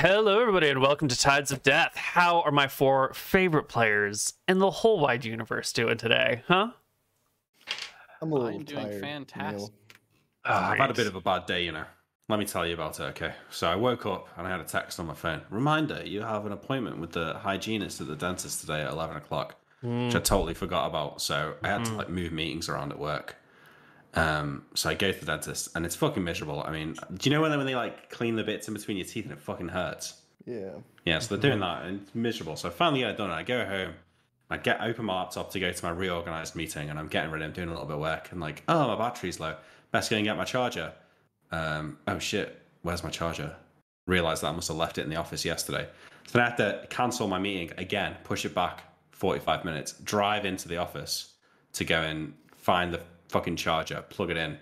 Hello, everybody, and welcome to Tides of Death. How are my four favorite players in the whole wide universe doing today, huh? I'm a little I'm doing tired. fantastic. Neil. Ah, I've had a bit of a bad day, you know. Let me tell you about it, okay? So I woke up and I had a text on my phone. Reminder, you have an appointment with the hygienist at the dentist today at 11 o'clock, which I totally forgot about. So I had to like move meetings around at work. Um, so I go to the dentist and it's fucking miserable. I mean, do you know when they, when they like clean the bits in between your teeth and it fucking hurts? Yeah. Yeah, so they're doing that and it's miserable. So I finally get it done. I go home. I get open my laptop to go to my reorganized meeting, and I'm getting ready. I'm doing a little bit of work, and like, oh, my battery's low. Best go and get my charger. Um, oh shit, where's my charger? Realized that I must have left it in the office yesterday. So then I have to cancel my meeting again, push it back 45 minutes, drive into the office to go and find the fucking charger, plug it in,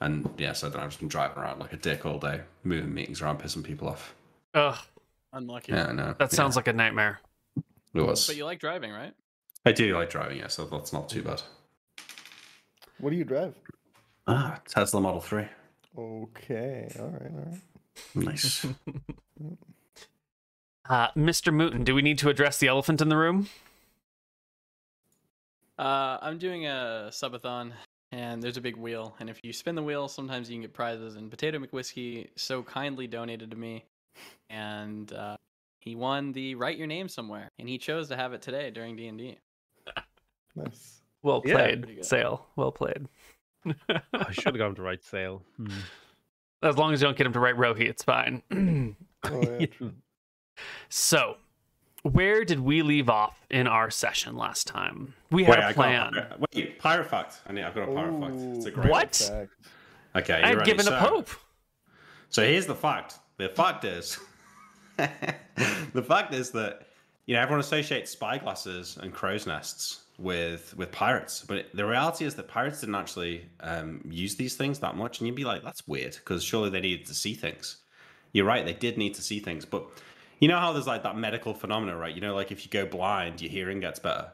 and yeah, so then I've just been driving around like a dick all day, moving meetings around, pissing people off. Ugh, Unlucky. Yeah, no, that sounds like a nightmare. it was. But you like driving, right? I do like driving, yeah, so that's not too bad. What do you drive? Ah, Tesla Model 3. Okay. All right. All right. Nice. Uh, Mr. Mooten, do we need to address the elephant in the room? Uh, I'm doing a subathon, and there's a big wheel. And if you spin the wheel, sometimes you can get prizes. And Potato McWhiskey so kindly donated to me, and uh, he won the Write Your Name Somewhere, and he chose to have it today during D and D. Nice. Well played, good. Sail. Well played. I should have got him to write sail. Hmm. As long as you don't get him to write Rho-ei, it's fine. Oh, yeah. true. so, where did we leave off in our session last time? We had Wait, a I plan. got wait, pirate fact. I need, I've got a pirate fact. It's a great What? fact. Okay, I had ready? given so, a pope. So here's the fact. The fact is, the fact is that you know everyone associates spyglasses and crow's nests with with pirates, but the reality is that pirates didn't actually um, use these things that much, and you'd be like, that's weird because surely they needed to see things. You're right, they did need to see things, but you know how there's like that medical phenomena, right? You know, like if you go blind, your hearing gets better.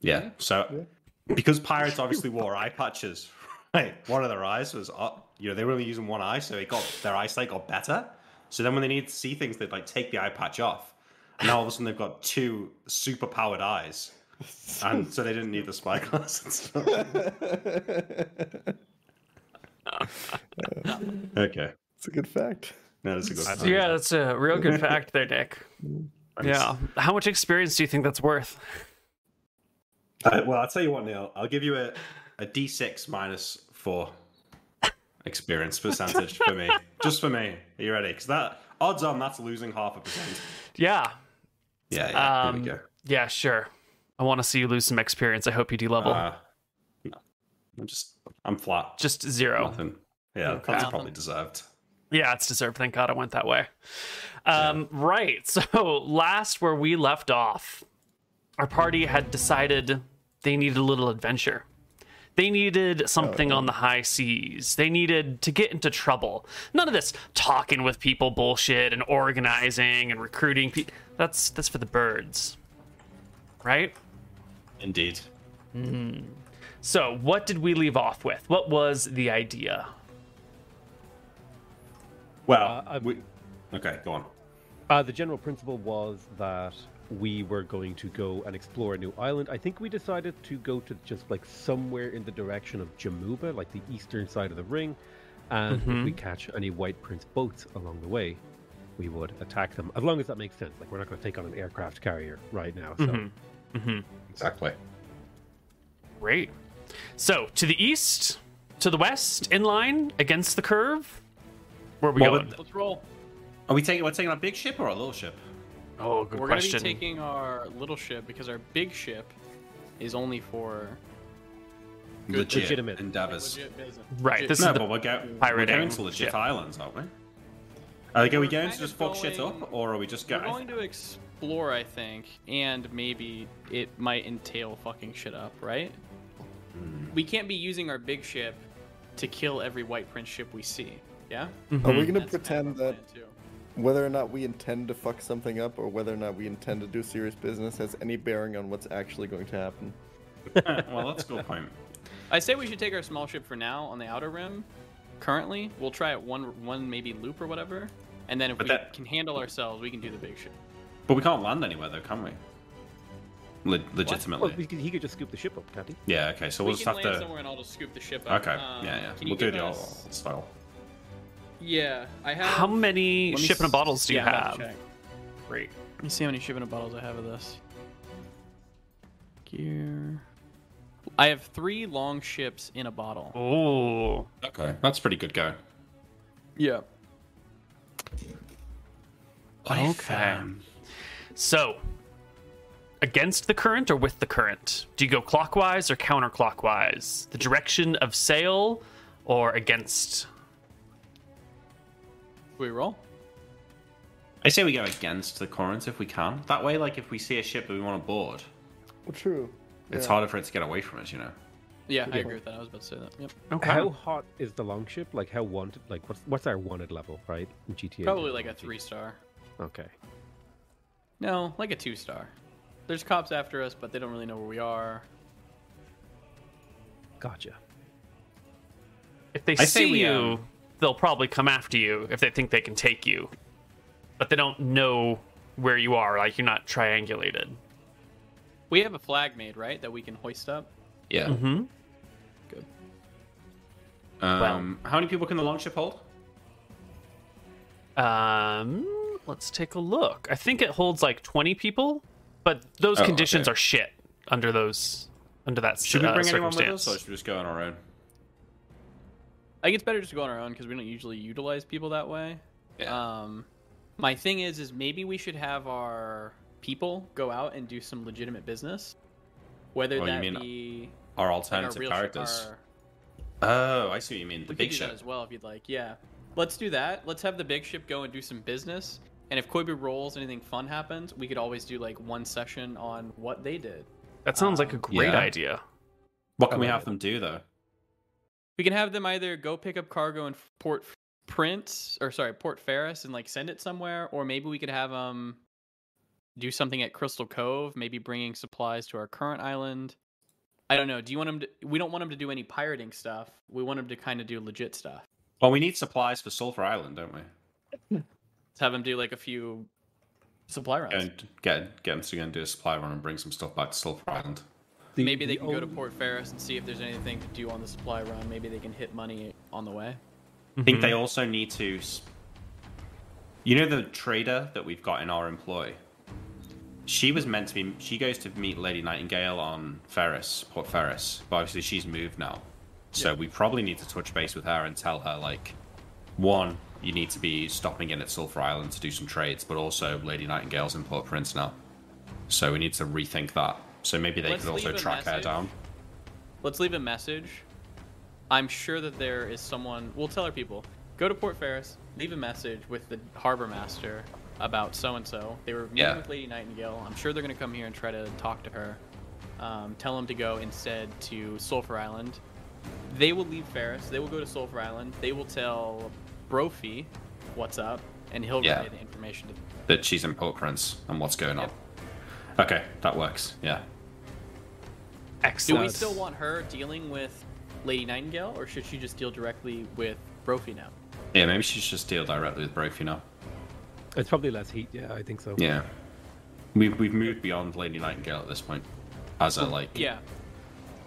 Yeah. So because pirates obviously wore eye patches, right? One of their eyes was up. You know, they were only using one eye, so it got their eyesight got better. So then when they needed to see things, they'd like take the eye patch off. And now all of a sudden they've got two super powered eyes. And so they didn't need the spyglasses. okay. It's a good fact. That is a good fact. Yeah, that's a real good fact there, Dick. Thanks. Yeah. How much experience do you think that's worth? Uh, well, I'll tell you what, Neil. I'll give you a, a D6 minus four experience percentage for me. Just for me. Are you ready? Because that odds on that's losing half a percent. Yeah. Yeah, yeah. Um, here we go. Yeah, sure. I want to see you lose some experience. I hope you de-level. Uh, no. I'm just, I'm flat. Just zero. Nothing. Yeah, Okay. that's probably deserved. Yeah, it's deserved. Thank God I went that way. Um, Right. So last where we left off, our party had decided they needed a little adventure. They needed something on the high seas. They needed to get into trouble. None of this talking with people bullshit and organizing and recruiting people. That's that's for the birds. Right? Indeed. So, what did we leave off with? What was the idea? Well, Uh, we, okay, go on. Uh, the general principle was that we were going to go and explore a new island. I think we decided to go to just like somewhere in the direction of Jamuba, like the eastern side of the ring. And if we catch any White Prince boats along the way, we would attack them. As long as that makes sense. Like we're not going to take on an aircraft carrier right now. So Mhm. Exactly. Great. So, to the east, to the west, in line, against the curve? Where are we Well, going? but- Let's roll. Are we taking, we're taking a big ship or a little ship? Oh, good We're question. gonna be taking our little ship because our big ship is only for Good- Legit legitimate. endeavors. legit. Right, Legit- this No, is the but we're, go- we're going to legit ship. islands, aren't we? Are, we- are we going to just of fuck shit up, or are we just We're going? going to explore, I think, and maybe it might entail fucking shit up, right? Hmm. We can't be using our big ship to kill every White Prince ship we see. Yeah. Are we Mhm. gonna That's kind of pretend that whether or not we intend to fuck something up or whether or not we intend to do serious business has any bearing on what's actually going to happen? well, that's a good point. I say we should take our small ship for now on the outer rim. Currently, we'll try it one one maybe loop or whatever, And then if But we that- can handle ourselves, we can do the big ship. But we can't land anywhere though, can we? Le- legitimately. Well, he could, he could just scoop the ship up, can't he? Yeah. Okay. So we we'll just can have land to. somewhere and I'll just scoop the ship up. Okay. Um, yeah. Yeah. We'll do give the old us- old style. Yeah, I have. How many Let me shipping s- bottles do you yeah, I'm about have? check. Great. Let me see how many shipping bottles I have of this. Gear. I have three long ships in a bottle. Oh, Okay. That's pretty good going. Yeah. What Okay. so against the current or with the current? Do you go clockwise or counterclockwise? The direction of sail or against? We roll? I say we go against the current if we can. That way, like if we see a ship that we want to board, Well, true. it's Yeah. harder for it to get away from us. You know. Yeah, I agree with that. I was about to say that. Yep. Okay. How hot is the longship? Like how wanted? Like what's what's our wanted level, right? In GTA. Probably like a three star. Okay. No, like a two star. There's cops after us, but they don't really know where we are. Gotcha. If they I say see we, you, um, they'll probably come after you if they think they can take you. But they don't know where you are, like you're not triangulated. We have a flag made, right, that we can hoist up. Yeah. Mm-hmm. Good. Um, how many people can the longship hold? Um, let's take a look. I think it holds like 20 people, but those Oh, conditions okay. are shit under those under that Should we uh, bring anyone with circumstance. us, or should we just go on our own? I think it's better just to go on our own because we don't usually utilize people that way. Um, my thing is, is maybe we should have our people go out and do some legitimate business, whether Oh, you that mean be Our like our alternative real characters. Our, Oh, I see what you mean. The we could big do ship. that as well if you'd like. Yeah, let's do that. Let's have the big ship go and do some business. And if Koibu rolls, anything fun happens, we could always do like one session on what they did. That sounds like a great Yeah. idea. What can we I like have them do though? We can have them either go pick up cargo in Port Prince, or sorry, Port Ferris, and like send it somewhere, or maybe we could have them do something at Crystal Cove, maybe bringing supplies to our current island. I don't know. Do you want them to? We don't want them to do any pirating stuff. We want them to kind of do legit stuff. Well, we need supplies for Sulphur Island, don't we? Let's have them do like a few supply runs. And get get them to go and do a supply run and bring some stuff back to Sulphur Island. The- maybe they the can go to Port Ferris and see if there's anything to do on the supply run. Maybe they can hit money on the way. I think they also need to. You know the trader that we've got in our employ. She was meant to be. She goes to meet Lady Nightingale on Ferris, Port Ferris, but obviously she's moved now. So we probably need to touch base with her and tell her like, one, you need to be stopping in at Sulphur Island to do some trades, but also Lady Nightingale's in Port Prince now. So we need to rethink that. So maybe they Let's could also leave a track her down. Let's leave a message. I'm sure that there is someone. We'll tell our people. Go to Port Ferris. Leave a message with the harbor master about so and so. They were meeting Yeah. with Lady Nightingale. I'm sure they're going to come here and try to talk to her. Um, tell them to go instead to Sulphur Island. They will leave Ferris. They will go to Sulphur Island. They will tell Brophy what's up, and he'll Yeah. relay the information to them. That she's in Port Prince and what's going on. Okay, that works. Yeah. Do we still want her dealing with Lady Nightingale, or should she just deal directly with Brophy now? Yeah, maybe she should just deal directly with Brophy now. It's probably less heat. Yeah, I think so. Yeah. We've, we've moved beyond Lady Nightingale at this point. As a, like, Yeah,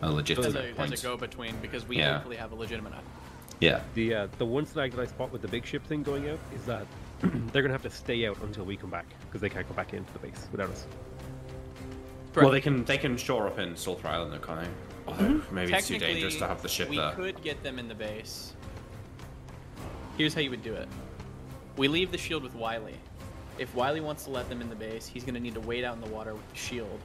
a as legitimate a, point. as a go-between, because we Yeah. hopefully have a legitimate. Yeah. The uh, the one snag that I spot with the big ship thing going out is that they're gonna have to stay out until we come back because they can't go back into the base without us. Well, they can they can shore up in Sulphur Island, though, can't they? Although mhm. maybe it's too dangerous to have the ship we there. We could get them in the base. Here's how you would do it: we leave the shield with Wiley. If Wiley wants to let them in the base, he's going to need to wait out in the water with the shield,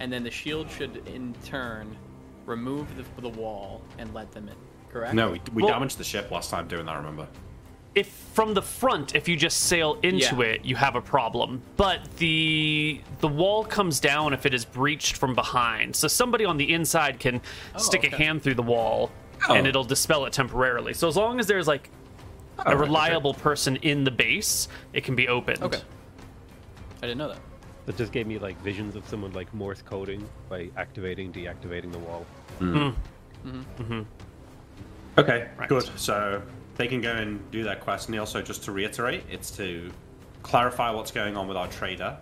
and then the shield should, in turn, remove the, the wall and let them in. Correct? No, we, we Well- damaged the ship last time doing that, remember? If from the front, if you just sail into Yeah. it, you have a problem. But the the wall comes down if it is breached from behind. So somebody on the inside can stick a hand through the wall Oh. and it'll dispel it temporarily. So as long as there's like a right, okay. reliable person in the base, it can be opened. Okay. I didn't know that. That just gave me like visions of someone like Morse coding by activating, deactivating the wall. mm. mm-hmm. Mm-hmm. Okay, Right. good. So they can go and do their quest. And also, just to reiterate, it's to clarify what's going on with our trader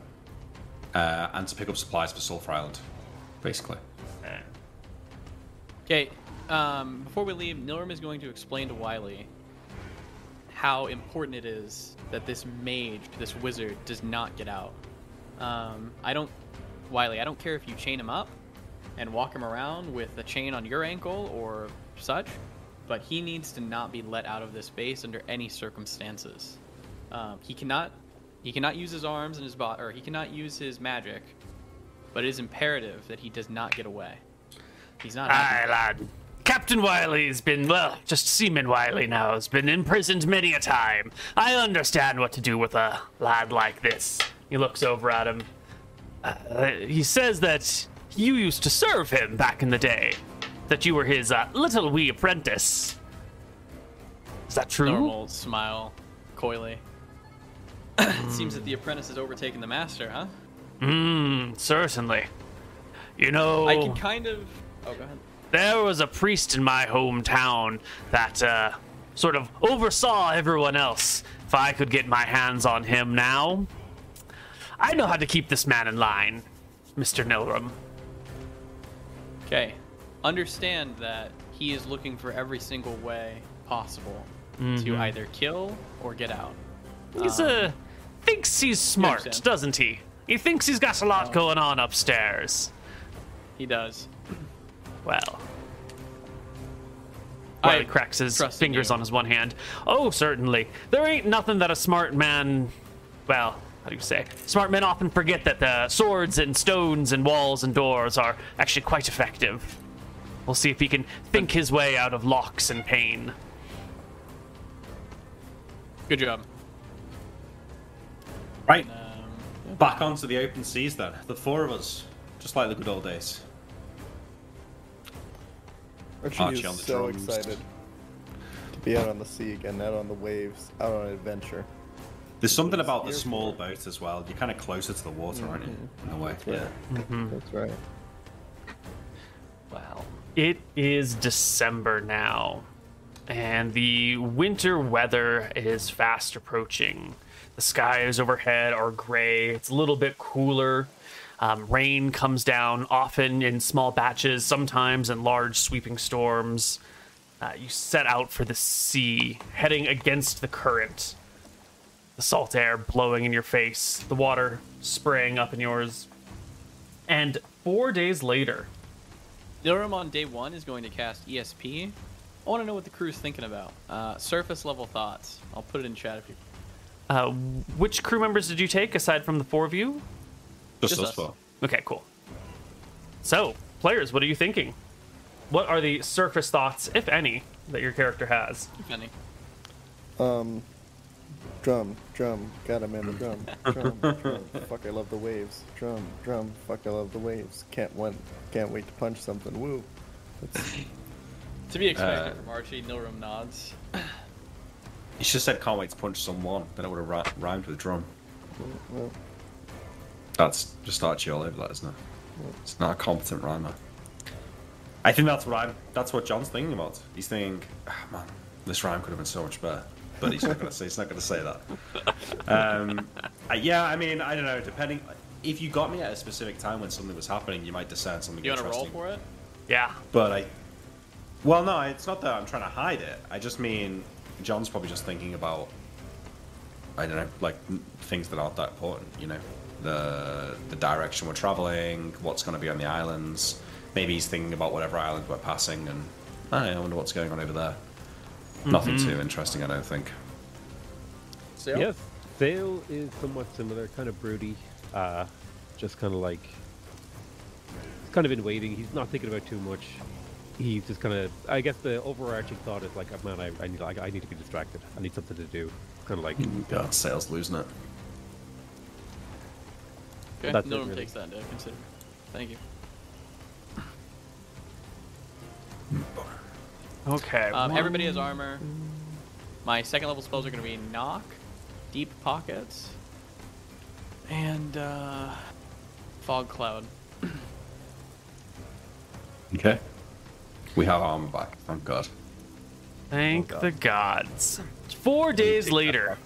uh, and to pick up supplies for Sulphur Island, basically. Okay, um, before we leave, Nilrim is going to explain to Wiley how important it is that this mage, this wizard, does not get out. Um, I don't, Wiley, I don't care if you chain him up and walk him around with a chain on your ankle or such, but he needs to not be let out of this base under any circumstances. Um, he cannot, he cannot use his arms and his body, or he cannot use his magic, but it is imperative that he does not get away. He's not. Aye, lad. Captain Wiley's been, well, just Seaman Wiley now, has been imprisoned many a time. I understand what to do with a lad like this. He looks over at him. Uh, he says that you used to serve him back in the day, that you were his uh, little wee apprentice. Is that true? normal smile, coyly. it seems that the apprentice has overtaken the master, huh? Mmm, certainly. You know, I can kind of. Oh, go ahead. there was a priest in my hometown that uh, sort of oversaw everyone else. If I could get my hands on him now, I know how to keep this man in line, Mr. Nilrim. Okay. Understand that he is looking for every single way possible to either kill or get out. He's uh, thinks he's smart, doesn't he? He thinks he's got a lot going on upstairs. He does. Well, I Wiley cracks his fingers you. on his one hand. Oh, certainly. There ain't nothing that a smart man. Well, how do you say? Smart men often forget that the swords and stones and walls and doors are actually quite effective. We'll see if he can think his way out of locks and pain. Good job. Right, Um, back onto the open seas then. The four of us, just like the good old days. Archie, Archie is on the so drums. excited to be out on the sea again, out on the waves, out on an adventure. There's something about the small boat as well. You're kind of closer to the water, aren't you? In a way. Yeah, that's right. It is December now, and the winter weather is fast approaching. The skies overhead are gray, it's a little bit cooler. Um, rain comes down often in small batches, sometimes in large sweeping storms. Uh, you set out for the sea, heading against the current. The salt air blowing in your face, the water spraying up in yours. And four days later, Nilrim on day one is going to cast ESP. I want to know what the crew's thinking about. Uh, surface level thoughts. I'll put it in chat if you. Uh, which crew members did you take aside from the four of you? Just, Just us us. four. Okay, cool. So, players, what are you thinking? What are the surface thoughts, if any, that your character has? If any. Um, drum, drum, got him in the drum, drum, drum. Fuck, I love the waves. Drum, drum, fuck, I love the waves. Can't wait, can't wait to punch something. Woo. That's, To be expected Uh, from Archie, Nilrim nods. You should have said can't wait to punch someone. Then it would have ri- rhymed with drum. well, That's just Archie all over that, isn't it? It's not a competent rhymer. I think that's what I'm. That's what John's thinking about. He's thinking, "Ah, man, this rhyme could have been so much better. But he's not going to say. He's not going to say that. Um, uh, yeah, I mean, I don't know. Depending, if you got me at a specific time when something was happening, you might discern something You want to roll interesting. for it? Yeah. But I, well, no, it's not that I'm trying to hide it. I just mean John's probably just thinking about, I don't know, like things that aren't that important. You know, the the direction we're traveling, what's going to be on the islands. Maybe he's thinking about whatever island we're passing, and I don't know, I wonder what's going on over there. Nothing mm-hmm. too interesting, I don't think. Sail? Yes, Vale is somewhat similar, kind of broody, uh, just kind of like, he's kind of in waiting. He's not thinking about too much. He's just kind of, I guess the overarching thought is like, man, I, I need, I, I need to be distracted. I need something to do. Kind of like, mm, God, Sail's losing it. Okay. That's it, Nilrim really. takes that into consideration. Thank you. Hmm, Okay. Um, everybody has armor. My second level spells are going to be knock, deep pockets, and uh, fog cloud. Okay. We have armor back, thank God. Thank Oh, God. the gods. Four days later,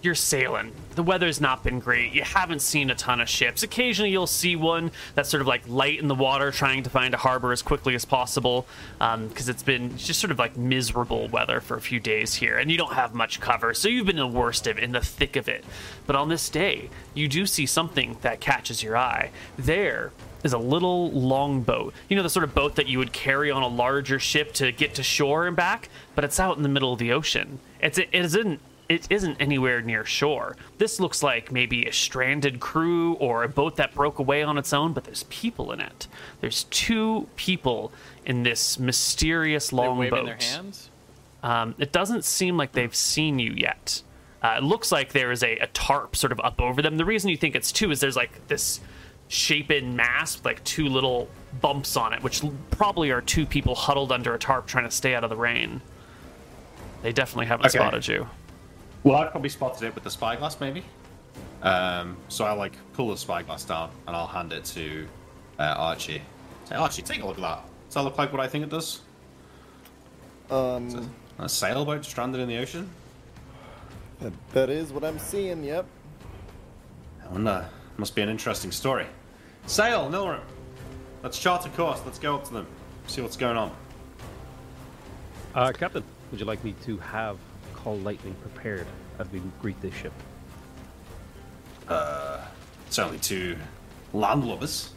you're sailing. The weather's not been great. You haven't seen a ton of ships. Occasionally, you'll see one that's sort of like light in the water, trying to find a harbor as quickly as possible, um, because it's been just sort of like miserable weather for a few days here, and you don't have much cover, so you've been the worst of in the thick of it. But on this day, you do see something that catches your eye. There is a little longboat. You know, the sort of boat that you would carry on a larger ship to get to shore and back, but it's out in the middle of the ocean. It's it isn't it isn't anywhere near shore. This looks like maybe a stranded crew or a boat that broke away on its own, but there's people in it. There's two people in this mysterious long They're longboat. waving their hands. Um, it doesn't seem like they've seen you yet. Uh, it looks like there is a, a tarp sort of up over them. The reason you think it's two is there's like this shapen mass with like two little bumps on it, which probably are two people huddled under a tarp trying to stay out of the rain. They definitely haven't Okay. spotted you. Well, I've probably spotted it with the spyglass, maybe. Um, so I like pull the spyglass down and I'll hand it to uh, Archie. Say, Archie, take a look at that. Does that look like what I think it does? Um, A sailboat stranded in the ocean? that, that is what I'm seeing. Yep. I wonder. Must be an interesting story. Sail, Nilrim. Let's chart a course. Let's go up to them. See what's going on. Uh, Captain, would you like me to have Call Lightning prepared as we greet this ship? Uh, it's only two landlubbers.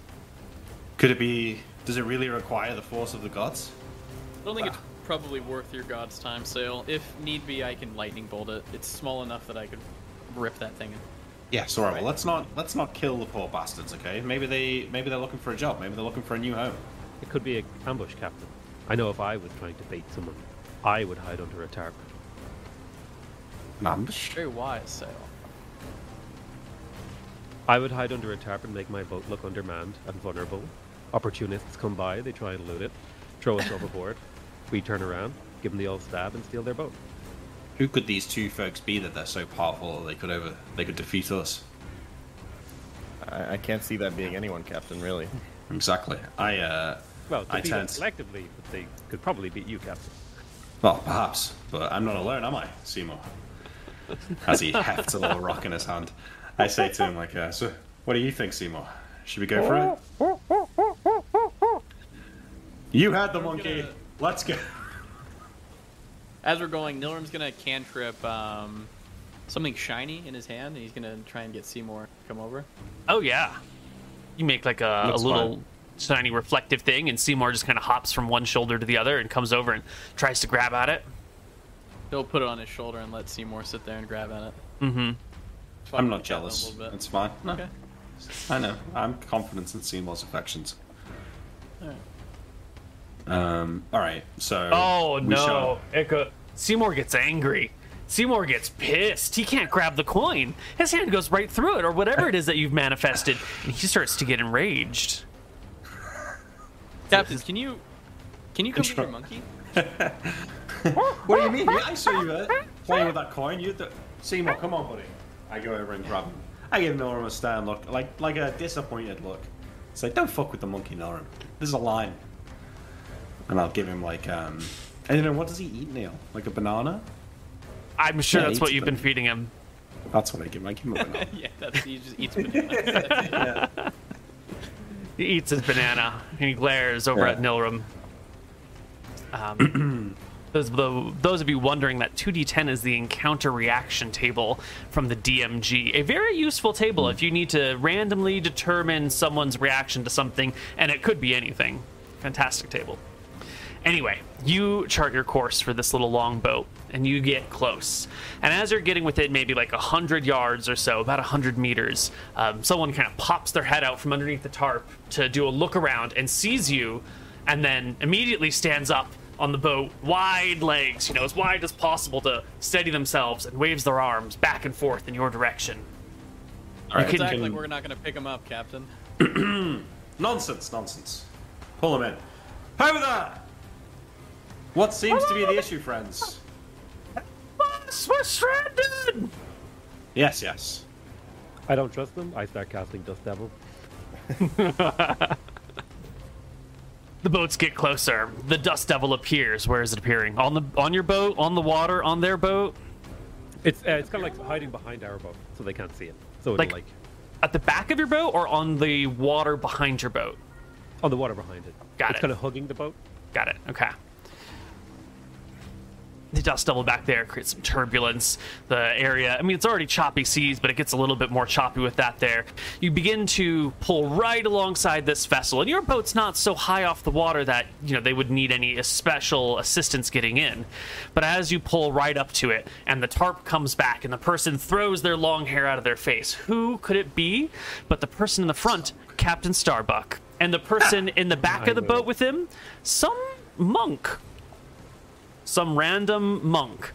Could it be? Does it really require the force of the gods? I don't think ah. it's probably worth your god's time sail. If need be, I can lightning bolt it. It's small enough that I could rip that thing. In. Yes. All right. Well, let's not let's not kill the poor bastards. Okay. Maybe they maybe they're looking for a job. Maybe they're looking for a new home. It could be an ambush, Captain. I know if I was trying to bait someone, I would hide under a tarp. An ambush. Very wise sail. I would hide under a tarp and make my boat look undermanned and vulnerable. Opportunists come by, they try and loot it, throw us overboard. We turn around, give them the old stab, and steal their boat. Who could these two folks be that they're so powerful that they could over they could defeat us? I, I can't see that being anyone, Captain. Really. Exactly. I uh. Well, I to beat us tend- collectively, but they could probably beat you, Captain. Well, perhaps, but I'm not alone, am I, Seymour? As he hefts a little rock in his hand, I say to him like, uh, "So, what do you think, Seymour? Should we go for it?" You had the monkey. gonna- Let's go. As we're going, Nilrim's gonna cantrip um, something shiny in his hand, and he's gonna try and get Seymour to come over. Oh yeah, you make like a, a Looks little shiny reflective thing, and Seymour just kind of hops from one shoulder to the other and comes over and tries to grab at it. He'll put it on his shoulder and let Seymour sit there and grab at it. Mm-hmm. Fuck I'm not the cat a jealous. It's fine. No, Okay. I know. I'm confident in Seymour's affections. Alright. Um. All right. So. Oh we shall- no, Echo. Seymour gets angry. Seymour gets pissed. He can't grab the coin. His hand goes right through it, or whatever it is that you've manifested, and he starts to get enraged. Captain, can you can you come with your monkey? What do you mean? I saw you uh, playing with that coin. You, th- Seymour, come on, buddy. I go over and grab him. I give Norum a stern look, like like a disappointed look. It's like, don't fuck with the monkey, Norum. This is a line. And I'll give him like, um, don't know, what does he eat, Neil? Like a banana? I'm sure Yeah, that's what you've been feeding him. That's what I give him. I give him a banana. yeah, that's he just eats bananas. He eats his banana and he glares over Yeah. at Nilrim. Um, those, the, those of you wondering that 2d10 is the encounter reaction table from the DMG. A very useful table if you need to randomly determine someone's reaction to something, and it could be anything. Fantastic table. Anyway, you chart your course for this little longboat, and you get close. And as you're getting within maybe like 100 yards or so, about 100 meters, um, someone kind of pops their head out from underneath the tarp to do a look around and sees you, and then immediately stands up on the boat, wide legs, you know, as wide as possible to steady themselves, and waves their arms back and forth in your direction. All right. can- Let's act like we're not gonna pick him up, Captain. Nonsense, nonsense. Pull him in. Over there! What seems to be the issue, friends? Boss, we're stranded! Yes, yes. I don't trust them. I start casting Dust Devil. The boats get closer. The dust devil appears. Where is it appearing? On the on your boat? On the water? On their boat? It's uh, it's kind of like hiding behind our boat, so they can't see it. So Like- like, At the back of your boat or on the water behind your boat? on the water behind it. Got it's it. It's kind of hugging the boat. Got it. Okay. The dust devil back there creates some turbulence. The area, I mean, it's already choppy seas, but it gets a little bit more choppy with that there. You begin to pull right alongside this vessel, and your boat's not so high off the water that, you know, they would need any special assistance getting in. But as you pull right up to it, and the tarp comes back, and the person throws their long hair out of their face, who could it be but the person in the front, Captain Starbuck? And the person in the back of the boat with him, some monk some random monk.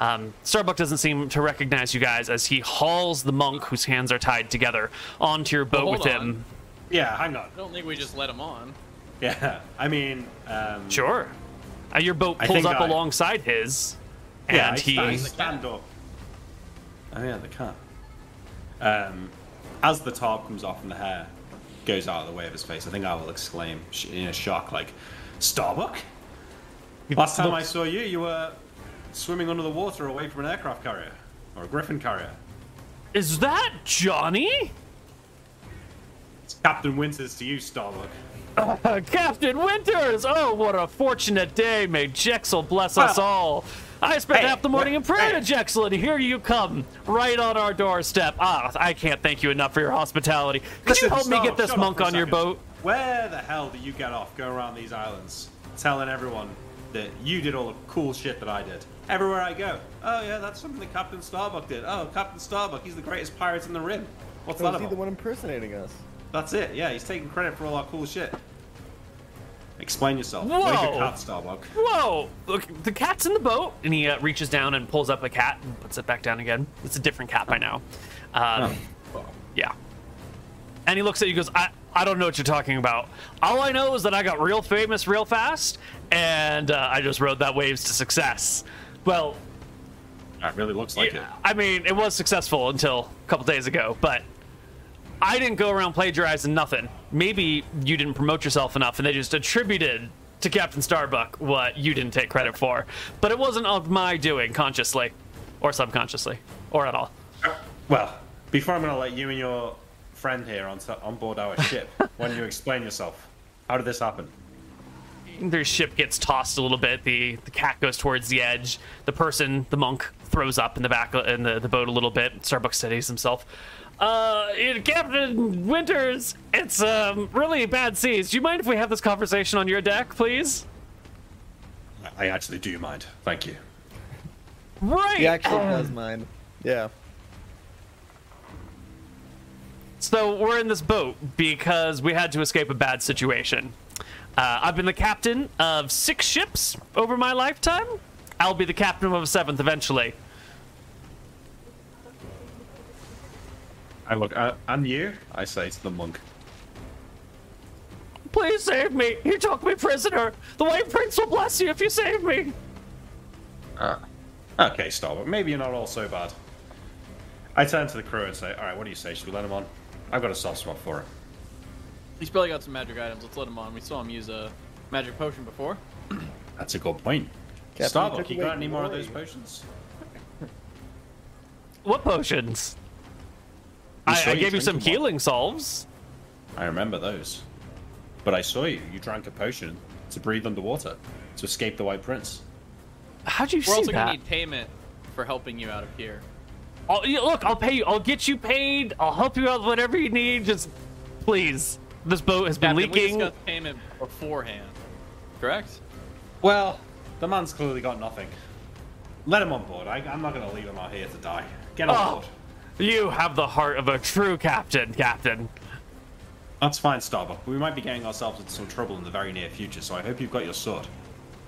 Um, Starbuck doesn't seem to recognize you guys as he hauls the monk whose hands are tied together onto your boat Well, with hold him. Yeah, hang on. I don't think we just let him on. Yeah, I mean, um, Sure. Uh, your boat pulls up I- alongside his, and yeah, I he. stand, stand up. Oh yeah, the can't. Um, as the tarp comes off and the hair goes out of the way of his face, I think I will exclaim in a shock, like, "Starbuck! Last time I saw you, you were swimming under the water away from an aircraft carrier or a griffin carrier. Is that Johnny? It's Captain Winters to you, Starbuck." Uh, Captain Winters! Oh, what a fortunate day. May Jexel bless us Well, all. I spent hey, half the morning in prayer hey. to Jexel, and here you come, right on our doorstep. Ah, I can't thank you enough for your hospitality. Could you Listen, help me get this monk on your boat? Where the hell do you get off Go around these islands telling everyone that you did all the cool shit that I did? Everywhere I go, oh yeah, that's something that Captain Starbuck did. Oh, Captain Starbuck, he's the greatest pirate in the rim. What's Oh, that is he about? the one impersonating us? That's it. Yeah, he's taking credit for all our cool shit. Explain yourself. Whoa. Where's your cat, Starbuck? Whoa! Look, the cat's in the boat, and he uh, reaches down and pulls up a cat and puts it back down again. It's a different cat by now. Um, Yeah. And he looks at you and goes, I, I don't know what you're talking about. All I know is that I got real famous real fast, and uh, I just rode that waves to success. Well, That really looks like it. I mean, it was successful until a couple days ago, but I didn't go around plagiarizing nothing. Maybe you didn't promote yourself enough, and they just attributed to Captain Starbuck what you didn't take credit for. But it wasn't of my doing, consciously, or subconsciously, or at all. Well, before I'm going to let you and your friend here on, on board our ship, why don't you explain yourself? How did this happen? Their ship gets tossed a little bit. The the cat goes towards the edge. The person, the monk, throws up in the back in the, the boat a little bit. Starbuck steadies himself. Uh, Captain Winters, it's um really bad seas. Do you mind if we have this conversation on your deck, please? I actually do mind. Thank you. Right. He actually does mine. Yeah. So we're in this boat because we had to escape a bad situation. Uh, I've been the captain of six ships over my lifetime. I'll be the captain of a seventh eventually. I look, uh, and you? I say to the monk. Please save me. You took me prisoner. The White Prince will bless you if you save me. Okay, Starbuck, maybe you're not all so bad. I turn to the crew and say, alright, what do you say? Should we let him on? I've got a soft spot for him. He's probably got some magic items. Let's let him on. We saw him use a magic potion before. That's a good point. Captain, Starbuck, you got any more of those potions? What potions? You I, saw I you gave you some one. healing salves. I remember those. But I saw you. You drank a potion to breathe underwater to escape the White Prince. How'd you We're see also gonna need payment for helping you out of here. I'll, yeah, look, I'll pay you. I'll get you paid. I'll help you out with whatever you need. Just please. This boat has been Captain, we leaking. discussed payment beforehand. Correct? Well, the man's clearly got nothing. Let him on board. I, I'm not going to leave him out here to die. Get on Oh. board. You have the heart of a true captain, Captain. That's fine, Starbuck. We might be getting ourselves into some trouble in the very near future, so I hope you've got your sword.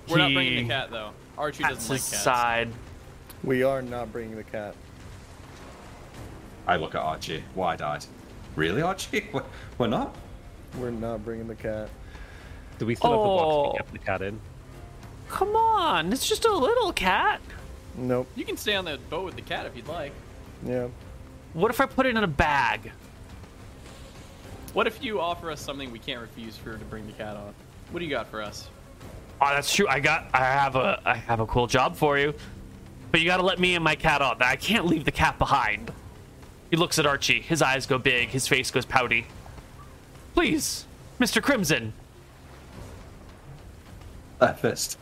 We're not bringing the cat though. Archie Pats doesn't like his cats. side. We are not bringing the cat. I look at Archie, wide-eyed. Really, Archie? We're- We're not? We're not bringing the cat. Do we still have the box to oh. we kept the cat in? Come on, it's just a little cat. Nope. You can stay on the boat with the cat if you'd like. Yeah. What if I put it in a bag? What if you offer us something we can't refuse for to bring the cat on? What do you got for us? Oh, that's true. I got. I have a. I have a cool job for you, but you got to let me and my cat on. I can't leave the cat behind. He looks at Archie. His eyes go big. His face goes pouty. Please, Mr. Crimson. That fist.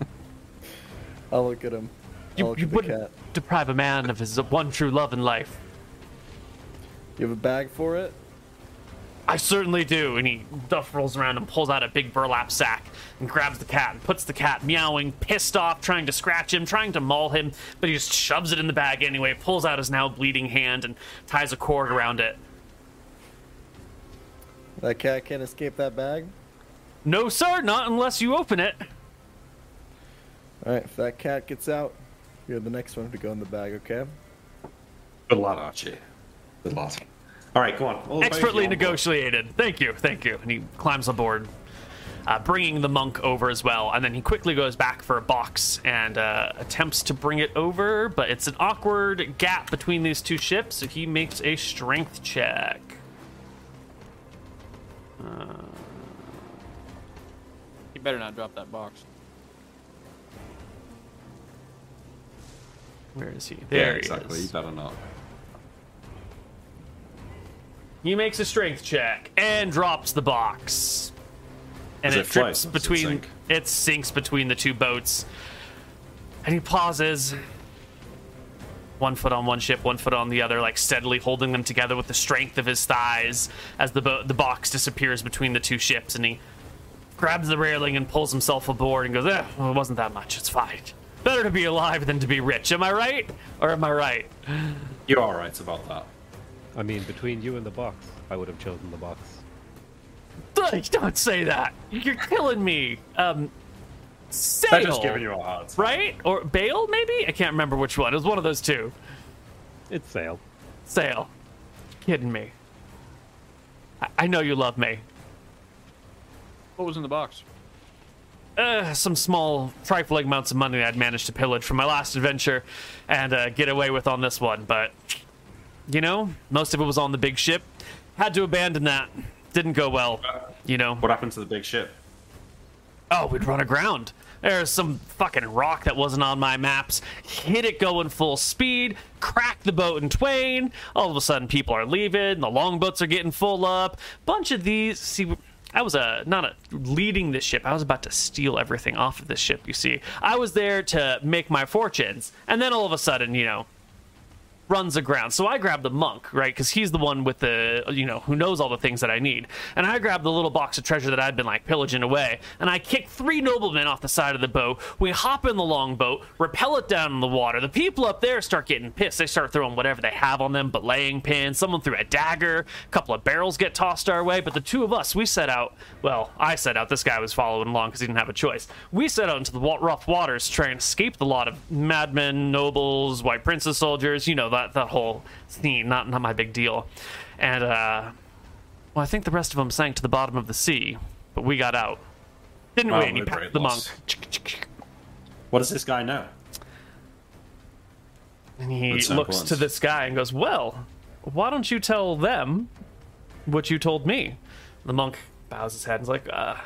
I'll look at him. I'll You, you wouldn't deprive a man of his one true love in life. You have a bag for it? I certainly do. And he Duff rolls around and pulls out a big burlap sack and grabs the cat and puts the cat meowing, pissed off, trying to scratch him, trying to maul him, but he just shoves it in the bag anyway, pulls out his now bleeding hand and ties a cord around it. That cat can't escape that bag? No, sir, not unless you open it. Alright, if that cat gets out, you're the next one to go in the bag, okay? Good luck, Archie. Good luck. All right, come on. All Expertly boys on board. negotiated. Thank you, thank you. And he climbs aboard, uh, bringing the monk over as well. And then he quickly goes back for a box and uh, attempts to bring it over, but it's an awkward gap between these two ships. So he makes a strength check. You better not drop that box. Where is he? Yeah, There exactly. he You better not. He makes a strength check and drops the box. And Does it, it float? drips it between sink? it sinks between the two boats. And he pauses. One foot on one ship, one foot on the other, like steadily holding them together with the strength of his thighs as the bo- the box disappears between the two ships and he grabs the railing and pulls himself aboard and goes, eh, well, it wasn't that much. It's fine. Better to be alive than to be rich. Am I right? Or am I right? You're all right about that. I mean, between you and the box, I would have chosen the box. Don't say that. You're killing me. Um, sail, They're just giving you a hard time. right? Or bail, maybe? I can't remember which one. It was one of those two. It's sail. Sail. Kidding me. I, I know you love me. What was in the box? Uh, some small, trifling amounts of money I'd managed to pillage from my last adventure and uh, get away with on this one, but you know, most of it was on the big ship. Had to abandon that. Didn't go well. You know. What happened to the big ship? Oh, we'd run aground. There's some fucking rock that wasn't on my maps. Hit it going full speed, crack the boat in twain. All of a sudden, people are leaving. The longboats are getting full up. Bunch of these. See, I was uh, not a, leading this ship. I was about to steal everything off of this ship. You see, I was there to make my fortunes, and then all of a sudden, you know, runs aground. So I grab the monk, right? Because he's the one with the, you know, who knows all the things that I need. And I grab the little box of treasure that I'd been like pillaging away, and I kick three noblemen off the side of the boat. We hop in the longboat, repel it down in the water. The people up there start getting pissed. They start throwing whatever they have on them, belaying pins. Someone threw a dagger. A couple of barrels get tossed our way. But the two of us, we set out. Well, I set out. This guy was following along because he didn't have a choice. We set out into the rough waters to try and escape the lot of madmen, nobles, white princes, soldiers. You know that that whole scene. Not not my big deal. And uh, well, I think the rest of them sank to the bottom of the sea, but we got out. Didn't Oh, we? And he what a packed great the monk. What does this guy know? And he That's looks semblance. to this guy and goes, Well, why don't you tell them what you told me? The monk bows his head and is like, uh,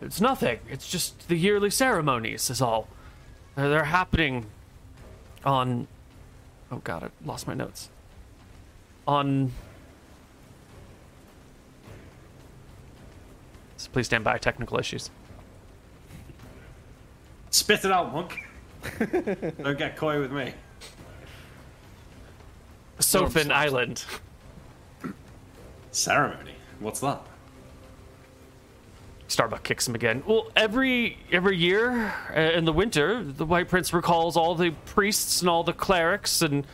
It's nothing. It's just the yearly ceremonies, is all. They're, they're happening on. Oh, God, I lost my notes. On. So please stand by, technical issues. Spit it out, monk. Don't get coy with me. Sophin Island. Ceremony. What's that? Starbuck kicks him again. Well, every every year uh, in the winter, the White Prince recalls all the priests and all the clerics and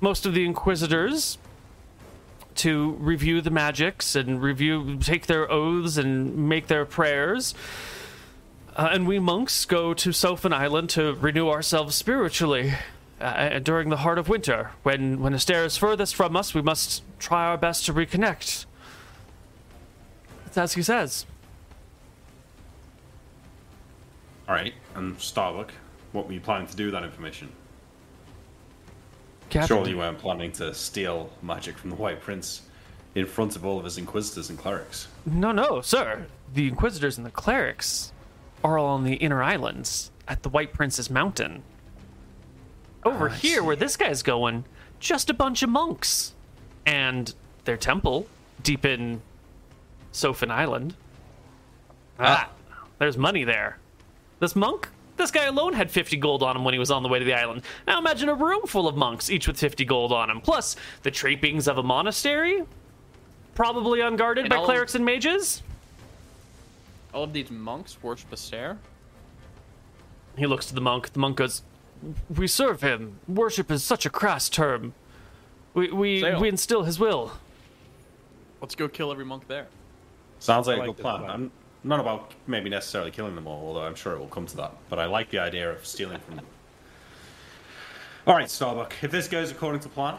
most of the inquisitors to review the magics and review, take their oaths and make their prayers. Uh, and we monks go to Sophin Island to renew ourselves spiritually. Uh, during the heart of winter, when when Aster is furthest from us, we must try our best to reconnect. That's as he says. All right, and Starbuck, what were you planning to do with that information? Captain, Surely you weren't planning to steal magic from the White Prince in front of all of his inquisitors and clerics. No, no, sir. The Inquisitors and the clerics are all on the inner islands at the White Prince's Mountain. Over I here, where this guy's going, just a bunch of monks. And their temple, deep in Sophin Island. Ah, there's money there. This monk, this guy alone had 50 gold on him when he was on the way to the island. Now imagine a room full of monks, each with 50 gold on him, plus the trappings of a monastery, probably unguarded And by all of- clerics and mages. All of these monks worship Astaire. He looks to the monk. The monk goes, "We serve him. Worship is such a crass term. We we Sail. we instill his will." Let's go kill every monk there. Sounds like, I a like good this plan. Plan. I'm not about maybe necessarily killing them all, although I'm sure it will come to that. But I like the idea of stealing from them. All right, Starbuck. If this goes according to plan,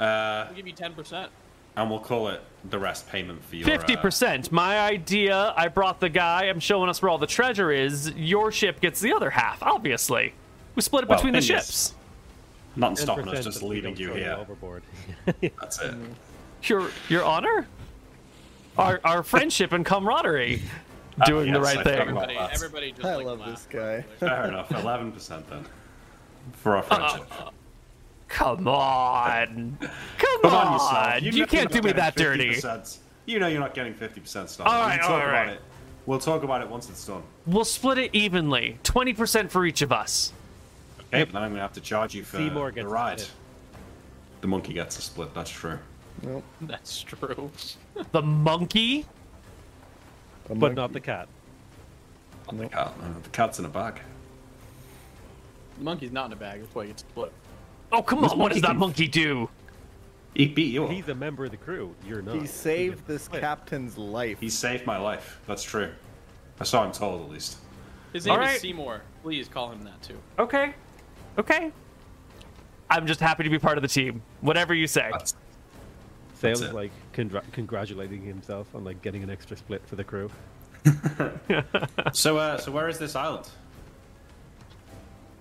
uh, I'll give you ten percent. and we'll call it the rest payment for your uh, Fifty percent. My idea. I brought the guy. I'm showing us where all the treasure is. Your ship gets the other half. Obviously, we split it Well, between the ships. Not stopping 10% us just that we leaving you here. overboard. That's it. Your your honor. Our our friendship and camaraderie. Uh, doing the yes, right thing. Everybody, everybody just I like love this guy. Fair enough. Eleven percent then for our friendship. Come on. Come, Come on. on, yourself. You, you're can't do me that dirty. 50%. You know you're not getting fifty percent stuff. All right, we'll talk about it. We'll talk about it once it's done. We'll split it evenly. Twenty percent for each of us. Okay, then I'm gonna have to charge you for Seymour the ride. split. The monkey gets a split. That's true. Nope. That's true. The monkey. A But monkey. not the cat. Not the cat. no, uh, the cat's in a bag. The monkey's not in a bag. That's why he gets split. Oh come This on! What does that monkey do? He beat you. He's a member of the crew. You're not. He saved gets this split. captain's life. He saved my life. That's true. That's how I'm told, at least. His name All right. is Seymour. Please call him that too. Okay. Okay. I'm just happy to be part of the team. Whatever you say. That's, Sail's it. like congra- congratulating himself on like getting an extra split for the crew. so, uh, so where is this island?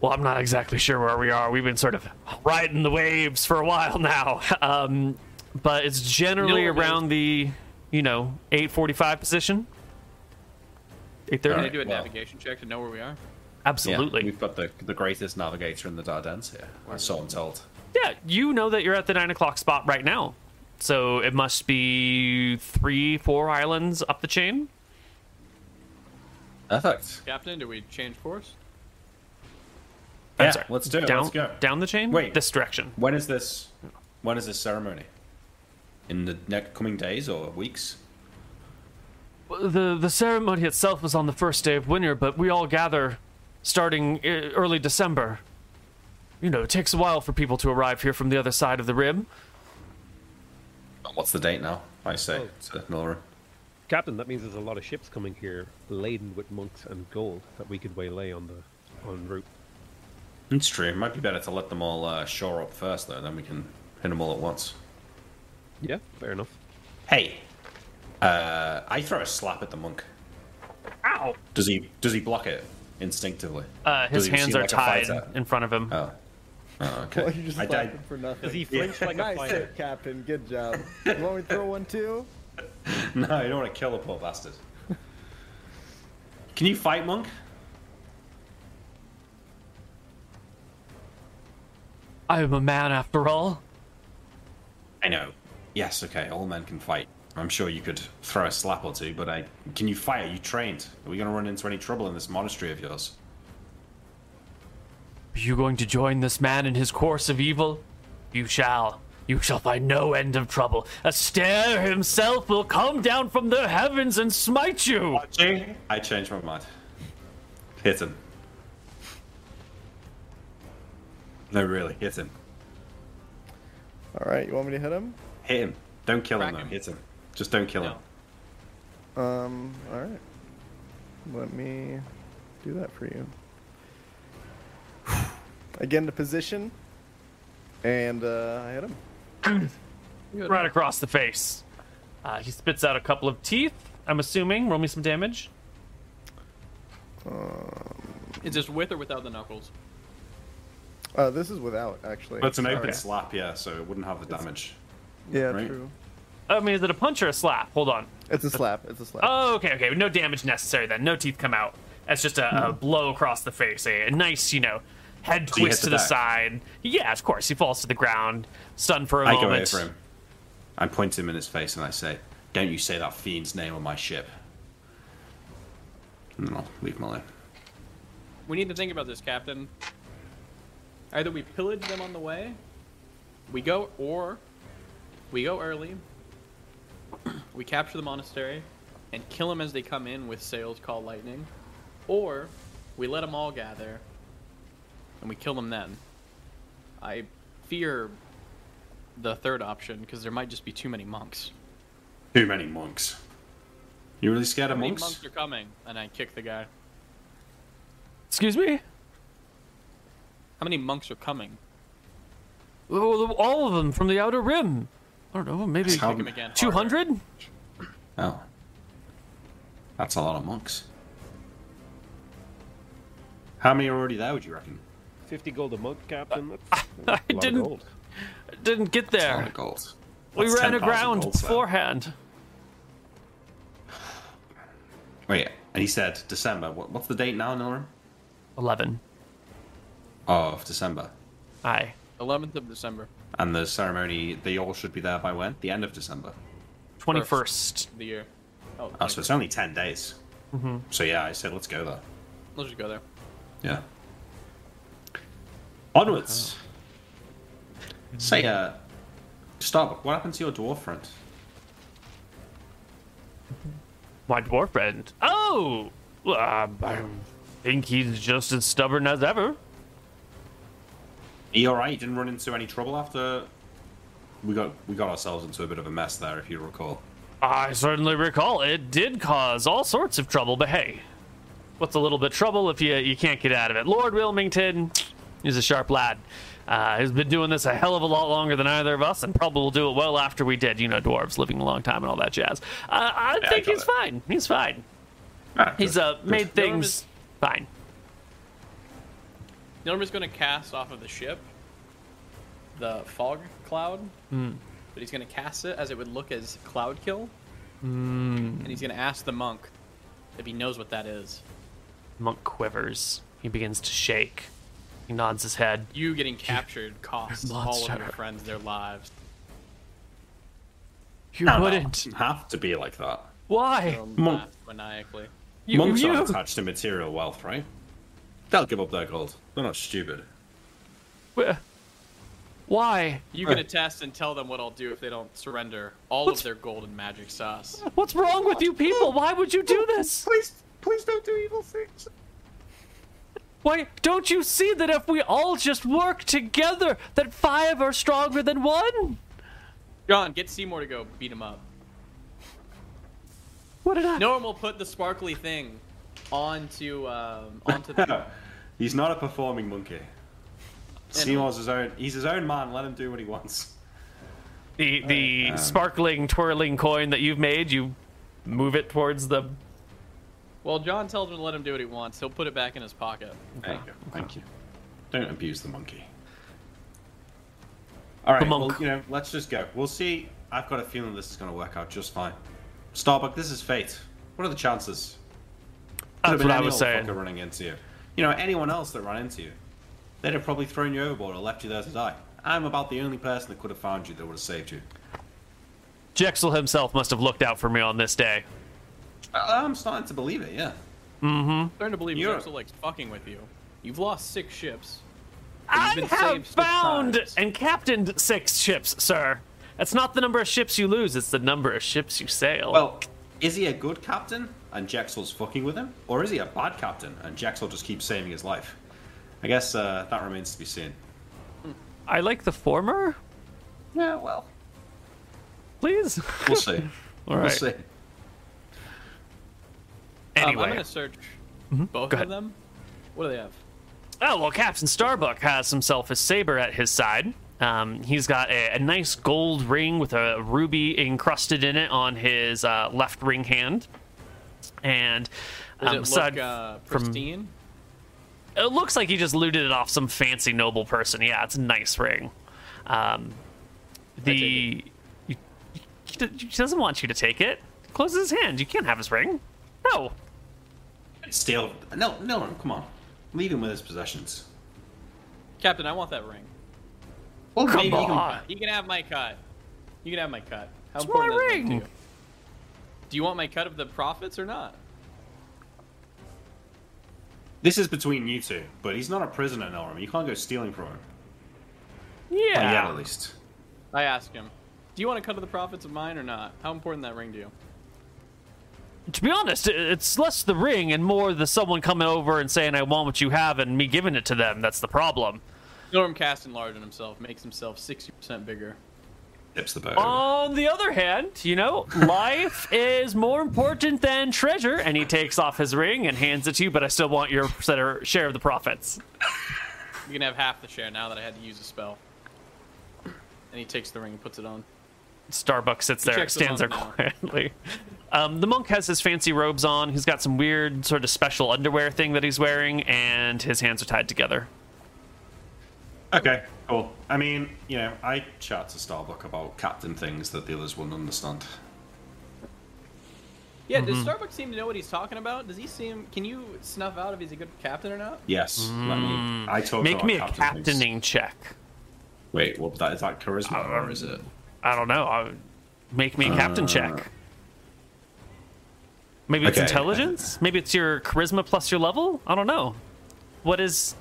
Well, I'm not exactly sure where we are. We've been sort of riding the waves for a while now. Um, but it's generally You know around the, you know, 8:45 position. 8:30. Can I Alright, do a well. navigation check to know where we are? Absolutely. Yeah, we've got the the greatest navigator in the Dardannes here. So I'm told. Yeah, you know that you're at the nine o'clock spot right now. So it must be three, four islands up the chain. Perfect. Captain, do we change course? I'm Yeah, sorry, let's do it. Down, Let's go. down the chain. Wait. this direction. When is this? When is this ceremony? In the next coming days or weeks? The the ceremony itself was on the first day of winter, but we all gather starting uh, early December. You know, it takes a while for people to arrive here from the other side of the rim. What's the date now? I say Oh. to Nora. Captain, that means there's a lot of ships coming here laden with monks and gold that we could waylay on the on route. It's true. It might be better to let them all uh, shore up first, though. Then we can hit them all at once. Yeah, fair enough. Hey, uh, I throw a slap at the monk. Ow! Does he? Does he block it instinctively? Uh, his he hands are like tied in front of him. Oh. Oh, okay. Well, you just I slapped died. him for nothing. Does he flinch like a nice fighter? hit, Captain. Good job. You want me to throw one too? No, you don't want to kill a poor bastard. Can you fight, monk? I am a man after all. I know. Yes, okay. All men can fight. I'm sure you could throw a slap or two, but I can you fight? Are you trained? Are we going to run into any trouble in this monastery of yours? Are you going to join this man in his course of evil? You shall. You shall find no end of trouble. Astaire himself will come down from the heavens and smite you. I change my mind. Hit him. No, really, hit him. All right, you want me to hit him? Hit him. Don't kill him, though. him. Hit him. Just don't kill him. Um, all right. Let me do that for you. I get into position, and uh, I hit him. Right across the face. Uh, he spits out a couple of teeth. I'm assuming. Roll me some damage. Um, Is this with or without the knuckles? Uh, this is without actually. But it's an open Okay. slap, yeah, so it wouldn't have the damage. Yeah, right? true. I mean, is it a punch or a slap? Hold on. It's a slap. It's a slap. Oh, okay, okay. No damage necessary then. No teeth come out. That's just a, a blow across the face. A, a nice, you know, head So he twist to the the back. side. Yeah, of course. He falls to the ground, stunned for a I go moment. over him. I point him in his face and I say, "Don't you say that fiend's name on my ship." And then I'll leave him alone. We need to think about this, Captain. Either we pillage them on the way, we go, or we go early, we capture the monastery, and kill them as they come in with sails called lightning, or we let them all gather, and we kill them then. I fear the third option because there might just be too many monks. Too many monks. You really scared How of many monks? monks are coming? And I kick the guy. Excuse me? How many monks are coming? Oh, All of them from the outer rim. I don't know, maybe How- Kick him again. harder. 200? Oh, that's a lot of monks. How many are already there? Would you reckon? 50 gold a month, Captain. That's, I that's a lot didn't- gold. Didn't get That's a lot there. of gold. We ran aground gold, so- beforehand. Wait, and he said December. What, what's the date now, Nora? 11. Of December. Aye. 11th of December, And the ceremony, they all should be there by when? The end of December. 21st. the year. Oh, Oh, so it's only 10 days. Mm-hmm. So yeah, I said let's go there. let's just go there. Yeah. Onwards. Say, uh, stop. What happened to your dwarf friend? My dwarf friend. Oh! Uh, I think he's just as stubborn as ever. He all right? Didn't run into any trouble after we got we got ourselves into a bit of a mess there, if you recall. I certainly recall it did cause all sorts of trouble, but hey, what's a little bit trouble if you you can't get out of it? Lord Wilmington, he's a sharp lad. Uh, he's been doing this a hell of a lot longer than either of us, and probably will do it well after we did. You know, dwarves living a long time and all that jazz. Uh, I Yeah, think got he's it. fine. He's fine. Ah, He's uh made You know what things is- fine. Nilrim's going to cast off of the ship the fog cloud, Hmm. but he's going to cast it as it would look as cloud kill, Hmm. and he's going to ask the monk if he knows what that is. Monk quivers. He begins to shake. He nods his head. You getting captured costs all of your friends their lives. You No, no, wouldn't. it doesn't have to be like that. Why? They'll Monk- laugh maniacally. You, Monks you- aren't attached to material wealth, right? They'll give up their gold. They're not stupid. Wh- Why? You can attest and tell them what I'll do if they don't surrender all What's- of their gold and magic sauce. What's wrong with you people? Why would you do this? Please, please don't do evil things. Why don't you see that if we all just work together, that five are stronger than one? John, get Seymour to go beat him up. What did I? Norm will put the sparkly thing onto um, onto the. He's not a performing monkey. Seymour's his own. He's his own man. Let him do what he wants. The the Um, sparkling twirling coin that you've made, you move it towards the. Well, John tells him to let him do what he wants. He'll put it back in his pocket. There you. Thank you. Don't abuse the monkey. All right. Well, you know, let's just go. We'll see. I've got a feeling this is going to work out just fine. Starbuck, this is fate. What are the chances? Could have That's been what I any was old saying. running into you. You know, anyone else that ran into you, they'd have probably thrown you overboard or left you there to die. I'm about the only person that could have found you that would have saved you. Jexel himself must have looked out for me on this day. I- I'm starting to believe it. Yeah. starting to believe You're- Jexel likes fucking with you. You've lost six ships. I been have saved found times. and captained six ships, sir. That's not the number of ships you lose; it's the number of ships you sail. Well, is he a good captain and Jexel's fucking with him, or is he a bad captain and Jexel just keeps saving his life? I guess uh, that remains to be seen. I like the former. Yeah, well, Please. we'll see. All We'll right. See. Um, Anyway, I'm gonna search both Go of ahead. them. What do they have? Oh, well, Captain Starbuck has himself a saber at his side. Um, he's got a, a nice gold ring with a ruby encrusted in it on his uh, left ring hand. And Does um, it aside look uh, from- pristine? it looks like he just looted it off some fancy noble person. Yeah, it's a nice ring. Um, the He he doesn't want you to take it. Closes his hand. You can't have his ring. No. Steal. No, no, come on. Leave him with his possessions. Captain, I want that ring. Well, Come maybe you can- on. You can have my cut. You can have my cut. How It's important my is that ring. you? Do you want my cut of the profits or not? This is between you two, but he's not a prisoner, Norum. You can't go stealing from him. Yeah. Not yet, at least. I ask him. Do you want a cut of the profits of mine or not? How important that ring to you? To be honest, it's less the ring and more the someone coming over and saying I want what you have and me giving it to them. That's the problem. Norm casts enlarge on himself, makes himself 60% bigger. Tips the boat. On the other hand, you know, life is more important than treasure, and he takes off his ring and hands it to you. But I still want your share of the profits. You can have half the share now that I had to use a spell. And he takes the ring and puts it on. Starbucks sits there, stands there monk now. quietly. Um, the monk has his fancy robes on. He's got some weird sort of special underwear thing that he's wearing, and his hands are tied together. Okay, cool. I mean, you know, I chat to Starbuck about captain things that the others wouldn't understand. Yeah, Mm-hmm. does Starbuck seem to know what he's talking about? Does he seem? Can you snuff out if he's a good captain or not? Yes, let me. I talk Mm. Make about me a captain things. captaining check. Wait, what? That is that charisma Uh, or is it? I don't know. I, make me a captain check. Maybe it's okay. intelligence. Maybe it's your charisma plus your level. I don't know. What is?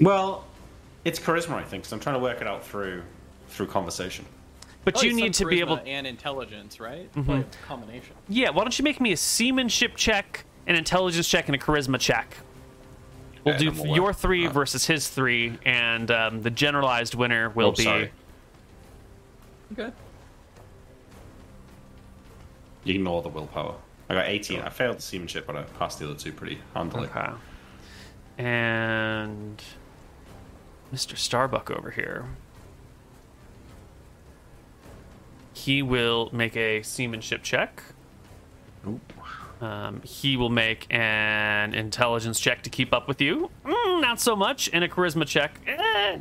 Well, it's charisma, I think. So I'm trying to work it out through through conversation. But Oh, you need to be able. Mm-hmm. and intelligence, right? Probably a combination. Yeah. Why don't you make me a seamanship check, an intelligence check, and a charisma check? We'll Okay, do we'll your work three that. versus his three, and um, the generalized winner will Oh, be. sorry. Okay. Ignore the willpower. I got 18. I failed the seamanship, but I passed the other two pretty handily. Okay. And Mr. Starbuck over here. He will make a seamanship check. Um, he will make an intelligence check to keep up with you. Mm, not so much. And a charisma check. Eh.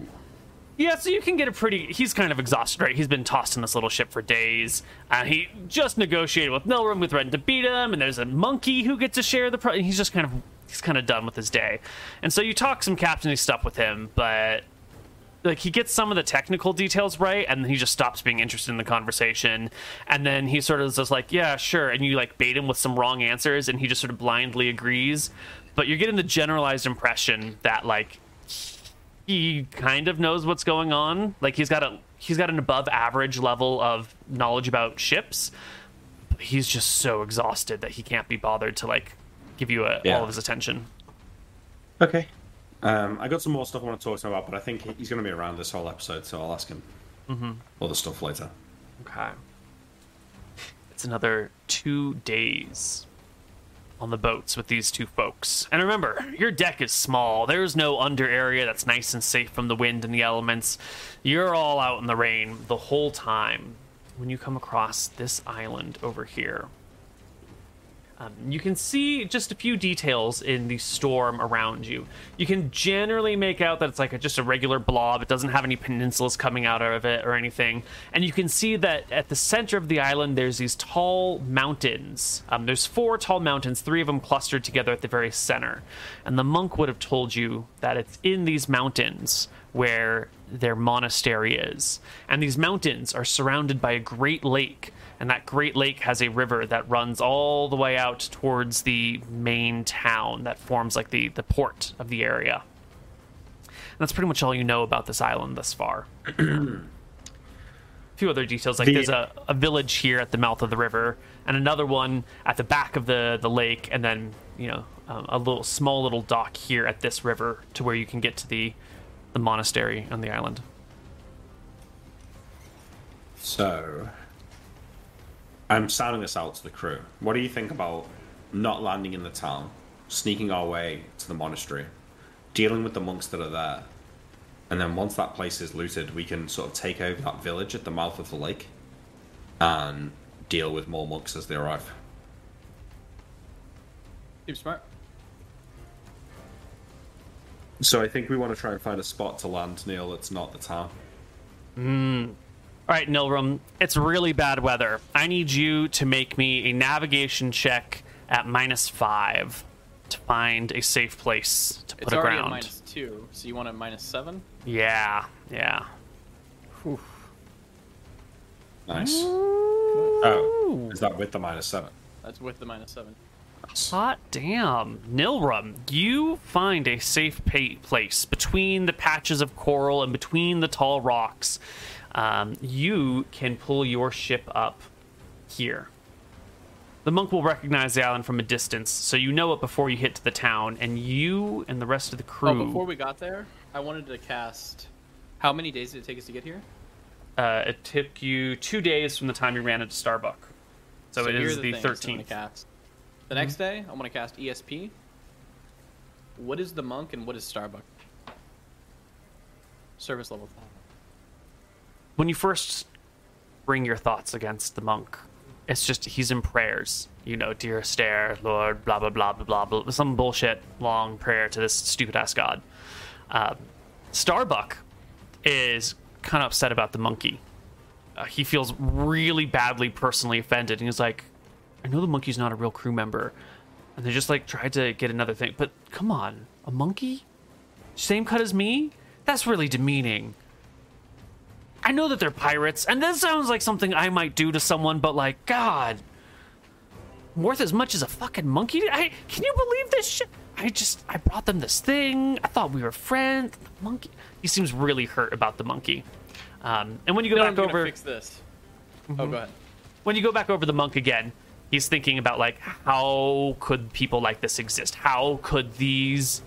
Yeah, so you can get a pretty. He's kind of exhausted, right? He's been tossed in this little ship for days. Uh, he just negotiated with Nilrim, with threatened to beat him, and there's a monkey who gets to share the. Pro- he's just kind of. He's kind of done with his day. And so you talk some captainy stuff with him, but like he gets some of the technical details right and then he just stops being interested in the conversation and then he sort of just like yeah sure and you like bait him with some wrong answers and he just sort of blindly agrees but you're getting the generalized impression that like he kind of knows what's going on like he's got a he's got an above average level of knowledge about ships but he's just so exhausted that he can't be bothered to like give you a, Yeah. all of his attention Okay. Um, I got some more stuff I want to talk to him about, but I think he's going to be around this whole episode, so I'll ask him other stuff later. Okay. It's another two days on the boats with these two folks. And remember, your deck is small. There's no under area that's nice and safe from the wind and the elements. You're all out in the rain the whole time when you come across this island over here. Um, you can see just a few details in the storm around you. You can generally make out that it's like a, just a regular blob. It doesn't have any peninsulas coming out of it or anything. And you can see that at the center of the island, there's these tall mountains. Um, there's four tall mountains, three of them clustered together at the very center. And the monk would have told you that it's in these mountains where their monastery is. And these mountains are surrounded by a great lake and that great lake has a river that runs all the way out towards the main town that forms like the, the port of the area. And that's pretty much all you know about this island thus far. a few other details like The- there's a, a village here at the mouth of the river and another one at the back of the, the lake and then you know um, a little small little dock here at this river to where you can get to the the monastery on the island So, I'm sounding this out to the crew. What do you think about not landing in the town, sneaking our way to the monastery, dealing with the monks that are there, and then once that place is looted, we can sort of take over that village at the mouth of the lake and deal with more monks as they arrive. Seems smart. So I think we want to try and find a spot to land, Neil, that's not the town. Hmm. All right, Nilrim, it's really bad weather. I need you to make me a navigation check at minus five to find a safe place to put It's already aground. at minus two, so you want a minus seven? Yeah, yeah. Nice. Oh, is that with the minus seven? That's with the minus seven. Hot damn. Nilrim, you find a safe pa- place between the patches of coral and between the tall rocks. Um, you can pull your ship up here. The monk will recognize the island from a distance, so you know it before you hit to the town, and you and the rest of the crew. Oh, before we got there, I wanted to cast. How many days did it take us to get here? uh, it took you two days from the time you ran into Starbuck. So, it here is the gonna 13th. Cast. The next day, I'm gonna cast ESP. What is the monk and what is Starbuck? Service level five. When you first bring your thoughts against the monk, it's just he's in prayers. You know, dear stare, Lord, blah blah blah blah blah blah, some bullshit long prayer to this stupid ass god. Um, Starbuck is kind of upset about the monkey. Uh, he feels really badly personally offended, and he's like, "I know the monkey's not a real crew member, and they just like tried to get another thing, but come on, a monkey, same cut as me? That's really demeaning." I know that they're pirates, and this sounds like something I might do to someone, but like, God, worth as much as a fucking monkey? I can you believe this shit? I just I brought them this thing. I thought we were friends. The monkey. He seems really hurt about the monkey. Um, and when you go No, I'm back over, fix this. Mm-hmm. Oh, go ahead. when you go back over the monk again, he's thinking about like how could people like this exist? How could these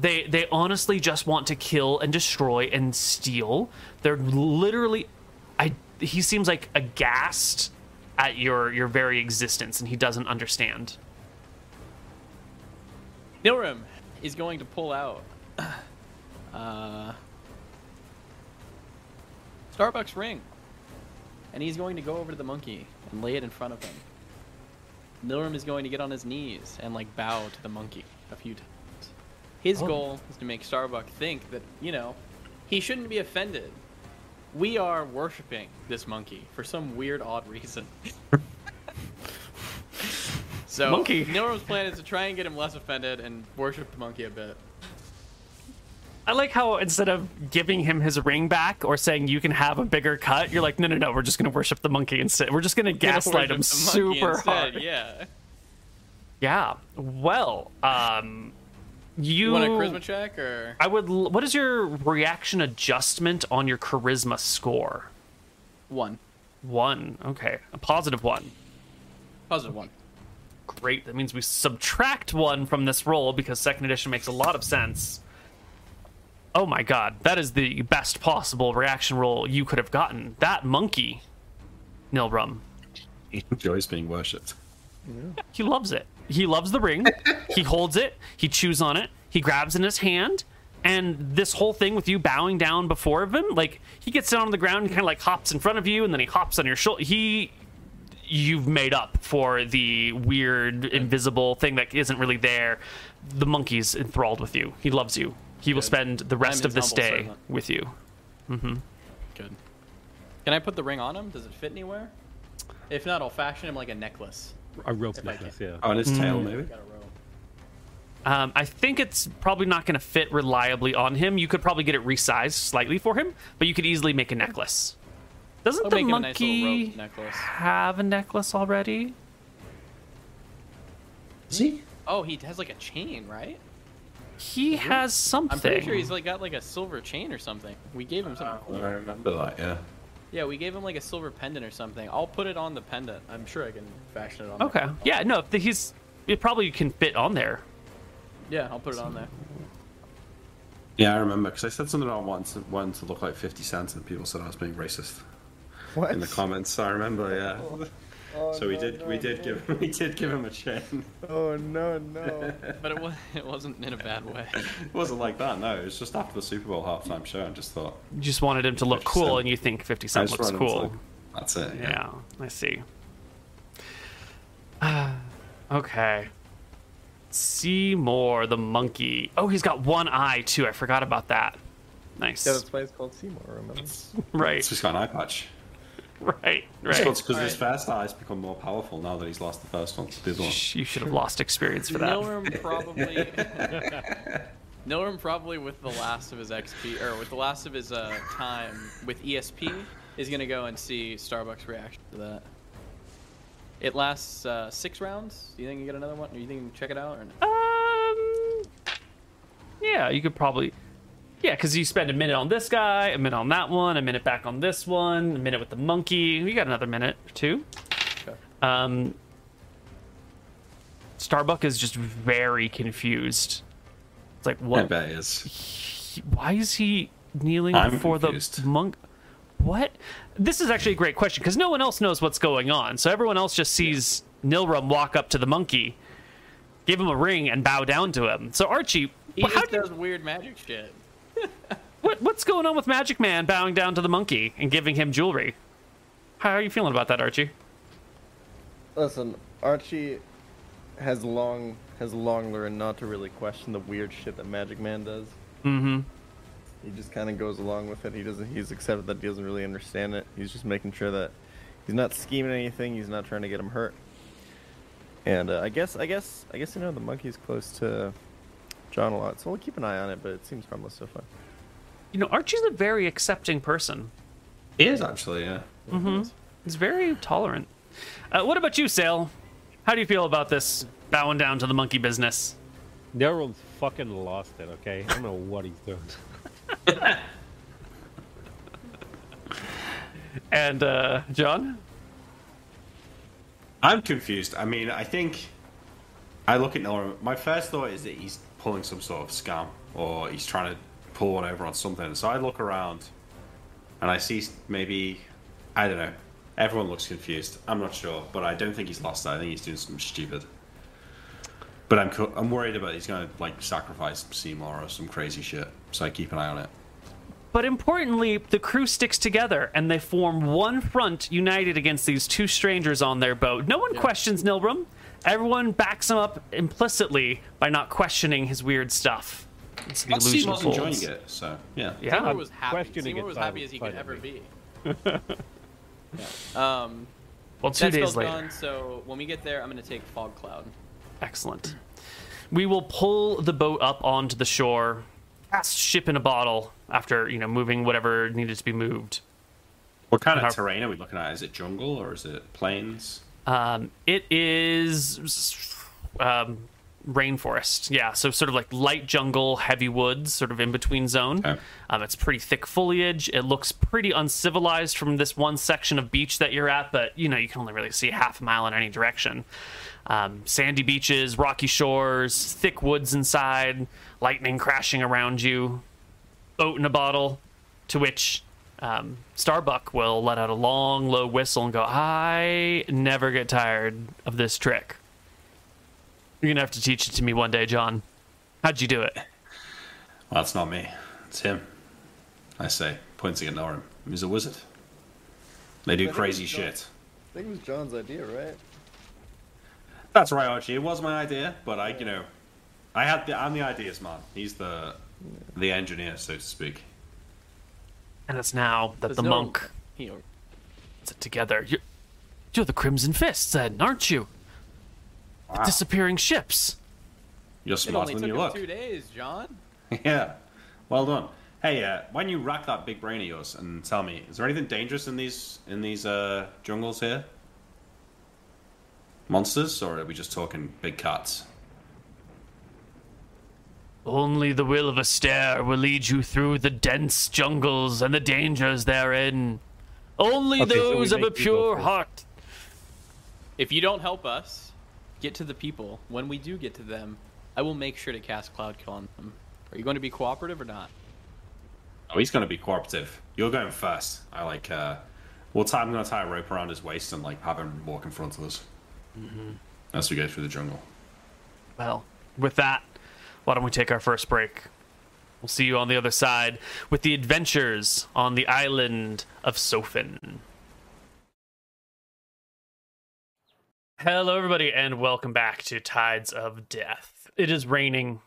they they honestly just want to kill and destroy and steal. They're literally I he seems like aghast at your your very existence and he doesn't understand. Nilrim is going to pull out uh, Starbucks ring, and he's going to go over to the monkey and lay it in front of him. Nilrim is going to get on his knees and like bow to the monkey a few times. His goal is to make Starbuck think that you know he shouldn't be offended. We are worshiping this monkey for some weird, odd reason. so Monkey. Nilrim's plan is to try and get him less offended and worship the monkey a bit. I like how instead of giving him his ring back or saying you can have a bigger cut, you're like, no, no, no, we're just gonna worship the monkey instead. We're just gonna gaslight him Worship the monkey super instead, hard. Yeah. Yeah. Well, um, you, You want a charisma check or I would. What is your reaction adjustment on your charisma score? one? One. Okay, a positive one. Positive one. Great. That means we subtract one from this roll because second edition makes a lot of sense. Oh my god, that is the best possible reaction roll you could have gotten. That monkey, Nilrim, He enjoys being worshipped. he loves it. He loves the ring. he holds it. He chews on it. He grabs in his hand. And this whole thing with you bowing down before him, like he gets down on the ground and kind of like hops in front of you, and then he hops on your shoulder. He, you've made up for the weird invisible thing that isn't really there. The monkey's enthralled with you. He loves you. He will spend the rest of this humble day servant. with you. Mm-hmm. Good. Can I put the ring on him? Does it fit anywhere? If not, I'll fashion him like a necklace. A rope If necklace, yeah. On and his tail, maybe? Got a rope. Um, I think it's probably not going to fit reliably on him. You could probably get it resized slightly for him, but you could easily make a necklace. Doesn't I'll the make him a nice monkey necklace. have a necklace already? See? Oh, he has like a chain, right? He has something. I'm pretty sure he's like got like a silver chain or something. We gave him something cool. I remember that, yeah. Yeah, we gave him like a silver pendant or something. I'll put it on the pendant. I'm sure I can fashion it on. there. Okay. Yeah. No. He's. It probably can fit on there. Yeah, I'll put it on there. Yeah, I remember because I said something about once one to look like 50 cents, and people said I was being racist What? in the comments. I remember, yeah. Oh, so we no, did, no, we did no. give, we did give him a chain. Oh no no. But it was it wasn't in a bad way. It wasn't like that, no. It was just after the Super Bowl halftime show. I just thought, You just wanted him to look cool, Cent. and you think Fifty I Cent just looks wanted him to cool. look- That's it. Yeah. Yeah, I see. okay. Seymour the monkey. Oh, he's got one eye too. I forgot about that. Nice. Yeah, that's why it's called Seymour. Remember? right. It's just got an eye patch. right, right. because his first eye's become more powerful now that he's lost the first one. The one. You should have lost experience for that. Nilrim probably. Nilrim probably with the last of his XP or with the last of his uh, time with ESP is gonna go and see Starbucks' reaction to that. It lasts uh, six rounds. Do you think you get another one? Do you think you can check it out or no? Um, yeah, you could probably. Yeah, because you spend a minute on this guy, a minute on that one, a minute back on this one, a minute with the monkey. You got another minute or two. Okay. Um, Starbuck is just very confused. It's like, what? bet he why is he kneeling I'm before confused. the monk? What? This is actually a great question because no one else knows what's going on. So everyone else just sees Nilrim walk up to the monkey, give him a ring, and bow down to him. So Archie, He wh- how just do you- does weird magic shit. What, what's going on with Magic Man bowing down to the monkey and giving him jewelry? How are you feeling about that, Archie? Listen, Archie has long has long learned not to really question the weird shit that Magic Man does. Mm-hmm. He just kind of goes along with it. He doesn't. He's accepted that he doesn't really understand it. He's just making sure that he's not scheming anything. He's not trying to get him hurt. And uh, I guess, I guess, I guess you know the monkey's close to John a lot, so we'll keep an eye on it. But it seems harmless so far. You know, Archie's a very accepting person. He is actually, yeah. Mm-hmm. He's very tolerant. Uh, what about you, Sail? How do you feel about this bowing down to the monkey business? Nilrim's fucking lost it, okay? I don't know what he's doing. And uh, John? I'm confused. I mean, I think I look at Nora. My first thought is that he's pulling some sort of scam, or he's trying to pull one over on something. So I look around, and I see maybe I don't know. Everyone looks confused. I'm not sure, but I don't think he's lost it. I think he's doing something stupid. But I'm co- I'm worried about he's gonna like sacrifice Seymour or some crazy shit. So I keep an eye on it. But importantly, the crew sticks together and they form one front united against these two strangers on their boat. No one questions Nilrim. Everyone backs him up implicitly by not questioning his weird stuff. It's the But illusion Seymour's folds. enjoying it, so yeah. Yeah. Seymour was happy. questioning Seymour it was happy as he could ever be. yeah. Um, Well, two days later. gone, so when we get there, I'm gonna take fog cloud. Excellent. We will pull the boat up onto the shore, cast ship in a bottle after, you know, moving whatever needed to be moved. What kind of terrain are we looking at? Is it jungle or is it plains? Um, it is um, rainforest. Yeah, so sort of like light jungle, heavy woods, sort of in between zone. Okay. Um, it's pretty thick foliage. It looks pretty uncivilized from this one section of beach that you're at, but you know you can only really see half a mile in any direction. Um, sandy beaches, rocky shores, thick woods inside, lightning crashing around you, boat in a bottle, to which um, Starbuck will let out a long, low whistle and go, I never get tired of this trick. You're going to have to teach it to me one day, John. How'd you do it? Well, that's not me. It's him. I say, pointing at Norum. He's a wizard. They do think crazy it's John. shit. I think it was John's idea, right? That's right, Archie. It was my idea, but I, you know, I had the. I'm the ideas man. He's the, the engineer, so to speak. And it's now that There's the no- monk He, puts it together. You're, you're the Crimson Fist, then, aren't you? Wow. Disappearing ships. You're it smarter only than took you him look. two days, John. yeah. Well done. Hey, uh, when you rack that big brain of yours and tell me, is there anything dangerous in these in these uh, jungles here? Monsters, or are we just talking big cats? Only the will of Astaire will lead you through the dense jungles and the dangers therein. Only Okay, so those of a make you go pure heart. If you don't help us get to the people, when we do get to them, I will make sure to cast Cloud Kill on them. Are you going to be cooperative or not? Oh, he's going to be cooperative. You're going first. I like. uh We'll tie. I'm going to tie a rope around his waist and like have him walk in front of us as we go through the jungle. Well, with that, why don't we take our first break? We'll see you on the other side with the adventures on the island of Sofin. Hello, everybody, and welcome back to Tides of Death. It is raining.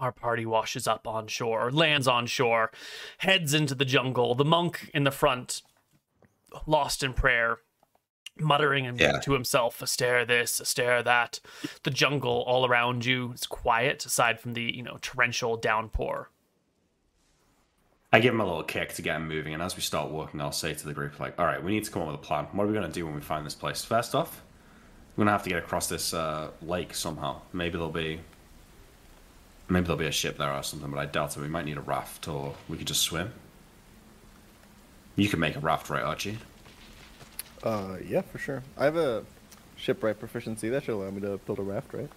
Our party washes up on shore, lands on shore, heads into the jungle. The monk in the front lost in prayer, muttering and Yeah. to himself, Astaire this, Astaire that. The jungle all around you is quiet, aside from the, you know, torrential downpour. I give him a little kick to get him moving, and as we start walking, I'll say to the group, like, all right, we need to come up with a plan. What are we going to do when we find this place? First off, we're going to have to get across this uh, lake somehow. Maybe there'll be. Maybe there'll be a ship there or something, but I doubt it. We might need a raft, or we could just swim. You can make a raft, right, Archie? Uh, yeah, for sure. I have a shipwright proficiency. That should allow me to build a raft, right?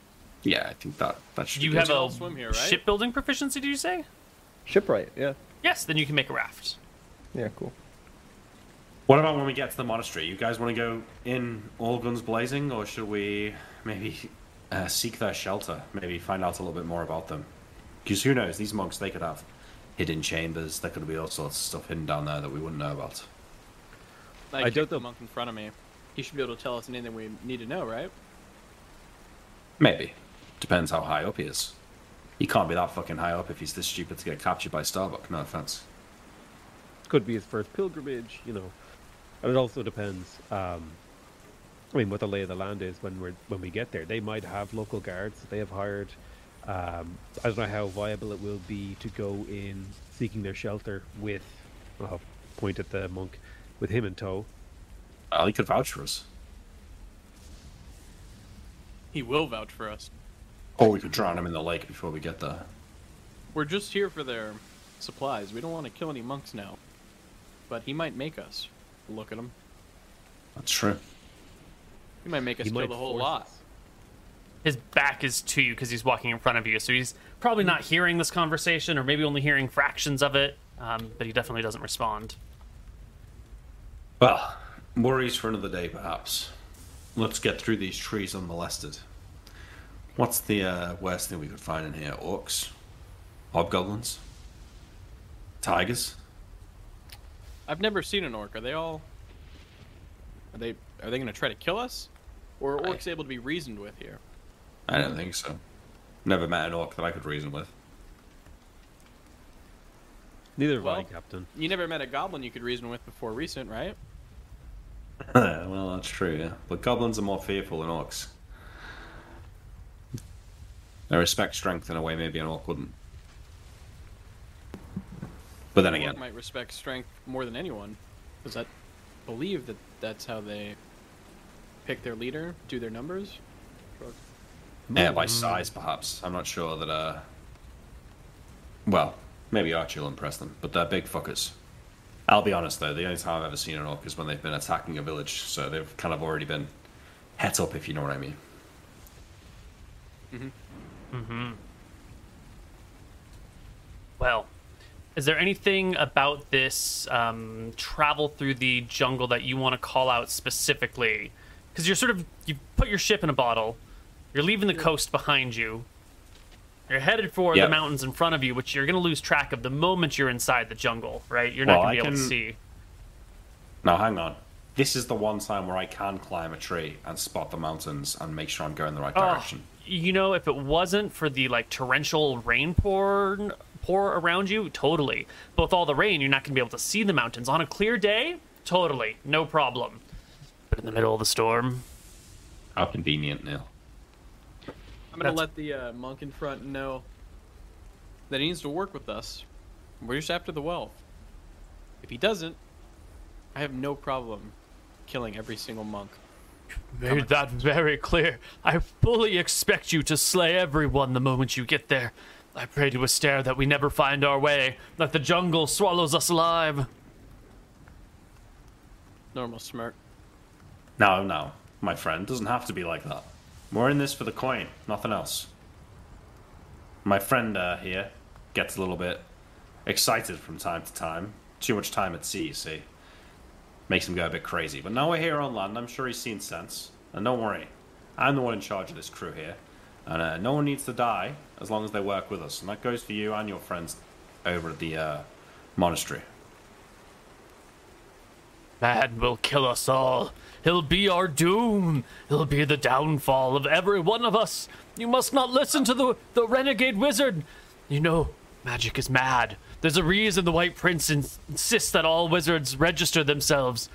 Yeah, I think that that should. You be have good. all a swim here, right? shipbuilding proficiency, Do you say? Shipwright, yeah. Yes, then you can make a raft. Yeah, cool. What about when we get to the monastery? You guys want to go in all guns blazing, or should we maybe uh, seek their shelter? Maybe find out a little bit more about them. Because who knows? These monks, they could have hidden chambers. There could be all sorts of stuff hidden down there that we wouldn't know about. I, I don't the know- monk in front of me. He should be able to tell us anything we need to know, right? Maybe. Depends how high up he is. He can't be that fucking high up if he's this stupid to get captured by Starbuck. No offense. Could be his first pilgrimage, you know. And it also depends. Um, I mean, what the lay of the land is when we're when we get there. They might have local guards that they have hired. Um, I don't know how viable it will be to go in seeking their shelter with. I'll point at the monk, with him in tow. Well, he could vouch for us. He will vouch for us. Or we could drown him in the lake before we get there. We're just here for their supplies. We don't want to kill any monks now. But he might make us. Look at him. That's true. He might make us He kill the whole force lot. us. His back is to you because he's walking in front of you, so he's probably not hearing this conversation, or maybe only hearing fractions of it. Um, but he definitely doesn't respond. Well, worries for another day, perhaps. Let's get through these trees unmolested. What's the uh, worst thing we could find in here? Orcs? Hobgoblins? Tigers? I've never seen an orc. Are they all? Are they? Are they going to try to kill us? Or are I- orcs able to be reasoned with here? I don't think so. Never met an orc that I could reason with. Neither have I, Captain. You never met a goblin you could reason with before recent, right? well, that's true, yeah. But goblins are more fearful than orcs. They respect strength in a way maybe an orc wouldn't. But then An orc again, might respect strength more than anyone, because I believe that that's how they pick their leader, do their numbers. yeah, by size perhaps. I'm not sure that, uh. Well, maybe Archie will impress them, but they're big fuckers. I'll be honest though, the only time I've ever seen an orc is when they've been attacking a village, so they've kind of already been het up, if you know what I mean. Mhm. Mhm. Well, is there anything about this um, travel through the jungle that you want to call out specifically? Because you're sort of you put your ship in a bottle, you're leaving the coast behind you, you're headed for Yep. the mountains in front of you, which you're going to lose track of the moment you're inside the jungle, right? You're not going to be able to see. Now, hang on. This is the one time where I can climb a tree and spot the mountains and make sure I'm going the right Oh, direction. you know, if it wasn't for the like torrential rain pour pour around you, totally. But with all the rain, you're not going to be able to see the mountains on a clear day. Totally, no problem. But in the middle of the storm, How convenient, Neil. I'm gonna That's- let the uh, monk in front know that he needs to work with us. We're just after the wealth. If he doesn't, I have no problem killing every single monk. made that very clear. I fully expect you to slay everyone the moment you get there. I pray to Astaire that we never find our way, that the jungle swallows us alive. Normal smirk. No, no, my friend. Doesn't have to be like that. We're in this for the coin, nothing else. My friend uh, here gets a little bit excited from time to time. Too much time at sea, you see. Makes him go a bit crazy. But now we're here on land, I'm sure he's seen sense. And don't worry, I'm the one in charge of this crew here. And uh, no one needs to die as long as they work with us. And that goes for you and your friends over at the uh, monastery. Man will kill us all. He'll be our doom. He'll be the downfall of every one of us. You must not listen to the, the renegade wizard. You know, magic is mad. There's a reason the White Prince ins- insists that all wizards register themselves.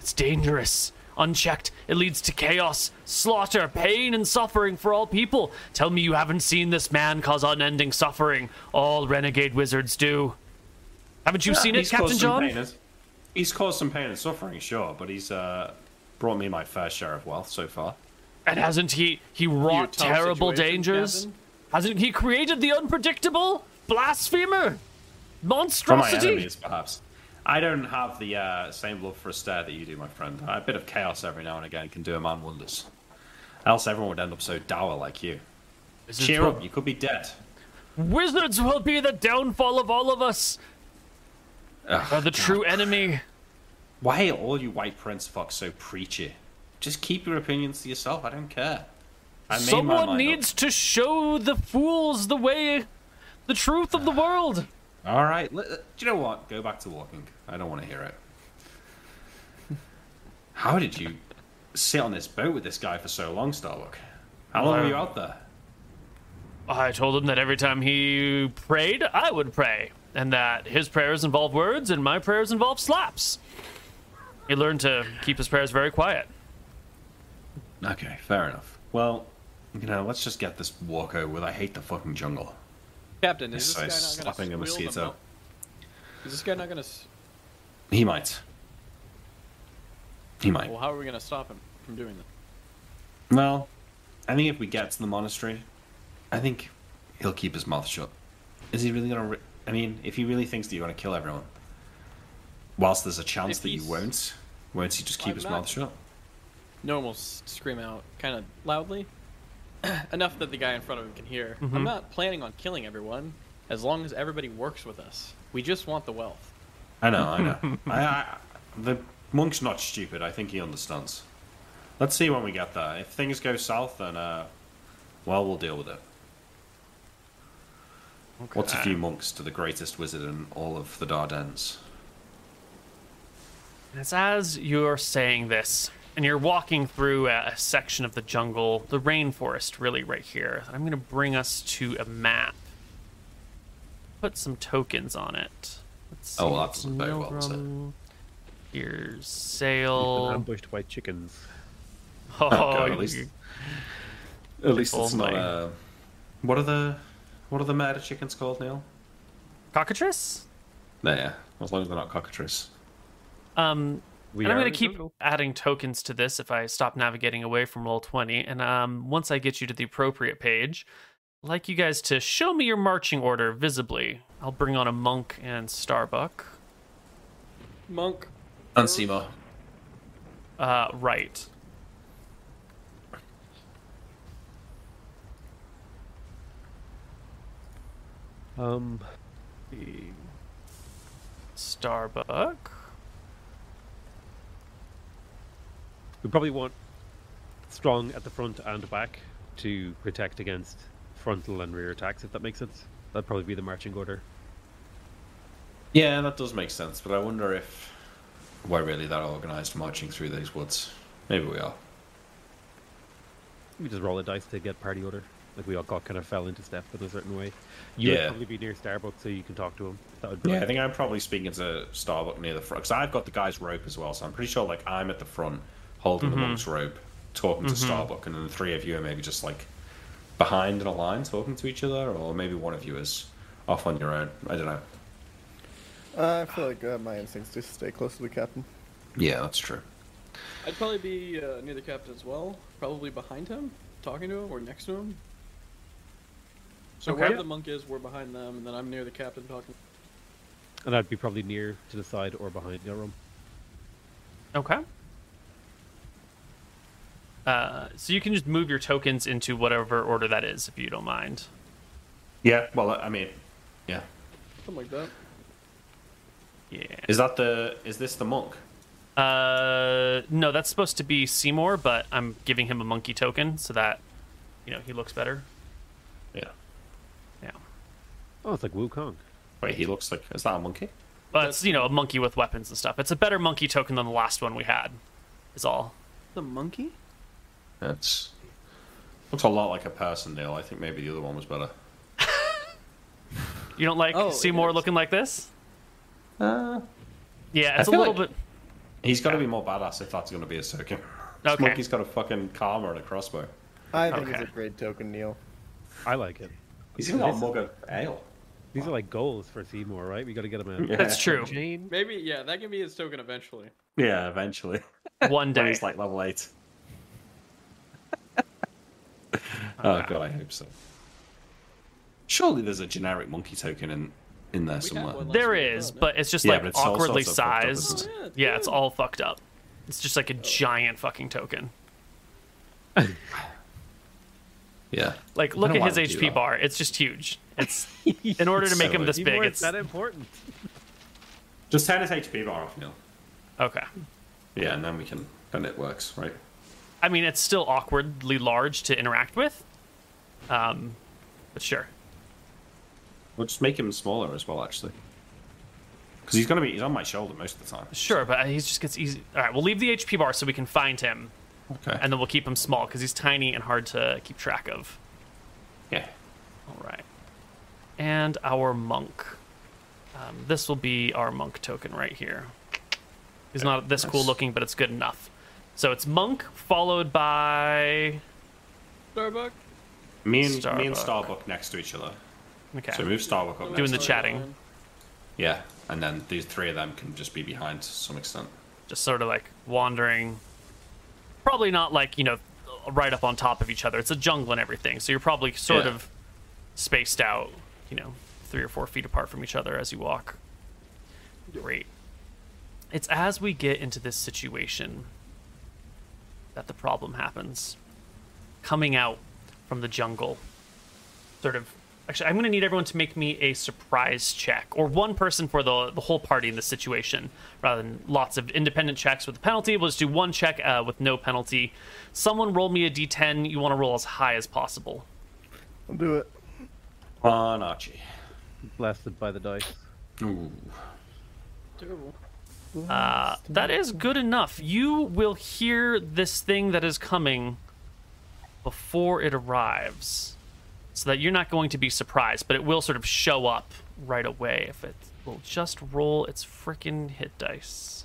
It's dangerous. Unchecked, it leads to chaos, slaughter, pain, and suffering for all people. Tell me you haven't seen this man cause unending suffering. All renegade wizards do. Haven't you seen it, Captain John? pain He's caused some pain and suffering, sure, but he's uh, brought me my fair share of wealth so far. And hasn't he he wrought terrible dangers? Captain? Hasn't he created the unpredictable? Blasphemer? monstrosity? For my enemies, perhaps. I don't have the uh, same love for Astaire that you do, my friend. A bit of chaos every now and again can do a man wonders. Else everyone would end up so dour like you. Wizards Cheer up, you could be dead. Wizards will be the downfall of all of us. Are the true enemy. Why are all you white prince fucks so preachy? Just keep your opinions to yourself. I don't care. I Someone mind up. needs to show the fools the way, the truth of the world. All right. Do you know what? Go back to walking. I don't want to hear it. How did you sit on this boat with this guy for so long, Starbuck? How long were you out there? I told him that every time he prayed, I would pray, and that his prayers involve words and my prayers involve slaps. He learned to keep his prayers very quiet. Okay, fair enough. Well, you know, let's just get this walk over with. I hate the fucking jungle. Captain, is So this guy not slapping a gonna squeal mosquito. Is this guy not gonna? He might. He might. Well, how are we gonna stop him from doing that? Well, I think if we get to the monastery, I think he'll keep his mouth shut. Is he really gonna? Re- I mean, if he really thinks that you're gonna kill everyone, whilst there's a chance If that you won't, won't he just keep I'm his mouth shut? No one will scream out kind of loudly, enough that the guy in front of him can hear. Mm-hmm. I'm not planning on killing everyone, as long as everybody works with us. We just want the wealth. I know, I know. I, I, the monk's not stupid. I think he understands. Let's see when we get there. If things go south, then uh, well, we'll deal with it. What's a few monks to the greatest wizard in all of the Dardanelles? And it's as you're saying this, and you're walking through a, a section of the jungle, the rainforest, really, right here. I'm going to bring us to a map. Put some tokens on it. Let's Oh, see, well, that it's doesn't bode well, does it? Milgram. Sail. ambushed by chickens. Oh, God, at least- At least Oh it's not. Uh, what are the what are the murder chickens called, Neil? cockatrice? No, yeah, as long as they're not cockatrice. Um, We and I'm going to keep jungle. adding tokens to this if I stop navigating away from Roll20. And um, once I get you to the appropriate page, I'd like you guys to show me your marching order visibly. I'll bring on a monk and Starbuck. Monk. And Seymour. Uh, right. Um, Starbuck. We probably want strong at the front and back to protect against frontal and rear attacks, if that makes sense. That'd probably be the marching order. Yeah, that does make sense, but I wonder if we're really that organized marching through these woods. Maybe we are. We just roll a dice to get party order. Like we all got kind of fell into step in a certain way. You Yeah. would probably be near Starbucks so you can talk to him. That would be Yeah, I think I'm probably speaking to Starbuck near the front because I've got the guy's rope as well, so I'm pretty sure like I'm at the front holding the monk's rope, talking to Starbuck, and then the three of you are maybe just like behind in a line talking to each other, or maybe one of you is off on your own. I don't know. Uh, I feel like uh, my instincts to stay close to the captain. Yeah, that's true. I'd probably be uh, near the captain as well. Probably behind him, talking to him, or next to him. So Okay. wherever the monk is, we're behind them, and then I'm near the captain talking. And I'd be probably near to the side or behind Nilrim. Okay. Uh, so you can just move your tokens into whatever order that is, if you don't mind. Yeah, well, I mean, yeah. Something like that. Yeah. Is that the? Is this the monk? Uh, no, that's supposed to be Seymour, but I'm giving him a monkey token so that, you know, he looks better. Yeah. Yeah. Oh, it's like Wukong. Wait, he looks like. Is that a monkey? But it's, you know, a monkey with weapons and stuff. It's a better monkey token than the last one we had, is all. The monkey? That's looks a lot like a person, Neil. I think maybe the other one was better. You don't like Oh, Seymour looking like this? Uh, Yeah, it's a little like- bit. He's got to be more badass if that's going to be a token. Okay. Monkey's got a fucking karma and a crossbow. I think Okay. it's a great token, Neil. I like it. He's even got a mug of ale. These are like goals for Seymour, right? We got to get him a That's true. Jane. Maybe yeah, that can be his token eventually. Yeah, eventually. One When day. he's like level 8. Oh god, I hope so. Surely there's a generic monkey token in in there We somewhere. one last There week, is, oh, no? but it's just Yeah, like but it's all awkwardly sorts of fucked up, isn't sized. it? Oh, yeah, it's yeah, it's good. all fucked up. It's just like a oh. giant fucking token. Yeah. Like, look don't at his wanna do HP that. bar. It's just huge. It's in order to make so him this big. big. Seymour, It's it's that important. Just turn his HP bar off, Neil. okay. Yeah, and then we can then it works, right? I mean, it's still awkwardly large to interact with. Um, but sure. We'll just make him smaller as well, actually. Because he's gonna be he's on my shoulder most of the time. Sure, but he just gets easy. All right, we'll leave the HP bar so we can find him, Okay. and then we'll keep him small because he's tiny and hard to keep track of. yeah. All right. And our monk. Um, this will be our monk token right here. He's not this cool looking, but it's good enough. So it's monk followed by. Starbuck. Me and me and Starbuck. Starbuck next to each other. Okay. So move Starbuck up Doing the to him. chatting. Yeah, and then these three of them can just be behind to some extent. Just sort of like wandering. Probably not like, you know, right up on top of each other. It's a jungle and everything. So you're probably sort Yeah. of spaced out, you know, three or four feet apart from each other as you walk. Great. It's as we get into this situation that the problem happens. Coming out from the jungle. Sort of. Actually, I'm going to need everyone to make me a surprise check, or one person for the the whole party in this situation, rather than lots of independent checks with a penalty. We'll just do one check uh, with no penalty. Someone roll me a d10. You want to roll as high as possible. I'll do it. Come on, Archie. Blasted by the dice. Ooh. Terrible. Uh, that is good enough. You will hear this thing that is coming before it arrives, so that you're not going to be surprised, but it will sort of show up right away if it will just roll its freaking hit dice.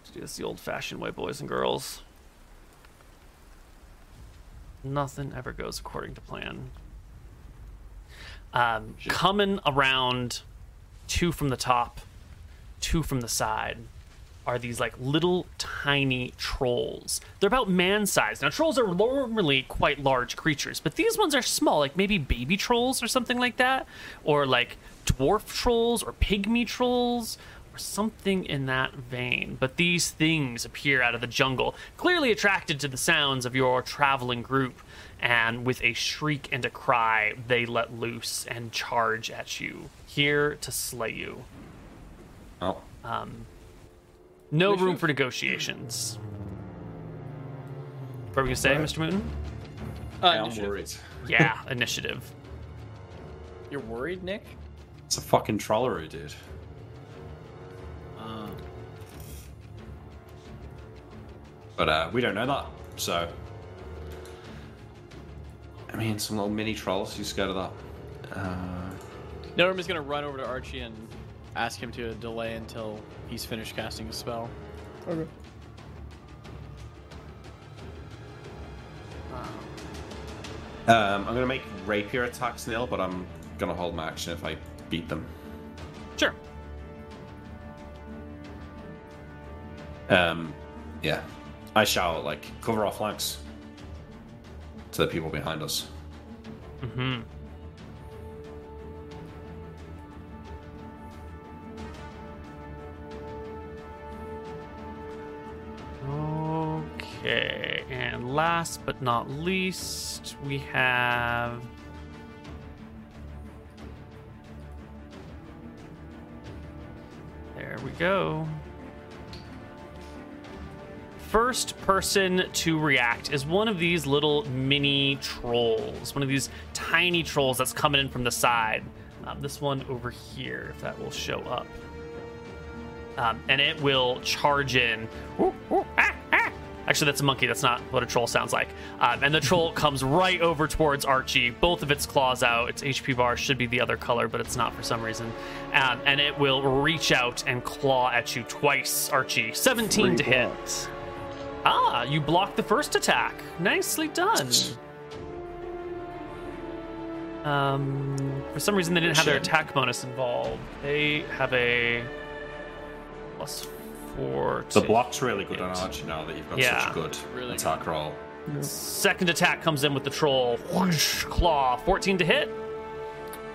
Let's do this the old-fashioned way, boys and girls. Nothing ever goes according to plan um, coming around two from the top, two from the side are these like little tiny trolls. They're about man sized. Now, trolls are normally quite large creatures, but these ones are small, like maybe baby trolls or something like that, or like dwarf trolls or pygmy trolls. Or something in that vein. But these things appear out of the jungle, clearly attracted to the sounds of your traveling group, and with a shriek and a cry, they let loose and charge at you, here to slay you. Oh. No room Initiative? for negotiations. What are we gonna say, Mr. Moon? Uh, I'm initiative. worried. Yeah, initiative. You're worried, Nick? It's a fucking trolleroo, dude. Uh, But uh, we don't know that, so. I mean, some little mini trolls. You scared of that? Uh, Nilrim is gonna run over to Archie and ask him to delay until he's finished casting his spell. Okay. um, I'm gonna make rapier attacks, Neil, but I'm gonna hold my action if I beat them. Sure. Um, yeah. I shall like cover our flanks to the people behind us. Mm-hmm. Okay, and last but not least, we have. There we go. First person to react is one of these little mini trolls, one of these tiny trolls that's coming in from the side. Um, this one over here, if that will show up. Um, and it will charge in. Ooh, ooh, ah, ah. Actually, that's a monkey. That's not what a troll sounds like. Um, and the troll comes right over towards Archie, both of its claws out. Its HP bar should be the other color, but it's not for some reason. Um, and it will reach out and claw at you twice, Archie. 17 to hit. blocks. Ah, you blocked the first attack. Nicely done. Um, for some reason, they didn't have their attack bonus involved. They have a plus four. The block's really good on hit. Archie now that you've got Yeah. such a good Really attack roll. Second attack comes in with the troll. Whoosh, claw. 14 to hit.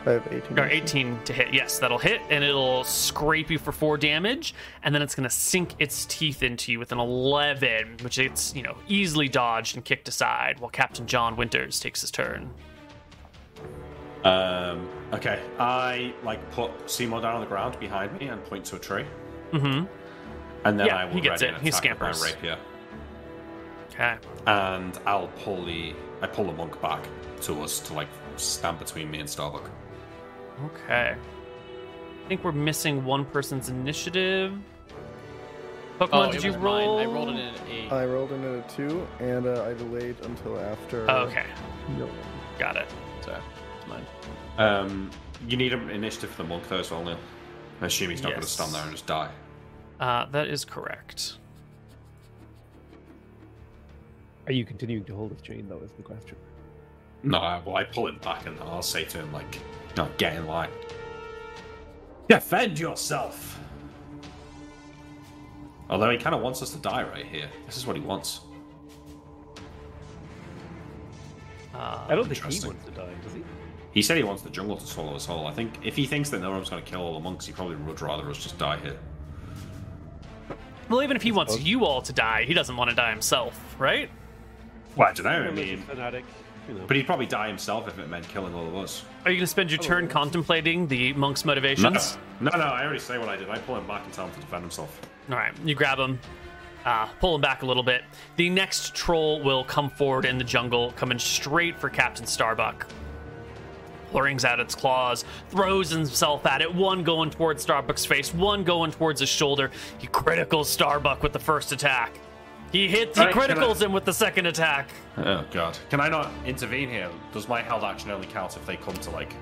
I have 18. Or 18 to hit. Yes, that'll hit, and it'll scrape you for four damage, and then it's going to sink its teeth into you with an 11, which it's, you know, easily dodged and kicked aside while Captain John Winters takes his turn. Um, okay, I like put Seymour down on the ground behind me and point to a tree, Mm-hmm. and then Yeah, I will he gets ready it. an He attack with my rapier, Okay. and I'll pull the I pull the monk back to us to like stand between me and Starbuck. Okay. I think we're missing one person's initiative. Pokemon, Oh, it did you was roll? Mine. I rolled it in an eight. I rolled in at a 2, and uh, I delayed until after. Oh, okay, No. got it. Sorry, it's mine. Um, you need an initiative for the monk though as well, Neil. I assume he's not going to Yes. stand there and just die. Uh, that is correct. Are you continuing to hold his chain, though, is the question. No, I- well, I pull him back and I'll say to him like, "No, get in line. Defend yourself." Although he kind of wants us to die right here. This is what he wants. Uh, I don't think he wants to die, does he? He said he wants the jungle to swallow us whole. I think if he thinks that Nilrim's going to kill all the monks, he probably would rather us just die here. well, even if he wants you all to die, he doesn't want to die himself, right? Well, I don't know. I mean, fanatic, you know. but he'd probably die himself if it meant killing all of us. Are you going to spend your turn contemplating the monk's motivations? No, no, I already say what I did. I pull him back and tell him to defend himself. All right, you grab him, uh, pull him back a little bit. The next troll will come forward in the jungle, coming straight for Captain Starbuck. Rings out its claws, throws himself at it, one going towards Starbuck's face, one going towards his shoulder. He criticals Starbuck with the first attack. He hits, he Alright, can I- criticals him with the second attack. Oh god. Can I not intervene here? Does my held action only count if they come to like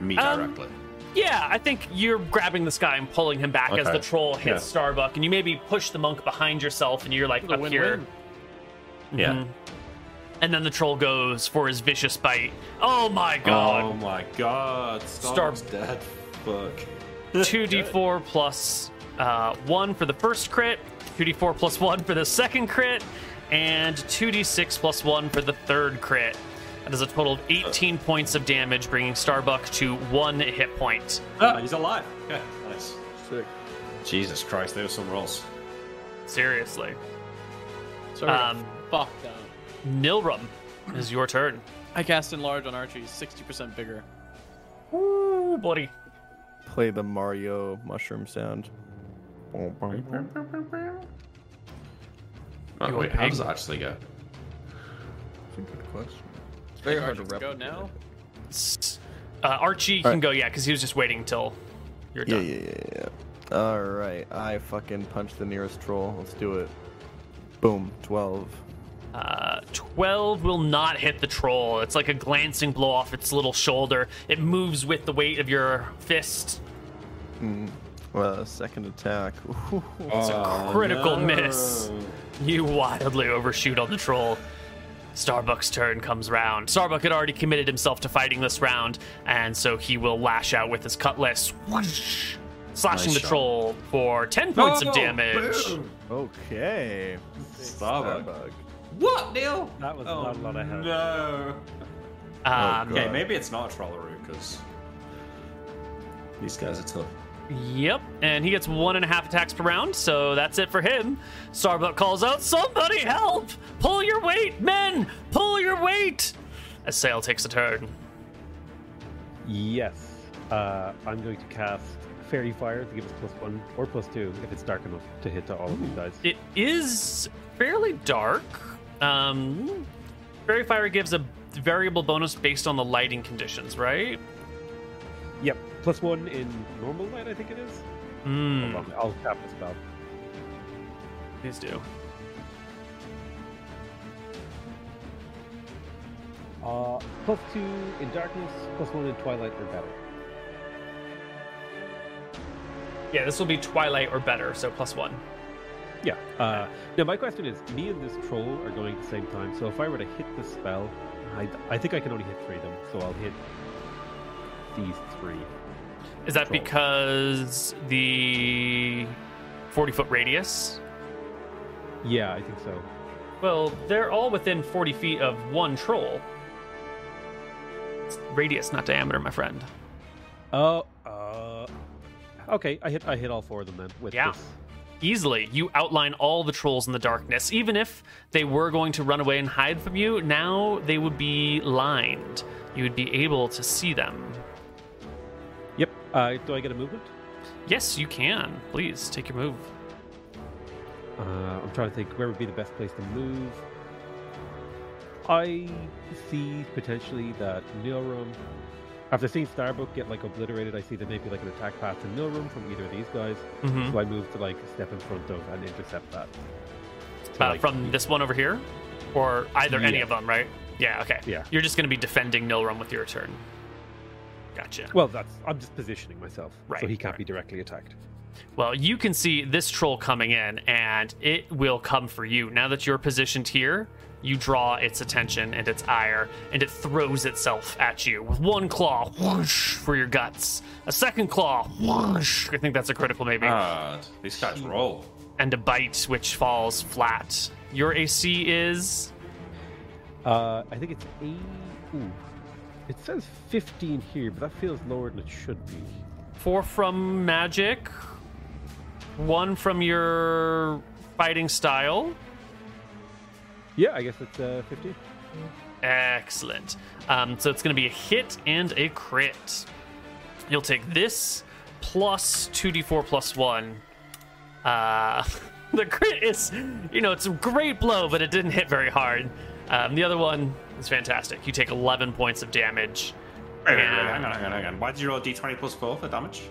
me Um, directly? Yeah, I think you're grabbing this guy and pulling him back as the troll hits Yeah. Starbuck, and you maybe push the monk behind yourself, and you're like up here. win-win. Yeah. And then the troll goes for his vicious bite. Oh my god. Oh my god. Star- dead. Fuck. 2d4 plus uh, 1 for the first crit, 2d4 plus 1 for the second crit, and 2d6 plus 1 for the third crit. That is a total of 18 points of damage, bringing Starbuck to 1 hit point. Ah, he's alive. Okay, nice. Sick. Jesus Christ, there were some rolls. Seriously. Sorry, Um, fucked up. Nilrim is your turn. I cast enlarge on Archie, sixty percent bigger. Ooh, bloody. Play the Mario mushroom sound. Oh, You wait, how does it actually go? That's a good question. It's Very very hard to Archie, go replicate. now. Uh, Archie can Alright. go, yeah, because he was just waiting until you're done. yeah, yeah, yeah. Alright, I fucking punch the nearest troll. Let's do it. Boom, 12. Uh, 12 will not hit the troll. It's like a glancing blow off its little shoulder. It moves with the weight of your fist. Uh, second attack. It's a critical miss. You wildly overshoot on the troll. Starbuck's turn comes round. Starbuck had already committed himself to fighting this round, and so he will lash out with his cutlass, whoosh, slashing Nice the shot. troll for 10 points of Oh, damage. boom. Okay. Starbuck. Starbug. What, Neil? That was oh, not a lot of help. No. Um, God. Okay, maybe it's not a Trollaroo because these guys are tough. Yep, and he gets one and a half attacks per round, so that's it for him. Starbuck calls out, Somebody help! Pull your weight, men! Pull your weight! As Sail takes a turn. Yes. Uh, I'm going to cast Fairy Fire to give us plus one or plus two if it's dark enough to hit to all of these guys. It is fairly dark. Um, Fairy Fire gives a variable bonus based on the lighting conditions, right? Plus one in normal light, I think it is. Mm. Hold on, I'll tap this spell. Please do. Uh, plus two in darkness, plus one in twilight or better. Yeah, this will be twilight or better, so plus one. Yeah. Uh, now my question is, me and this troll are going at the same time, so if I were to hit the spell, I, I think I can only hit three of them, so I'll hit these three. Is that Troll. because the 40 foot radius? Yeah, I think so. Well, they're all within 40 feet of one troll. It's radius, not diameter, my friend. Oh. Uh, okay, I hit I hit all four of them then with Yeah. this. Easily, you outline all the trolls in the darkness. Even if they were going to run away and hide from you, now they would be lined. You would be able to see them. Uh, do I get a movement? Yes, you can. Please take your move. Uh, I'm trying to think where would be the best place to move. I see potentially that Nilrim. After seeing Starbuck get like obliterated, I see that maybe like an attack path to Nilrim from either of these guys. Mhm. So I move to like step in front of and intercept that. To, Uh, like, from this one over here? Or either any of them, right? Yeah, okay. Yeah. You're just going to be defending Nilrim with your turn. Gotcha. Well, that's I'm just positioning myself, Right, so he can't right. be directly attacked. Well, you can see this troll coming in, and it will come for you. Now that you're positioned here, you draw its attention and its ire, and it throws itself at you with one claw whoosh, for your guts, a second claw whoosh, I think that's a critical maybe, God, these guys roll. and a bite which falls flat. Your AC is Uh, I think it's a. Ooh, it says 15 here, but that feels lower than it should be. four from magic, one from your fighting style. Yeah, I guess it's uh, 15. Excellent. Um, so it's going to be a hit and a crit. You'll take this plus 2d4 plus 1. Uh, the crit is, you know, it's a great blow, but it didn't hit very hard. Um, the other one is fantastic. You take 11 points of damage. Wait, wait, wait, And hang on, hang on, hang on. Why did you roll a d20 plus 4 for damage?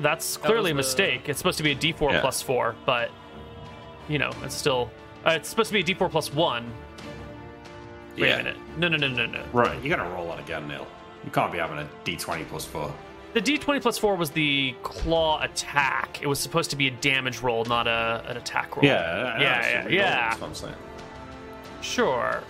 That's clearly a was the- mistake. It's supposed to be a d4 Yeah. plus 4, but, you know, it's still. Uh, it's supposed to be a d4 plus 1. Wait Yeah. a minute. No, no, no, no, no. Right, you gotta roll that again, Neil. You can't be having a d20 plus 4. The d20 plus 4 was the claw attack. It was supposed to be a damage roll, not a, an attack roll. Yeah, I yeah, yeah, yeah. That's what I'm saying. Sure.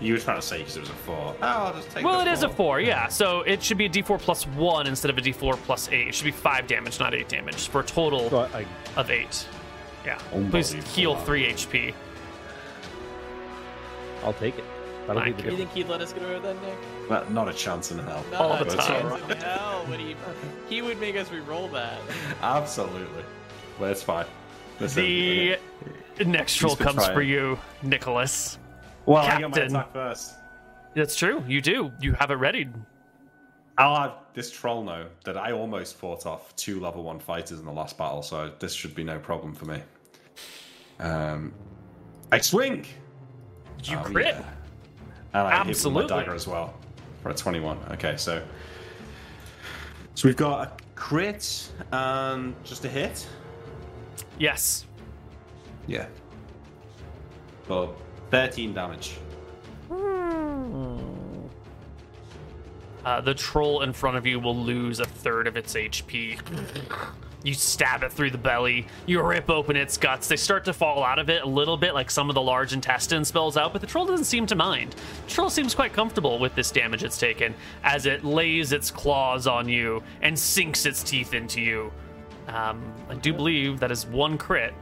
You were trying to say because it was a 4. Oh, I'll just take Well, the it is a 4, yeah. So it should be a d4 plus 1 instead of a d4 plus 8. It should be 5 damage, not 8 damage, for a total So I, I of 8. Yeah. Please Unbelievable. heal 3 HP. I'll take it. That'll Thank be Do the you think he'd let us get away with that, Nick? Well, not a chance in hell. Not All the a time. chance in hell would he. He would make us re-roll that. Absolutely. Well, it's fine. Listen, The next roll been comes for you, Nicholas. well, I get my Captain. attack first. That's true. You do. You have it ready. I'll have this troll know that I almost fought off two level one fighters in the last battle, so this should be no problem for me. Um, I swing. You Oh, crit. yeah. And I hit with Absolutely. my dagger as well for a twenty-one. Okay, so so we've got a crit and just a hit. Yes. Yeah. For thirteen damage. Uh, the troll in front of you will lose a third of its HP. You stab it through the belly. You rip open its guts. They start to fall out of it a little bit, like some of the large intestine spills out, but the troll doesn't seem to mind. The troll seems quite comfortable with this damage it's taken as it lays its claws on you and sinks its teeth into you. Um, I do believe that is one crit.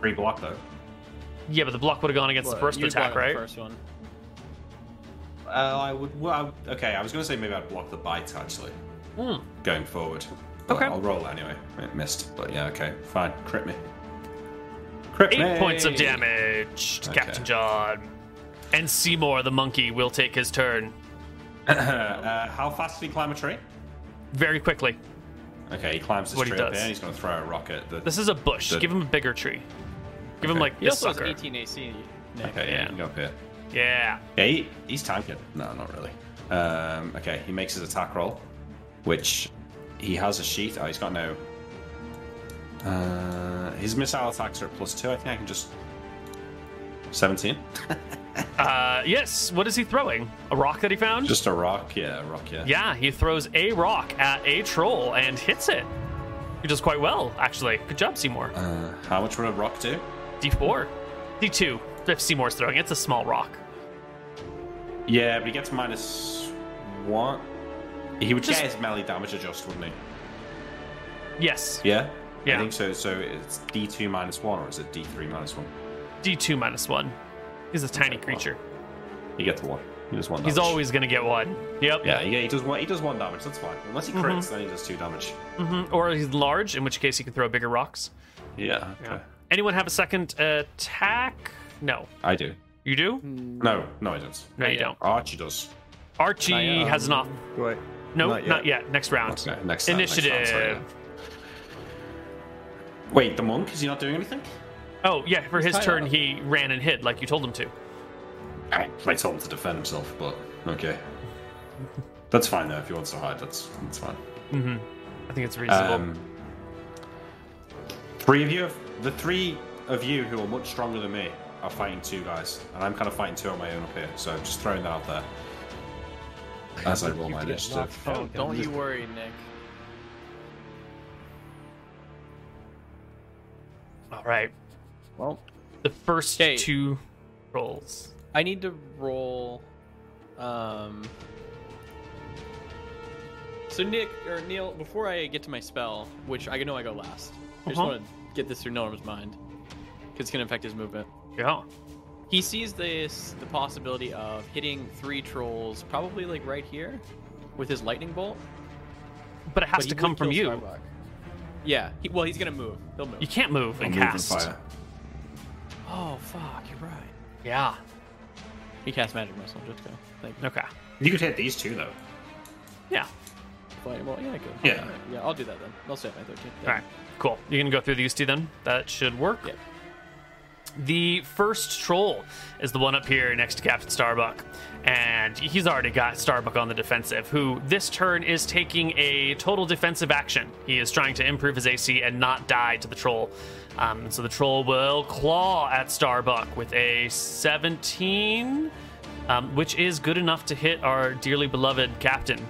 Free block though. Yeah, but the block would have gone against the first You'd attack, right? The first one. Uh, I would. Well, I okay, I was going to say maybe I'd block the bite actually, Hmm. going forward. But Okay. I'll roll anyway. It missed, but yeah, okay, fine. Crit me. Crit Eight me. points of damage to Okay. Captain John. And Seymour, the monkey, will take his turn uh, how fast did he climb a tree? very quickly. Okay, he climbs this What he tree up does. here. He's going to throw a rocket. The, This is a bush. The- Give him a bigger tree. Give him Okay. like He this also sucker. has 18 AC. Nick. okay, yeah, yeah. you go up here. Yeah. Yeah, he, he's tanking. No, not really. Um, okay, he makes his attack roll, which he has a sheet. Oh, he's got no. Uh, his missile attacks are at plus two. I think I can just 17. Uh, yes. What is he throwing? A rock that he found? Just a rock, yeah, a rock, yeah. Yeah, he throws a rock at a troll and hits it. He does quite well, actually. Good job, Seymour. Uh, how much would a rock do? D4. D2. If Seymour's throwing, it's a small rock. Yeah, but he gets minus one. He would Just- get his melee damage adjust, wouldn't he? Yes. Yeah? Yeah. I think so. So it's D2 minus one, or is it D3 minus one? D2 minus one. He's a tiny well. creature. He gets one. He does one He's always going to get one. Yep. Yeah, yeah, he does one. He does one damage. That's fine. Unless he crits, Mm-hmm. then he does two damage. hmm Or he's large, in which case he can throw bigger rocks. Yeah. Okay. Anyone have a second attack? No. I do. You do? No, no, I don't. No, you yet. don't. Archie does. Archie Not yet. has not. Do I? No, not not yet. yet. Next round. Okay, next time, next Initiative. round, sorry, yeah. Wait, the monk is he not doing anything? Oh, yeah. For his turn, up. he ran and hid like you told him to. I, I told him to defend himself, but okay. That's fine though. If he wants to hide, that's that's fine. Mm-hmm. I think it's reasonable. Um, three of you, have, the three of you who are much stronger than me, are fighting two guys, and I'm kind of fighting two on my own up here. So just throwing that out there as I roll my initiative. Oh, don't you worry, Nick. All right. Well, The first Okay. two rolls. I need to roll. Um. So Nick or Neil, before I get to my spell, which I know I go last, I just Uh-huh. want to get this through Norm's mind because it's gonna affect his movement. Yeah. He sees this the possibility of hitting three trolls, probably like right here, with his lightning bolt. But it has but to come from you. Starbuck. Yeah. He, well, he's gonna move. He'll move. You can't move and Move and cast. fire. Oh fuck! You're right. Yeah. He cast magic missile. Just go. Thank you. Okay. You could hit these two though. Yeah. Well, yeah, I could. Yeah. Yeah, I'll do that then. I'll save my 13. All right. Cool. You can go through these two then. That should work. The first troll is the one up here next to Captain Starbuck. And he's already got Starbuck on the defensive, who this turn is taking a total defensive action. He is trying to improve his AC and not die to the troll. Um, so the troll will claw at Starbuck with a 17, um, which is good enough to hit our dearly beloved captain.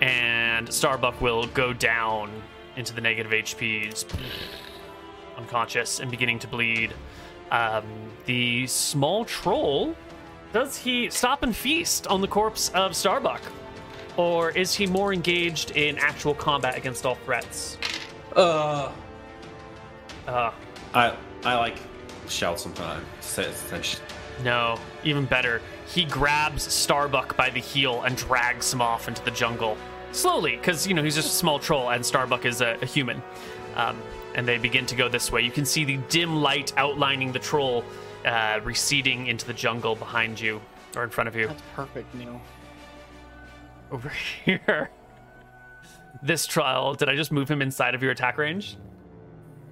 And Starbuck will go down into the negative HP, just unconscious and beginning to bleed. Um, the small troll, does he stop and feast on the corpse of Starbuck? Or is he more engaged in actual combat against all threats? Uh, Uh, I I like shout something. I say it's no, even better. He grabs Starbuck by the heel and drags him off into the jungle. Slowly, because, you know, he's just a small troll and Starbuck is a, a human. Um, and they begin to go this way. You can see the dim light outlining the troll uh, receding into the jungle behind you or in front of you. That's perfect, Neil. over here. This trial, did I just move him inside of your attack range?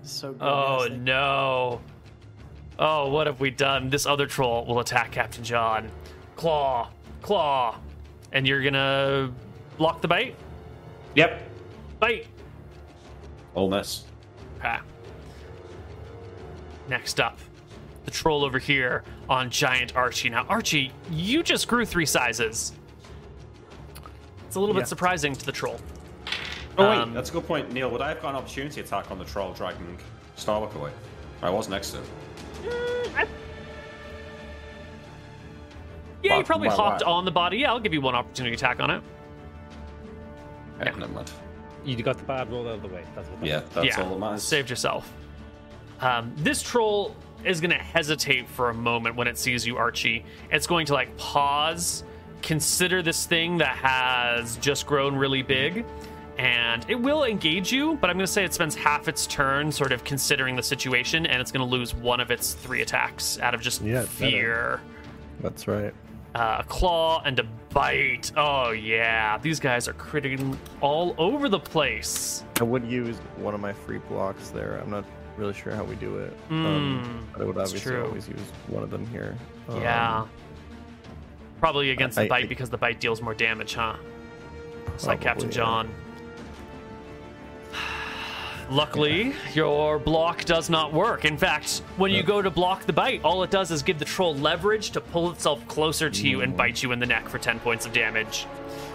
So good. Oh yes, no. Oh, what have we done? This other troll will attack Captain John. Claw, claw. And you're gonna block the bait? Yep. Bait. All miss. Okay. Next up, the troll over here on Giant Archie. Now, Archie, you just grew three sizes. It's a little Yeah. bit surprising to the troll. Oh wait, Um, that's a good point, Neil. Would I have got an opportunity attack on the troll dragging Starbuck away? I was next to him. Yeah, you probably why- hopped why? on the body. Yeah, I'll give you one opportunity attack on it. Yeah, never mind. You got the bad roll out of the way. That's what. That Yeah, that's yeah, all that matters. saved yourself. Um, this troll is going to hesitate for a moment when it sees you, Archie. It's going to like pause, consider this thing that has just grown really big, and it will engage you. But I'm going to say it spends half its turn sort of considering the situation, and it's going to lose one of its three attacks out of just Yeah, it's better. fear. That's right. Uh, a claw and a bite. Oh yeah, these guys are critting all over the place. I would use one of my free blocks there. I'm not really sure how we do it. Mm, um, but I would obviously true. always use one of them here. Um, Yeah. Probably against I- the bite I- because the bite deals more damage, huh? It's like Captain John. yeah. John. Luckily, your block does not work. In fact, when you go to block the bite, all it does is give the troll leverage to pull itself closer to you and bite you in the neck for 10 points of damage.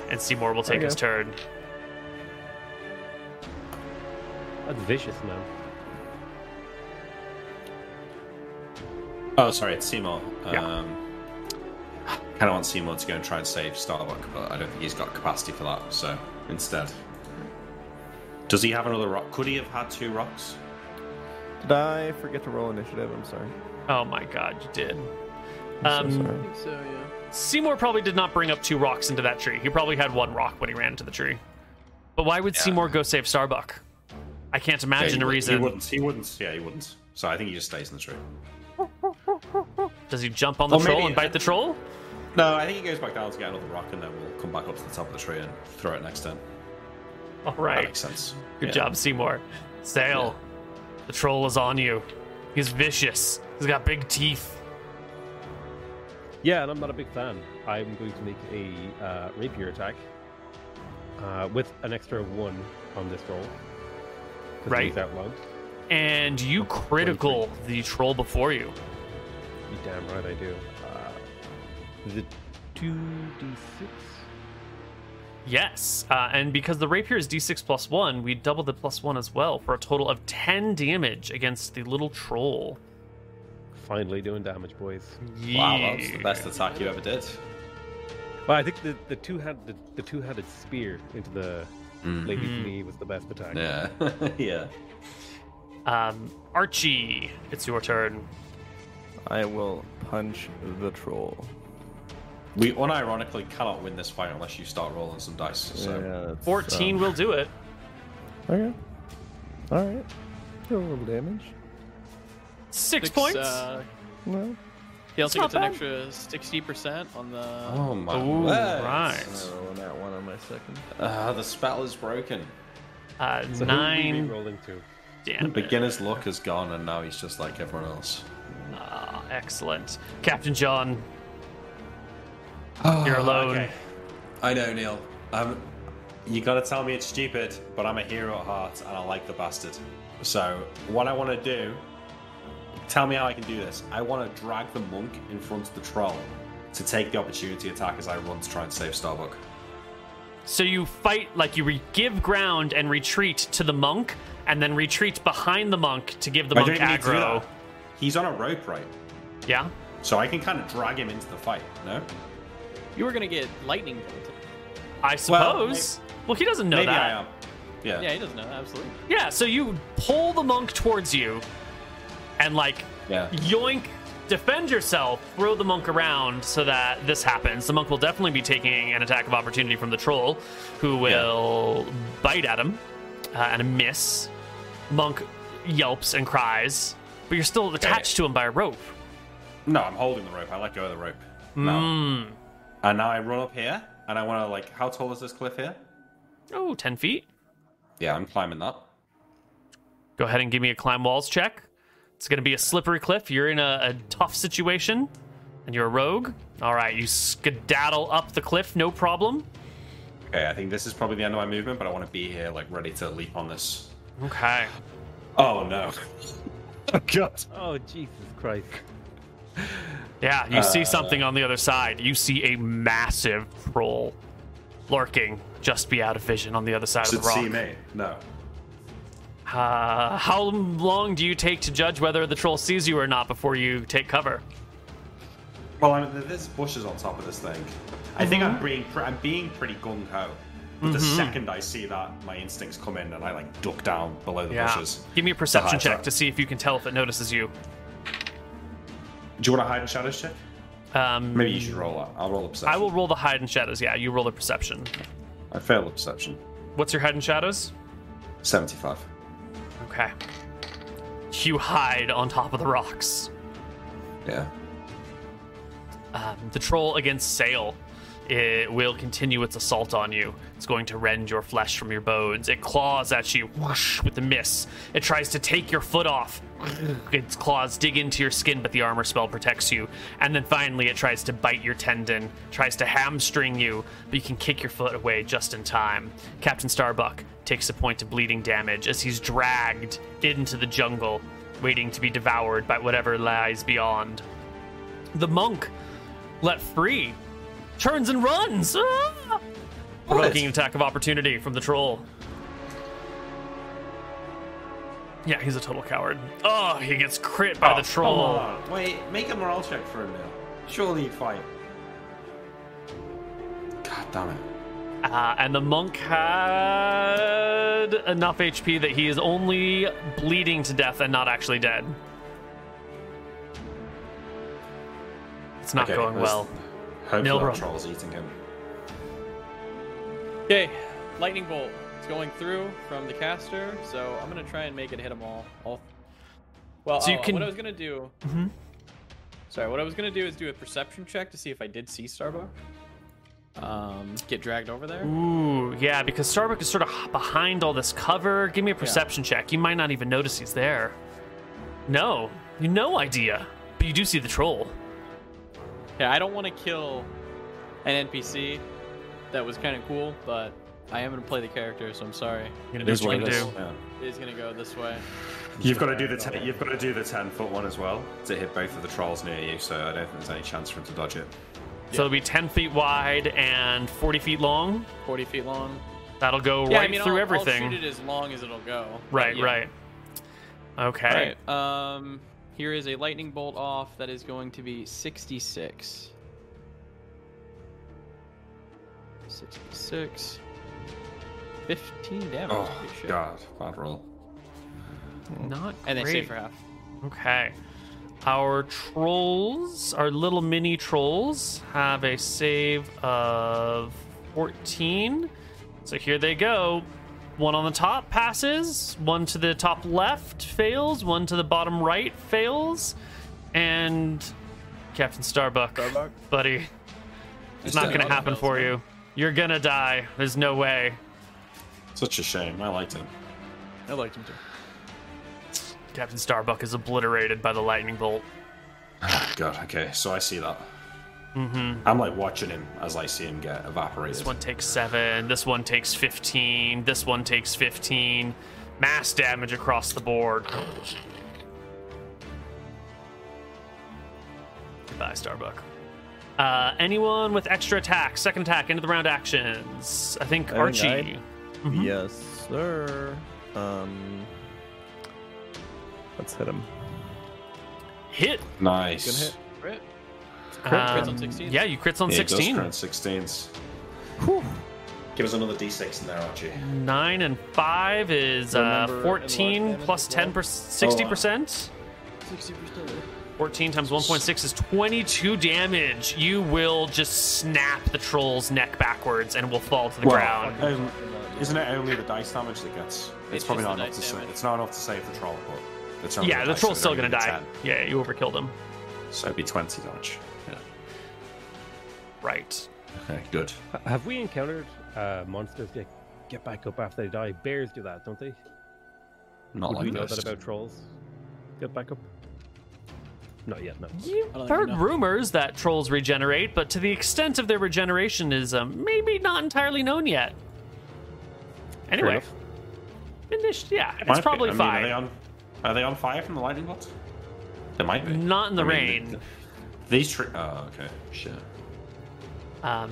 And Seymour will take his turn. That's vicious, man. Oh, sorry, it's Seymour. Yeah. Um, kind of want Seymour to go and try and save Starbuck, but I don't think he's got capacity for that. So instead, does he have another rock? Could he have had two rocks? Did I forget to roll initiative? I'm sorry. Oh my god, you did. I'm Um, so sorry. I think so, yeah. Seymour probably did not bring up two rocks into that tree. He probably had one rock when he ran into the tree. But why would Yeah. Seymour go save Starbuck? I can't imagine Yeah, a reason. He wouldn't. He wouldn't. Yeah, he wouldn't. So I think he just stays in the tree. Does he jump on the Or troll maybe- and bite the troll? No, I think he goes back down to get another rock, and then we'll come back up to the top of the tree and throw it next turn. All That makes sense. Good Yeah. job, Seymour. Sail. The troll is on you. He's vicious. He's got big teeth. Yeah, and I'm not a big fan. I'm going to make a uh, rapier attack uh, with an extra one on this roll. Right. He's outlaw. And you critical the troll before you. You damn right I do. Uh, is it 2d6? Yes. Uh, and because the rapier is d6 plus 1, we double the plus 1 as well for a total of 10 damage against the little troll. Finally doing damage, boys. Wow, that's the best attack you ever did. Well, I think the, the two hand the, the two handed spear into the lady's Mhm. knee was the best attack. Yeah, yeah. Um, Archie, it's your turn. I will punch the troll. We unironically cannot win this fight unless you start rolling some dice. So yeah, 14 um, will do it. Okay. All right. Do a little damage. Six, Six, points. Uh, No. he also not gets an extra sixty percent on the. Oh my Ooh, word. right. I roll that one on my second. Uh, the spell is broken. Uh, So who are we nine rolling to? damage. Beginner's luck is gone, and now he's just like everyone else. Ah, excellent. Captain John, Oh, you're alone. okay. I know, Neil. Um, you gotta tell me it's stupid, but I'm a hero at heart, and I like the bastard. So, what I want to do, tell me how I can do this. I want to drag the monk in front of the troll to take the opportunity attack as I run to try and save Starbuck. So you fight like you re- give ground and retreat to the monk, and then retreat behind the monk to give the I monk don't need to do aggro. He's on a rope, right? Yeah. So I can kind of drag him into the fight. No? You were gonna get lightning bolted. I suppose. Well, he doesn't know Maybe that. I am. Yeah. Yeah, he doesn't know. Absolutely. Yeah, so you pull the monk towards you and like Yeah. yoink, defend yourself, throw the monk around so that this happens. The monk will definitely be taking an attack of opportunity from the troll, who will bite at him uh, and miss. Monk yelps and cries, but you're still attached to him by a rope. No, I'm holding the rope. I let go of the rope. No. Mm. And now I run up here, and I want to like, how tall is this cliff here? Oh, 10 feet. Yeah, I'm climbing that. Go ahead and give me a climb walls check. It's going to be a slippery cliff. You're in a, a tough situation, and you're a rogue. All right, you skedaddle up the cliff, no problem. Okay, I think this is probably the end of my movement, but I want to be here, like, ready to leap on this. Okay. Oh no! oh god! Oh, Jesus Christ. Yeah, you see something on the other side. You see a massive troll lurking just be out of vision on the other side of the rock. You see me. No. Uh, how long do you take to judge whether the troll sees you or not before you take cover? Well, I mean, there's bushes on top of this thing. I think Mm-hmm. I'm being, pre- I'm being pretty gung ho. But the second I see that, my instincts come in, and I like duck down below the Yeah. bushes. Give me a perception check to see if you can tell if it notices you. Do you want to hide in shadows check? Um, Maybe you should roll up. I'll roll a perception. I will roll the hide and shadows. Yeah, you roll the perception. I failed the perception. What's your hide and shadows? Seventy-five. Okay. You hide on top of the rocks. Yeah. Um, the troll against Sail it will continue its assault on you. It's going to rend your flesh from your bones. It claws at you whoosh, with the miss. It tries to take your foot off. Its claws dig into your skin, but the armor spell protects you. And then finally, it tries to bite your tendon, tries to hamstring you, but you can kick your foot away just in time. Captain Starbuck takes a point of bleeding damage as he's dragged into the jungle, waiting to be devoured by whatever lies beyond. The monk, let free, turns and runs. Ah! Provoking an attack of opportunity from the troll. Yeah, he's a total coward. Oh, he gets crit by Oh, the troll. Wait, make a morale check for him now. Surely you'd fight. God damn it. Uh, and the monk had enough HP that he is only bleeding to death and not actually dead. It's not Okay, going let's well. Hope Nilbro. that troll's eating him. Okay, lightning bolt. It's going through from the caster, so I'm gonna try and make it hit them all. All. Well, So you oh, can- what I was gonna do. Sorry, what I was gonna do is do a perception check to see if I did see Starbuck. Um, get dragged over there. Ooh, yeah, because Starbuck is sort of behind all this cover. Give me a perception check. You might not even notice he's there. No, you no idea. But you do see the troll. Yeah, I don't want to kill an NPC. That was kind of cool, but I am gonna play the character, so I'm sorry. You're gonna do Here's what you what can it do. Yeah. It is gonna go this way. You've got to do the ten, you've got to do the ten foot one as well to hit both of the trolls near you. So I don't think there's any chance for him to dodge it. So it'll be 10 feet wide and 40 feet long. 40 feet long. That'll go Yeah, right I mean, through I'll, everything. I'll shoot it as long as it'll go. right, yeah. right. Okay. Alright, um, here is a lightning bolt off that is going to be 66. 66. 15 damage. Oh god, bad roll. Not And then great. save for half. Okay. Our trolls, our little mini trolls, have a save of 14. So here they go. One on the top passes, one to the top left fails, one to the bottom right fails, and Captain Starbuck, Starbuck? buddy, it's not going to happen for you. You're going to die. There's no way. Such a shame. I liked him. I liked him too. Captain Starbuck is obliterated by the lightning bolt. God. Okay, so I see that. Mm-hmm. I'm like watching him as I see him get evaporated. This one takes seven. This one takes 15. This one takes 15. Mass damage across the board. Goodbye, Starbuck. Uh, anyone with extra attack, second attack, end of the round actions. I think I think Archie. Mhm. Yes, sir. Um, let's hit him. Hit. nice. Gonna. Crit. Um, crits on 16s? Yeah, you crits on Yeah, he does 16. crit 16s. Give us another d6 in there, Archie. Nine and five is uh, 14 damage plus as well? 10 60 percent. 60%. 14 times 1.6 is 22 damage. You will just snap the troll's neck backwards and will fall to the ground. Um, isn't it only the dice damage that gets? It's, It's probably not enough to dice save. damage. It's not enough to save the troll, but it's only Yeah, the dice, troll's still gonna die. 10. Yeah, you overkilled him. So it'd be 20 dodge. Yeah. Right. Okay, good. Ha- Have we encountered uh, monsters that get back up after they die? Bears do that, don't they? Not Would like we know this. that about trolls? Get back up? Not yet, no. You've heard know. rumors that trolls regenerate, but to the extent of their regeneration is um, maybe not entirely known yet. Anyway, enough. init- yeah, Might it's be. probably I mean, fine. Are they, on, are they on fire from the lightning bolt? They might be. Not in the I mean, rain. th- These tre- Oh, okay. Shit. Um,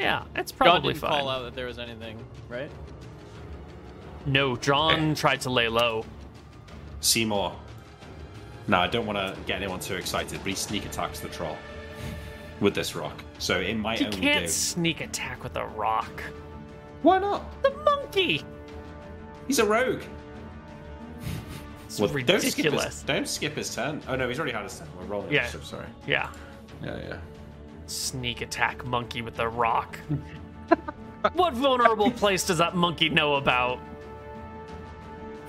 yeah, it's God probably didn't fine. call out that there was anything, right? No, John tried to lay low. Seymour. No, I don't want to get anyone too excited, but he sneak attacks the troll with this rock. So it might You only can't do. sneak attack with a rock. Why not? The monkey. He's a rogue. It's Well, don't skip, his, don't skip his turn. Oh no, he's already had his turn. We're rolling. Yeah. So sorry. Yeah, Yeah, yeah. sneak attack monkey with a rock. what vulnerable place does that monkey know about?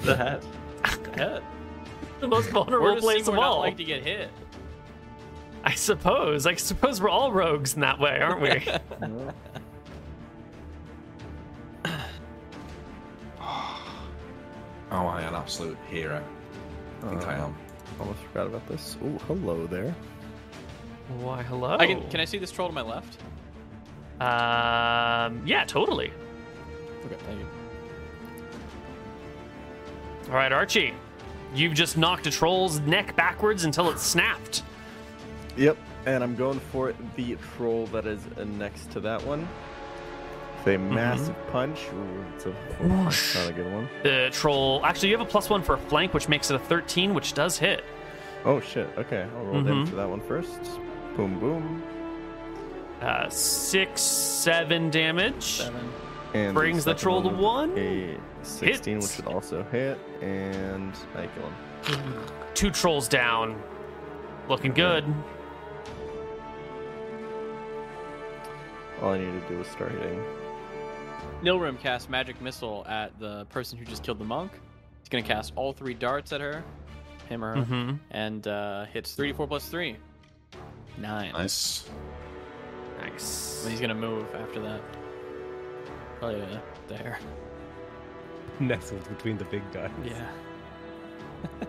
The head. Yeah. The most Where vulnerable does place Seymour of not all. like to get hit? I suppose. I suppose we're all rogues in that way, aren't we? Oh, I am an absolute hero. I think I am. Almost forgot about this. Oh, hello there. Why, hello. I can, can I see this troll to my left? Um, yeah, totally. Okay, thank you. All right, Archie. You've just knocked a troll's neck backwards until it snapped. Yep, and I'm going for the troll that is uh, next to that one. It's a massive punch. Ooh, it's a, that's not a good one. The troll. Actually, you have a plus one for a flank, which makes it a 13, which does hit. Oh shit. Okay, I'll roll damage for that one first. Boom, boom. Uh, six, seven damage. Seven. And Brings the second troll to one. A 16, Hits. which should also hit, and I kill him. Two trolls down. Looking good. All I need to do is start hitting. Nilrim casts magic missile at the person who just killed the monk. He's gonna cast all three darts at her, him or her, Mm-hmm. and uh, hits 3d4 plus three. Nine. Nice. Nice. And he's gonna move after that. Probably uh, there. Nestled between the big guys. Yeah.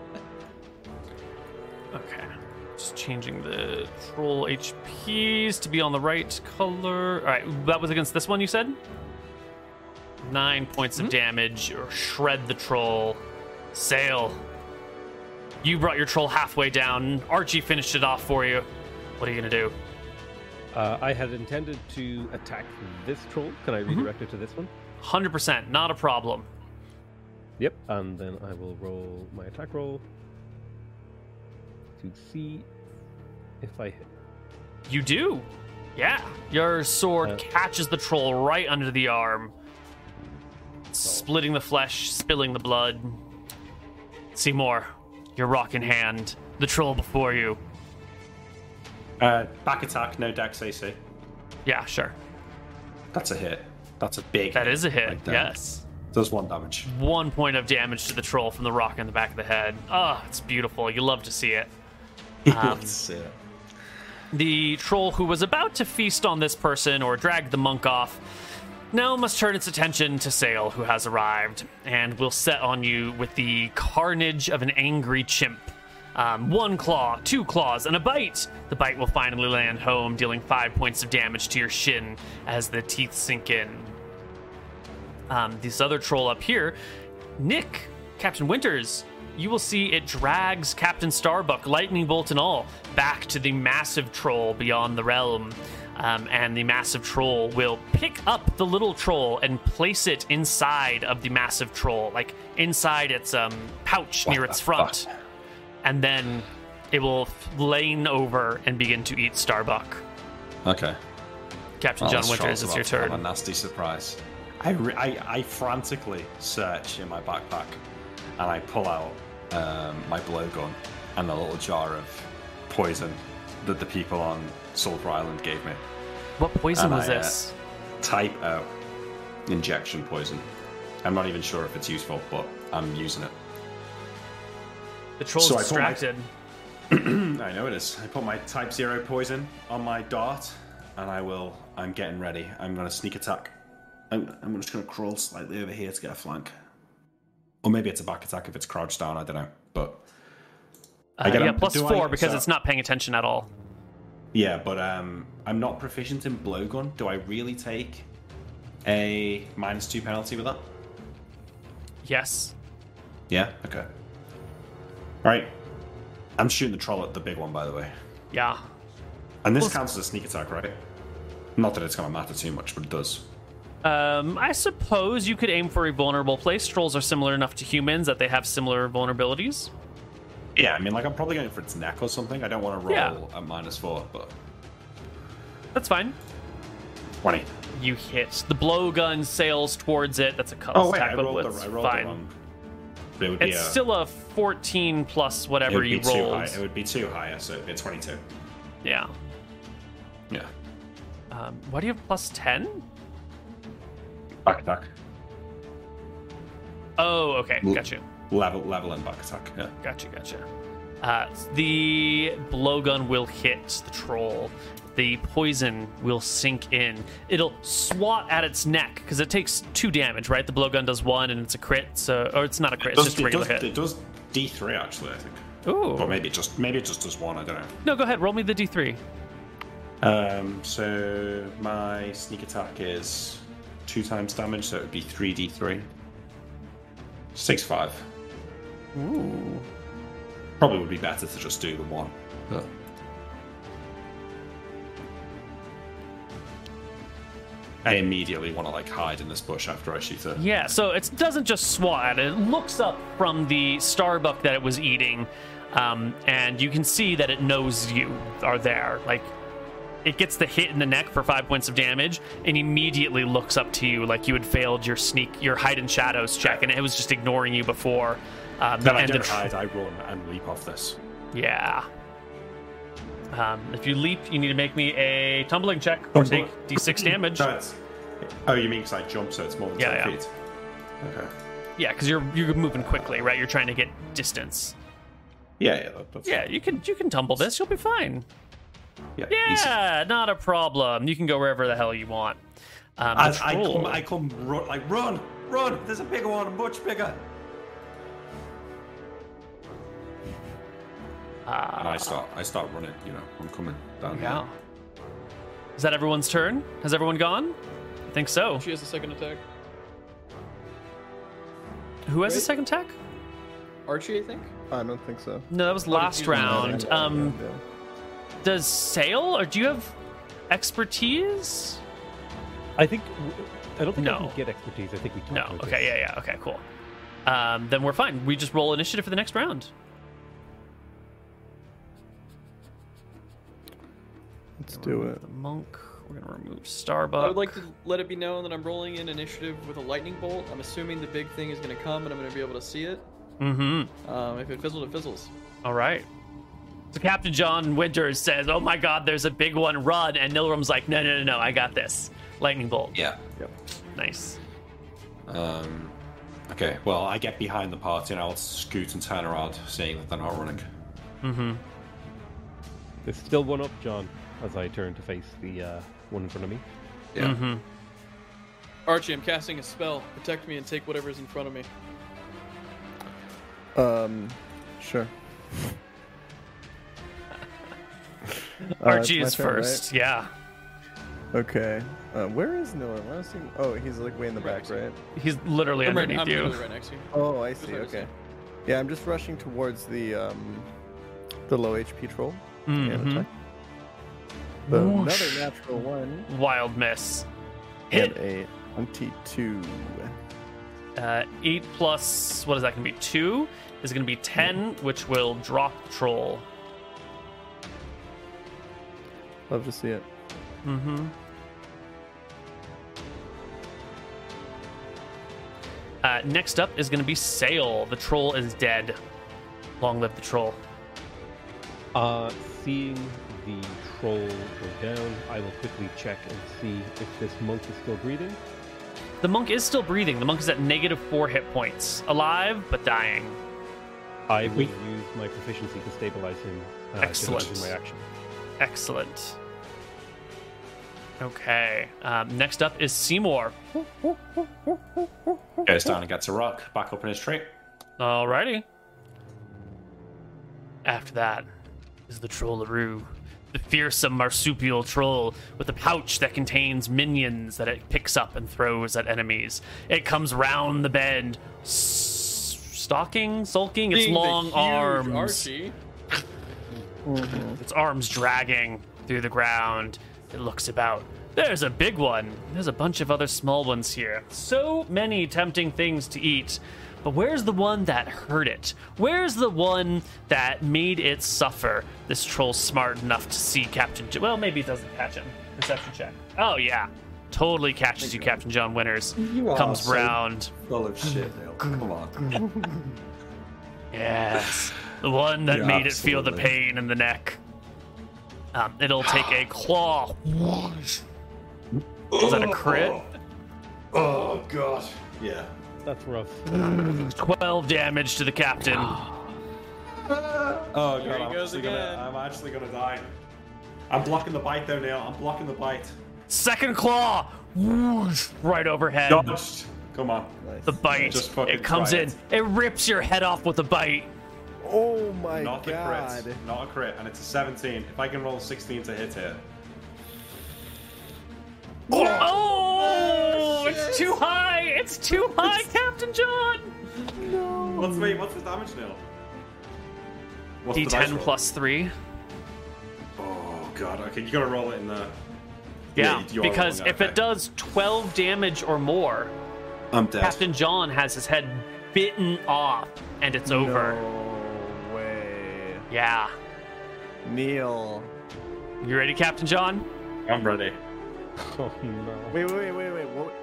Okay. Just changing the troll HPs to be on the right color. All right, that was against this one, you said? Nine points of damage, or shred the troll. Sail. You brought your troll halfway down. Archie finished it off for you. What are you gonna do? Uh, I had intended to attack this troll. Can I redirect it to this one? 100%, not a problem. Yep. And then I will roll my attack roll to see if I hit. You do. Yeah. Your sword Uh, catches the troll right under the arm, splitting the flesh, spilling the blood. Seymour, your rock in hand, the troll before you. Uh, back attack, no dex AC. Yeah, sure. That's a hit. That's a big. hit That is a hit. Like yes. Does one damage. One point of damage to the troll from the rock in the back of the head. Ah, it's beautiful. You love to see it. Um, That's it. The troll who was about to feast on this person or drag the monk off now must turn its attention to Sail, who has arrived, and will set on you with the carnage of an angry chimp. Um, one claw, two claws, and a bite. The bite will finally land home, dealing five points of damage to your shin as the teeth sink in. Um, this other troll up here, Nick, Captain Winters, you will see it drags Captain Starbuck, lightning bolt and all, back to the massive troll beyond the realm. Um, and the massive troll will pick up the little troll and place it inside of the massive troll, like inside its um, pouch near its front. fuck? And then it will lane over and begin to eat Starbuck. Okay. Captain Well, John Winters, it's your about to have turn. A nasty surprise. I, re- I, I frantically search in my backpack and I pull out um, my blowgun and a little jar of poison that the people on Sulphur Island gave me. What poison And was I, uh, this? Type O. Injection poison. I'm not even sure if it's useful, but I'm using it. The troll's so I my- distracted. I know it is. I put my Type Zero poison on my dart, and I will. I'm getting ready. I'm going to sneak attack. I'm, I'm just going to crawl slightly over here to get a flank, or maybe it's a back attack if it's crouched down. I don't know, but Uh, get yeah, plus do I- four because so- it's not paying attention at all. Yeah. But um, I'm not proficient in blowgun. Do I really take a minus two penalty with that? Yes. Yeah. Okay. All right. I'm shooting the troll at the big one, by the way. Yeah. And this Well, counts as a sneak attack, right? Not that it's going to matter too much, but it does. Um, I suppose you could aim for a vulnerable place. Trolls are similar enough to humans that they have similar vulnerabilities. Yeah, I mean, like I'm probably going for its neck or something. I don't want to roll Yeah. at minus four, but That's fine. twenty. You hit. The blowgun sails towards it. That's a cut Oh wait, attack, I but rolled, the, it's I rolled fine. the wrong. But it would be It's a, still a 14 plus it whatever would be you too rolled. high. It would be too high, so it'd be a twenty-two. Yeah. Yeah. Um, why do you have plus 10? Back attack. Oh, okay. L- Got you. Level, level, and back attack. Yeah. Gotcha, gotcha. Uh, the blowgun will hit the troll. The poison will sink in. It'll swat at its neck because it takes two damage, right? The blowgun does one, and it's a crit. So, or it's not a crit; it's Does- just a it, regular does, hit. it does D3 actually, I think. Ooh. Or maybe it just maybe it just does one. I don't know. No, go ahead. Roll me the d3. Um, so my sneak attack is two times damage, so it would be three D3. Six five. Ooh. Probably would be better to just do the one. But I immediately want to like hide in this bush after I shoot it. Yeah, so it doesn't just swat at it. It looks up from the starbuck that it was eating, um, and you can see that it knows you are there. Like, it gets the hit in the neck for five points of damage, and immediately looks up to you like you had failed your sneak, your hide in shadows check, and it was just ignoring you before. Um, Then I don't hide, I run and leap off this. Yeah. Um, if you leap, you need to make me a tumbling check or take d6 damage. No, oh, you mean because I jump, so it's more than Yeah, 10 yeah. feet? Okay. Yeah, because you're you're moving quickly, right? You're trying to get distance. Yeah, yeah, that's Yeah, you can you can tumble this. You'll be fine. yeah. easy. Yeah, not a problem. You can go wherever the hell you want. Um, As I come, I come, run, like run, run. There's a bigger one, much bigger. And I start, I start running. You know, I'm coming down. Yeah. Is that everyone's turn? Has everyone gone? I think so. She has a second attack. Who has a Right. second attack? Archie, I think. I don't think so. No, that was last you- round. Yeah, Um, yeah, yeah. does Sail or do you have expertise? I think I don't think I No. can get expertise. I think we talked No. Okay. this. Yeah. Yeah. Okay. Cool. Um, then we're fine. We just roll initiative for the next round. Let's do it. The monk. We're gonna remove Starbucks. I would like to let it be known that I'm rolling in initiative with a lightning bolt. I'm assuming the big thing is going to come and I'm going to be able to see it. Mm-hmm. Um, if it fizzles, it fizzles. All right. So Captain John Winters says, "Oh my God, there's a big one! Run!" And Nilrim's like, "No, no, no, no! I got this! Lightning bolt! Yeah. Yep. Nice." Um. Okay. Well, I get behind the party and I'll scoot and turn around, seeing that they're not running. Mm-hmm. There's still one up, John, as I turn to face the uh, one in front of me. Yeah. Mm-hmm. Archie, I'm casting a spell. Protect me and take whatever's in front of me. Um, sure. Uh, Archie it's is my turn, right? first. Yeah, Okay. Uh, where is Noah? I see. Oh, he's like way in the back, right? he's literally I'm, right, underneath I'm you. literally right next to you. Oh, I see. where it is. Okay. Yeah, I'm just rushing towards the um, the low HP troll. and Attack. The, Whoosh. another natural one Wild miss. and Hit a twenty-two. uh, eight plus what is that going to be? Two is going to be ten, which will drop troll. Love to see it. Mm-hmm. Uh, next up is going to be Sail. The troll is dead. Long live the troll. Uh, seeing the troll go down, I will quickly check and see if this monk is still breathing. The monk is still breathing. The monk is at negative four hit points. Alive, but dying. I will use my proficiency to stabilize him. Uh, Excellent. my action. Excellent. Okay. Um, next up is Seymour. Goes down and gets a rock back up in his tree. Alrighty. After that is the Trollaroo, the fearsome marsupial troll with a pouch that contains minions that it picks up and throws at enemies. It comes round the bend, s- stalking, sulking, its Being long arms. Archie. its arms dragging through the ground. It looks about. There's a big one. There's a bunch of other small ones here. So many tempting things to eat. But where's the one that hurt it? Where's the one that made it suffer? This troll's smart enough to see Captain. J- well, maybe it doesn't catch him. Perception check. Oh yeah, totally catches you, Captain John Winters. You are Comes so round. Full of shit. Dale. Come on. Yes, the one that Yeah, made it feel the pain in the neck. Um, it'll take a claw. Is that a crit? Oh god. Yeah. That's rough. 12 damage to the captain. Oh god, I'm actually gonna. I'm actually gonna die. I'm blocking the bite though, now. I'm blocking the bite. Second claw, whoosh, right overhead. Dodged. Come on. Nice. The bite, Just it comes in, it. it rips your head off with a bite. Oh my Not a crit. Not a crit. And it's a 17. If I can roll 16 to hit it. Oh, oh, it's too high! It's too high, Captain John! What's wait, what's the damage, Neil? What's D10 plus 3. Oh god, okay, you gotta roll it in the. Yeah, you are because rolling if that, it does 12 damage or more, I'm dead. Captain John has his head bitten off and it's over. No way. Yeah. Neil. You ready, Captain John? I'm ready. Oh no. Wait, wait, wait, wait. Wait what?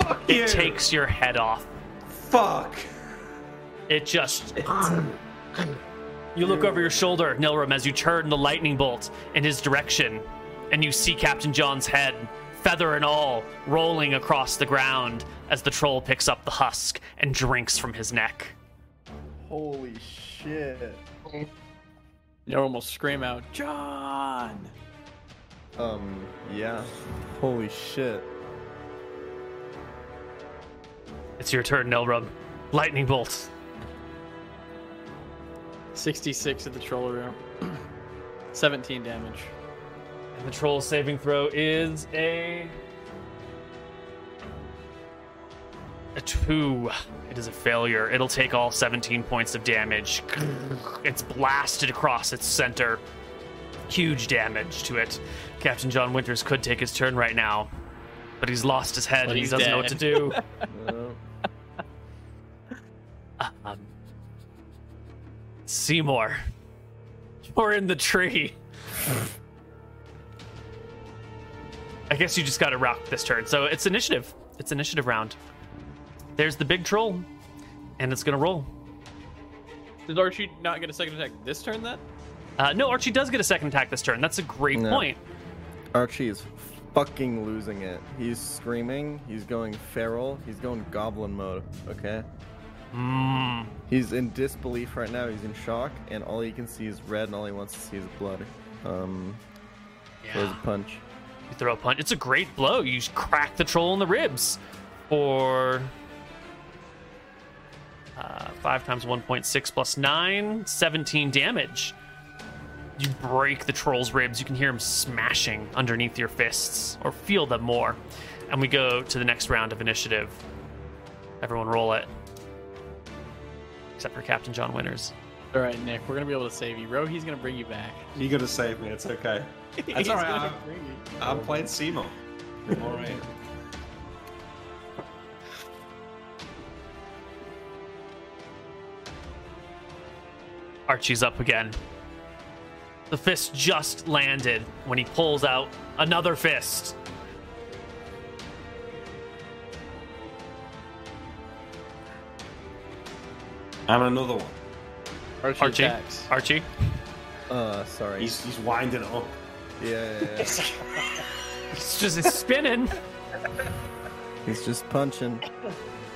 Fuck It you. takes your head off. Fuck. It just. You look over your shoulder, Nilrim, as you turn the lightning bolt in his direction, and you see Captain John's head, feather and all, rolling across the ground as the troll picks up the husk and drinks from his neck. Holy shit. You will scream out, John! Um, yeah. Holy shit. It's your turn, Nilrim. Lightning bolts. 66 at the trollaroo. 17 damage. And the troll saving throw is a. A two. It is a failure. It'll take all 17 points of damage. It's blasted across its center. Huge damage to it. Captain John Winters could take his turn right now, but he's lost his head But and he doesn't know what to do. Um, Seymour, you're in the tree. I guess you just got to rock this turn. So it's initiative. It's initiative round. There's the big troll, and it's gonna roll. Did Archie not get a second attack this turn then? Uh, no, Archie does get a second attack this turn. That's a great No. point. Archie is fucking losing it. He's screaming. He's going feral. He's going goblin mode. Okay. Mm. He's in disbelief right now. He's in shock, and all he can see is red, and all he wants to see is blood. Um, throws a punch. You throw a punch. It's a great blow. You just crack the troll in the ribs for uh, 5 times 1.6 plus 9, 17 damage. You break the troll's ribs. You can hear him smashing underneath your fists, or feel them more. And we go to the next round of initiative. Everyone roll it. Except for Captain John Winters. All right, Nick, we're gonna be able to save you. Rho-ei's gonna bring you back. You gotta save me, it's okay. That's alright, I'm- I'm playing Seymour. Alright. Archie's up again. The fist just landed when he pulls out another fist. And another one. Archie, Archie. attacks. Archie. Uh, sorry. He's, he's winding up. Yeah, yeah, yeah. It's just it's spinning. He's just punching.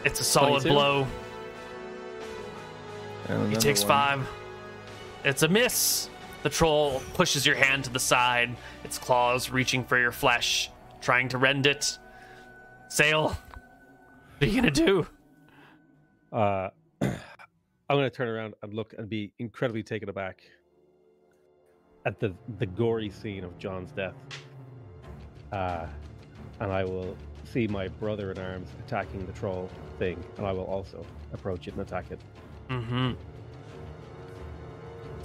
It's a solid 22? blow. And He takes one. five. It's a miss. The troll pushes your hand to the side, its claws reaching for your flesh, trying to rend it. Sail. What are you gonna do? Uh, I'm going to turn around and look and be incredibly taken aback at the the gory scene of John's death. Uh, and I will see my brother in arms attacking the troll thing, and I will also approach it and attack it Mm-hmm.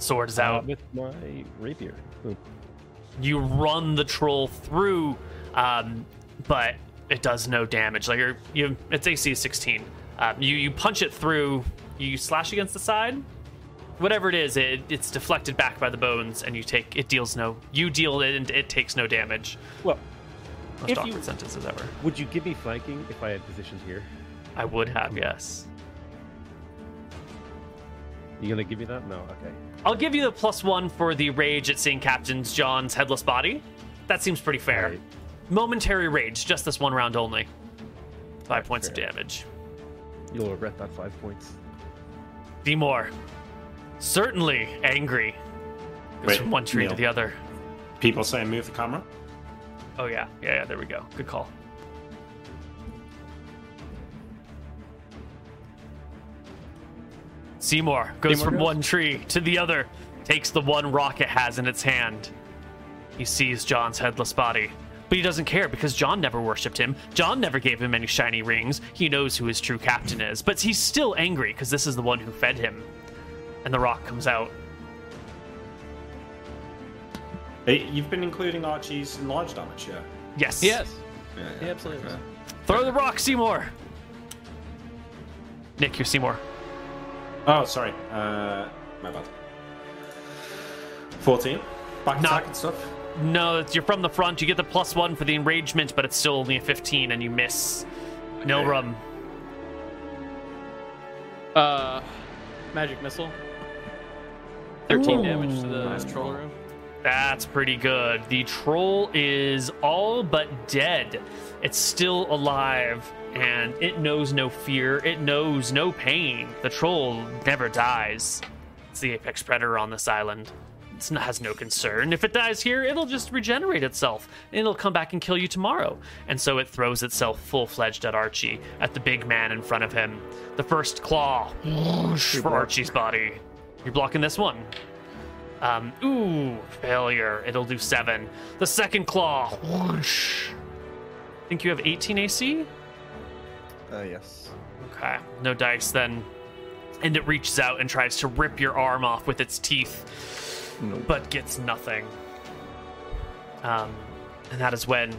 Sword is uh, out. with my rapier. Boom. you run the troll through, um, but it does no damage. Like you're, you, it's AC 16. Uh, you you punch it through. You slash against the side. Whatever it is, it, it's deflected back by the bones, and you take it deals no. You deal it, and it takes no damage. Well, Most If awkward you- sentences ever. would you give me flanking if I had positioned here? I would have yes. You gonna give me that? No. Okay. I'll give you the plus one for the rage at seeing Captain John's headless body. That seems pretty fair. Alright. Momentary rage, just this one round only. Five That's points of damage. You'll regret that five points. Be more. Certainly angry. Goes Wait, from one tree to the other. People saying move the camera. Oh yeah, yeah, yeah. There we go. Good call. Seymour goes Seymour from goes? one tree to the other, takes the one rock it has in its hand. He sees John's headless body, but he doesn't care because John never worshipped him. John never gave him any shiny rings. He knows who his true captain is, but he's still angry because this is the one who fed him. And the rock comes out. Hey, you've been including Archie's enlarged damage, yeah. Yes. Yes. Yeah, He absolutely is. Throw the rock, Seymour. Nick, you're Seymour. Oh, sorry. Uh, my bad. 14. Back Not- attack and stuff. No, it's, you're from the front. You get the plus one for the enragement, but it's still only a 15, and you miss. No Okay. rum. Uh, magic missile. 13 Ooh. damage to the Nice trollaroo. That's pretty good. The troll is all but dead. It's still alive, and it knows no fear. It knows no pain. The troll never dies. It's the apex predator on this island. It has no concern. If it dies here, it'll just regenerate itself, it'll come back and kill you tomorrow. And so it throws itself full fledged at Archie, at the big man in front of him. The first claw whoosh, for Archie's body. You're blocking this one. Um, ooh, failure. It'll do seven. The second claw. Whoosh. Think you have 18 AC? Uh, yes. Okay, no dice then. And it reaches out and tries to rip your arm off with its teeth, Nope. but gets nothing. Um, and that is when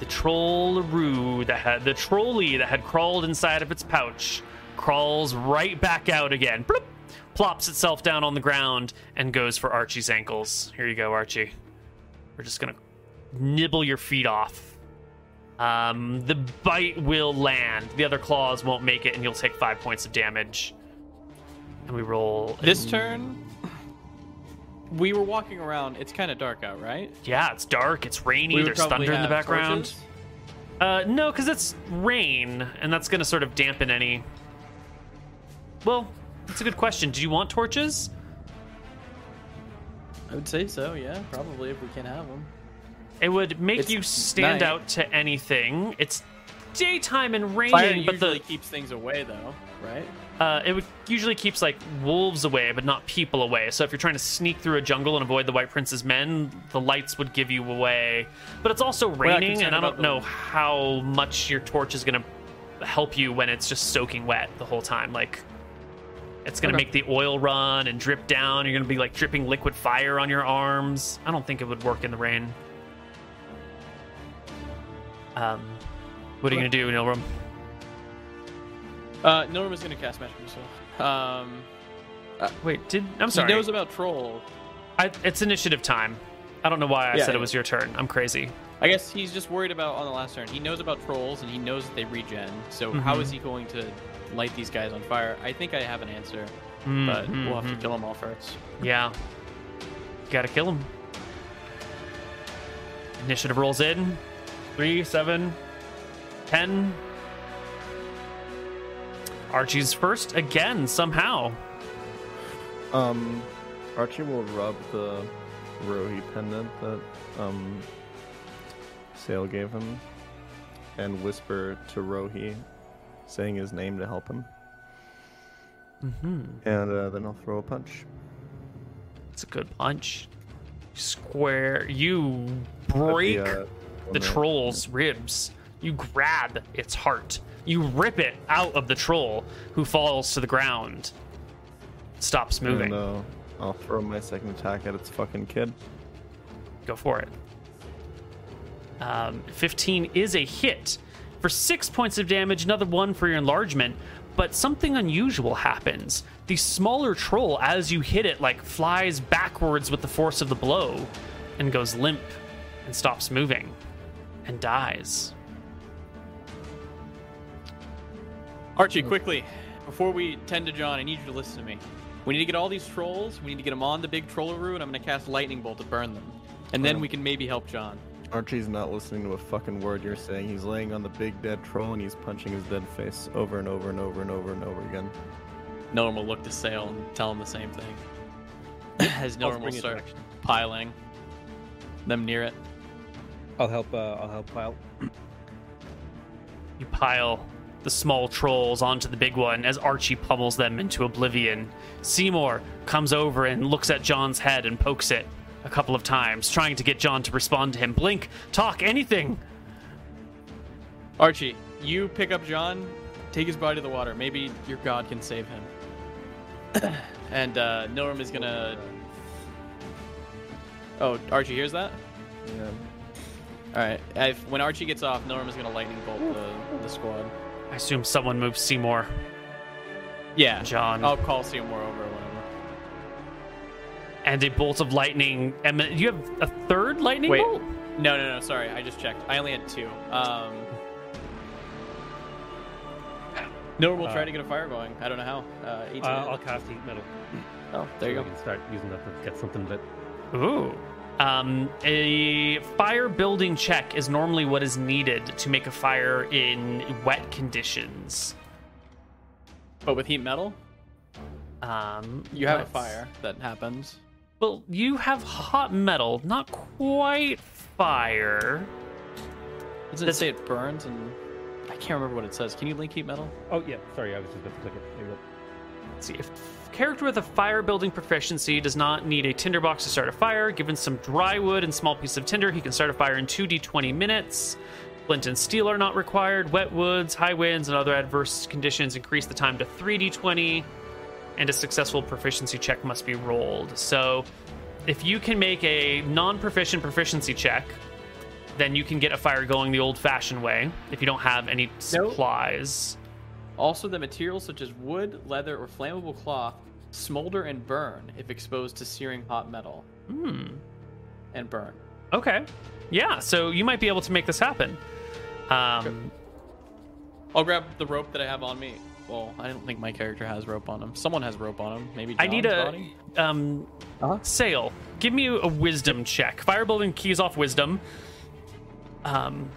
the trollaroo that had the trolley that had crawled inside of its pouch crawls right back out again. Bloop, plops itself down on the ground and goes for Archie's ankles. Here you go, Archie. We're just gonna nibble your feet off. Um, the bite will land. The other claws won't make it, and you'll take five points of damage. And we roll. This turn, we were walking around. It's kind of dark out, right? Yeah, it's dark. It's rainy. We There's thunder in the background. Uh, no, because it's rain, and that's going to sort of dampen any. Well, that's a good question. Do you want torches? I would say so. Yeah, probably if we can have them. It would make It's you stand night. out to anything. It's daytime and Fire raining, but usually the keeps things away, though, right? uh, it would usually keeps like wolves away, but not people away. So if you're trying to sneak through a jungle and avoid the White Prince's men, the lights would give you away. But it's also raining, and I don't know the- how much your torch is gonna help you when it's just soaking wet the whole time. Like it's gonna Okay. make the oil run and drip down. You're gonna be like dripping liquid fire on your arms. I don't think it would work in the rain. Um, what are you gonna do, Nilrim? Uh, Nilrim is going to cast magic missile. Um, Wait, did I'm sorry. he sorry? knows about troll. I, it's initiative time. I don't know why I Yeah, said it was your turn. I'm crazy. I guess he's just worried about on the last turn. He knows about trolls and he knows that they regen. So how Mhm. is he going to light these guys on fire? I think I have an answer, Mm, but we'll have to kill them all first. Yeah. You gotta kill him. Initiative rolls in. Three, seven, ten. Archie's first again, somehow. Um, Archie will rub the Rho-ei pendant that um Sail gave him, and whisper to Rho-ei, saying his name to help him, Mm-hmm. and uh, then I'll throw a punch. It's a good punch. Square. You break the, uh, the troll's ribs. You grab its heart. You rip it out of the troll, who falls to the ground. Stops moving. And, uh, I'll throw my second attack at its fucking kid. Go for it. Um, 15 is a hit. For six points of damage, another one for your enlargement. But something unusual happens. The smaller troll, as you hit it, like flies backwards with the force of the blow and goes limp and stops moving and dies. Archie, oh. quickly, before we tend to John, I need you to listen to me. We need to get all these trolls. We need to get them on the big trollaroo, and I'm going to cast lightning bolt to burn them, and then Oh. we can maybe help John. Archie's not listening to a fucking word you're saying. He's laying on the big dead troll and he's punching his dead face over and over and over and over and over again. Nolan will look to Sail and tell him the same thing. As I'll will start piling them near it. I'll help. Uh, I'll help Pile. You pile the small trolls onto the big one as Archie pummels them into oblivion. Seymour comes over and looks at John's head and pokes it a couple of times, trying to get John to respond to him. Blink, talk, anything. Archie, you pick up John, take his body to the water. Maybe your god can save him. and uh, Norm is gonna. Oh, Archie hears that. Yeah. All right. If, when Archie gets off, Norm is gonna lightning bolt the, the squad. I assume someone moves Seymour. Yeah, John. I'll call Seymour over or whatever. And a bolt of lightning. emin- You have a third lightning Wait. bolt? No, no, no. Sorry, I just checked. I only had two. Um, Norm will try Uh, to get a fire going. I don't know how. Uh, Uh, I'll cast heat metal. Oh, there you go. We can start using that to get something lit. Ooh. Um, a fire building check is normally what is needed to make a fire in wet conditions. But with heat metal, Um, you have a let's- fire that happens. Well, you have hot metal, not quite fire. Doesn't it say it burns and I can't remember what it says. Can you link heat metal? Oh yeah, sorry, I was just about to click it. There you go. Let's see if character with a fire building proficiency does not need a tinderbox to start a fire. Given some dry wood and small piece of tinder, he can start a fire in 2d20 minutes. Flint and steel are not required. Wet woods, high winds, and other adverse conditions increase the time to 3d20, and a successful proficiency check must be rolled. So, if you can make a non-proficient proficiency check, then you can get a fire going the old-fashioned way. If you don't have any supplies. Also, the materials such as wood, leather, or flammable cloth smolder and burn if exposed to searing hot metal. Hmm. And burn. Okay. Yeah, so you might be able to make this happen. Um, I'll grab the rope that I have on me. Well, I don't think my character has rope on him. Someone has rope on him. Maybe I need a body? um Uh-huh. sail. Give me a wisdom check. Firebuilding keys off wisdom. Um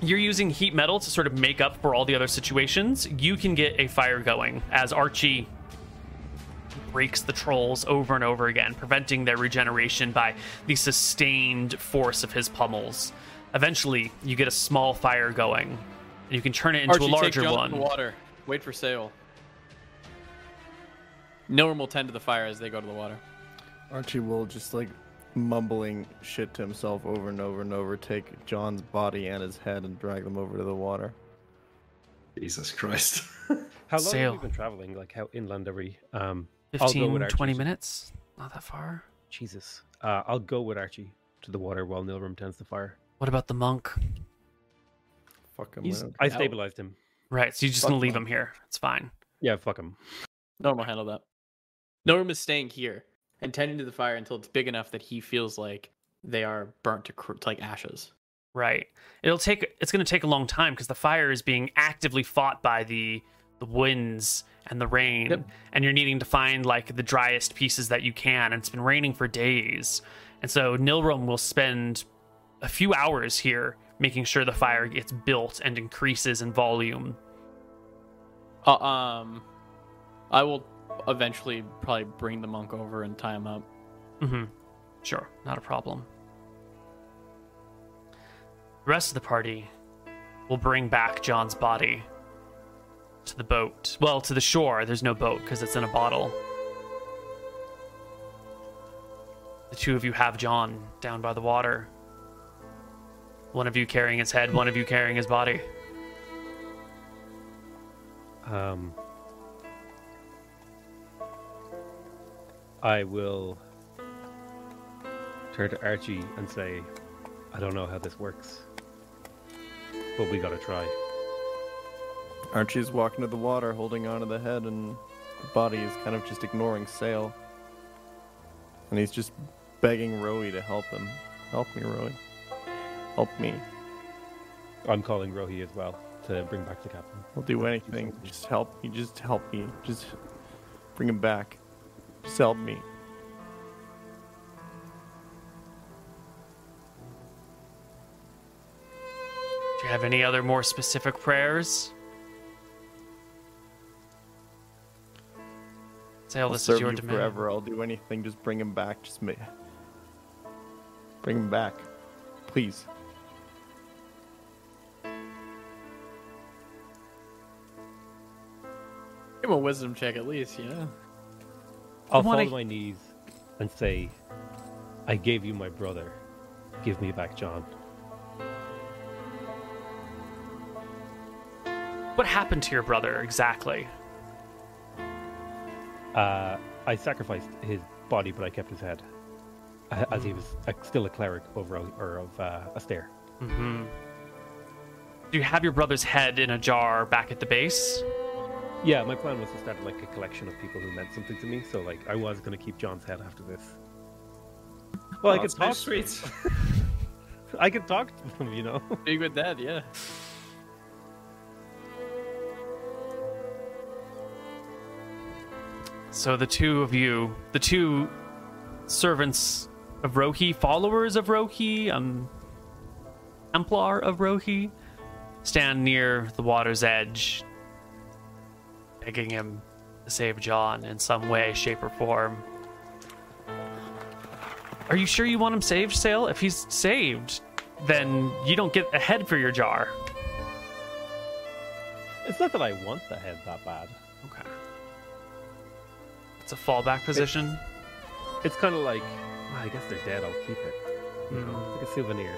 you're using heat metal to sort of make up for all the other situations. You can get a fire going as Archie breaks the trolls over and over again, preventing their regeneration by the sustained force of his pummels. Eventually, you get a small fire going. And you can turn it into Archie, a larger take John one. to the water. Wait for sail. Norm will tend to the fire as they go to the water. Archie will just like mumbling shit to himself over and over and over, take John's body and his head and drag them over to the water. Jesus Christ. How long Sail. have we been traveling? Like how inland are we? Um, I'll go 15, 20 minutes. Not that far. Jesus. Uh, I'll go with Archie to the water while Nilrim tends the fire. What about the monk? Fuck him. He's- I stabilized him. Right, so you're just Fuck gonna leave monk. him here. It's fine. Yeah, fuck him. Norm will handle that. Norm is staying here and tending to the fire until it's big enough that he feels like they are burnt to, cr- to like ashes. Right. It'll take. It's gonna take a long time because the fire is being actively fought by the the winds and the rain, Yep. and you're needing to find like the driest pieces that you can. And it's been raining for days, and so Nilrim will spend a few hours here making sure the fire gets built and increases in volume. Uh, um, I will eventually probably bring the monk over and tie him up. Mm-hmm. Sure, not a problem. The rest of the party will bring back John's body to the boat. Well, to the shore. There's no boat because it's in a bottle. The two of you have John down by the water. One of you carrying his head, one of you carrying his body. Um, I will turn to Archie and say, I don't know how this works, but we gotta try. Archie's walking to the water, holding onto the head, and the body is kind of just ignoring Sail. And he's just begging Rho-ei to help him. Help me, Rho-ei. Help me. I'm calling Rho-ei as well to bring back the captain. I'll do anything. Just help me. Just help me. Just bring him back. Just help me. Do you have any other more specific prayers? Sail, I'll this serve is your you demand. forever. I'll do anything. Just bring him back. Just ma- bring him back, please. Give him a wisdom check at least, you know? I'll wanna- fall to my knees and say, I gave you my brother. Give me back John. What happened to your brother exactly? Uh, I sacrificed his body, but I kept his head, a- as he was a, still a cleric over or of uh, Astaire. Mm-hmm. Do you have your brother's head in a jar back at the base? Yeah, my plan was to start like a collection of people who meant something to me. So like, I was going to keep John's head after this. Well, I could talk. sweet. I could talk to them, you know. Big with that, yeah. So the two of you, the two servants of Rho-ei, followers of Rho-ei, um, Templar of Rho-ei, stand near the water's edge, begging him to save John in some way, shape, or form. Are you sure you want him saved, Sail? If he's saved, then you don't get a head for your jar. It's not that I want the head that bad. Okay. It's a fallback position. It's kind of like, well, I guess they're dead. I'll keep it. You know, Mm. it's like a souvenir.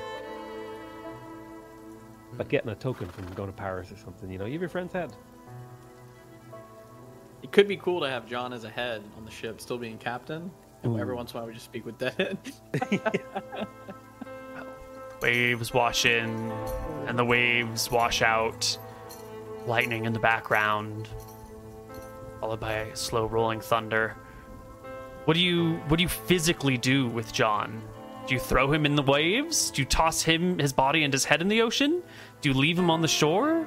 Like getting a token from going to Paris or something. You know, you have your friend's head. It could be cool to have John as a head on the ship, still being captain. And every once in a while, we just speak with dead waves wash in and the waves wash out lightning in the background followed by slow rolling thunder what do you what do you physically do with john do you throw him in the waves do you toss him his body and his head in the ocean do you leave him on the shore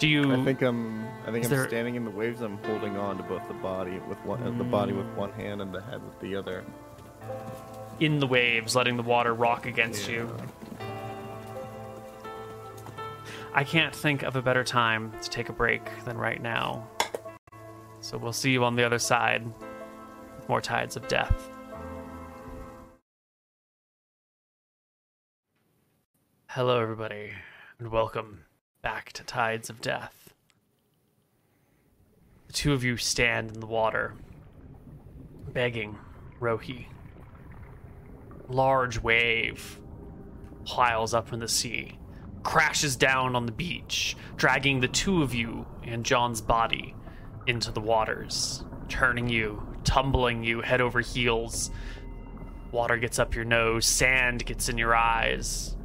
do you I think I'm. I think I'm there- standing in the waves. I'm holding on to both the body with one, uh, the body with one hand and the head with the other. in the waves letting the water rock against you I can't think of a better time to take a break than right now. So we'll see you on the other side with more Tides of Death. Hello, everybody, and welcome back to Tides of Death. The two of you stand in the water, begging Rho-ei. Large wave piles up from the sea crashes down on the beach, dragging the two of you and John's body into the waters, turning you, tumbling you head over heels. Water gets up your nose, sand gets in your eyes,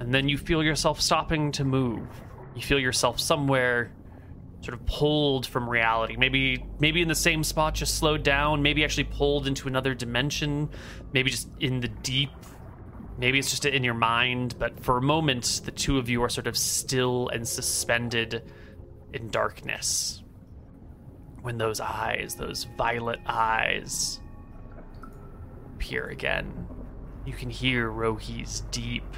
and then you feel yourself stopping to move. You feel yourself somewhere sort of pulled from reality. Maybe maybe in the same spot just slowed down, maybe actually pulled into another dimension, maybe just in the deep Maybe it's just in your mind, but for a moment, the two of you are sort of still and suspended in darkness. When those eyes, those violet eyes, appear again, you can hear Rho-ei's deep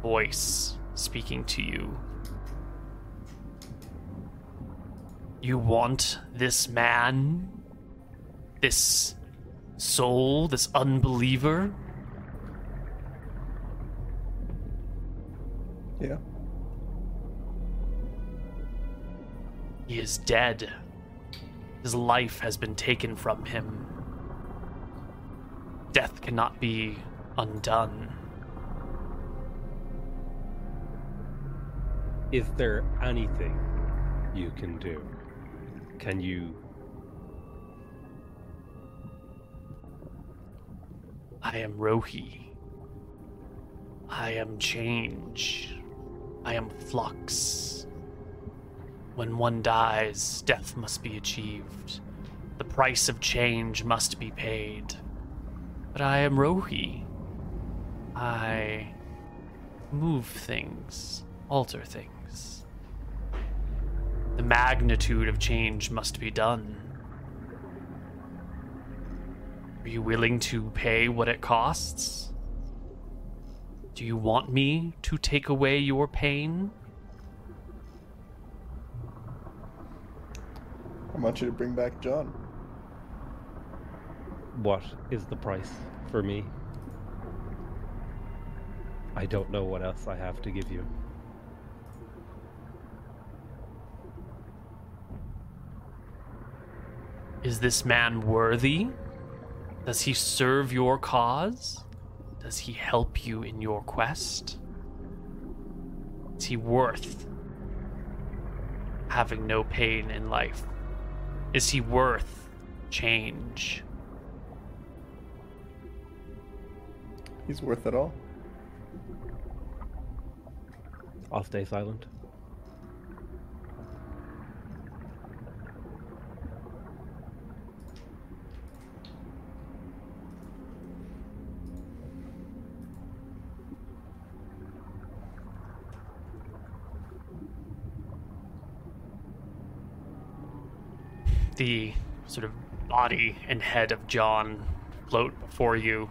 voice speaking to you. You want this man? This soul? This unbeliever? Yeah. He is dead. His life has been taken from him. Death cannot be undone. Is there anything you can do? Can you? I am Rho-ei. I am change. I am flux. When one dies, death must be achieved. The price of change must be paid. But I am Rho-ei. I move things, alter things. The magnitude of change must be done. Are you willing to pay what it costs? Do you want me to take away your pain? I want you to bring back John. What is the price for me? I don't know what else I have to give you. Is this man worthy? Does he serve your cause? Does he help you in your quest? Is he worth having no pain in life? Is he worth change? He's worth it all. I'll stay silent. The sort of body and head of John float before you.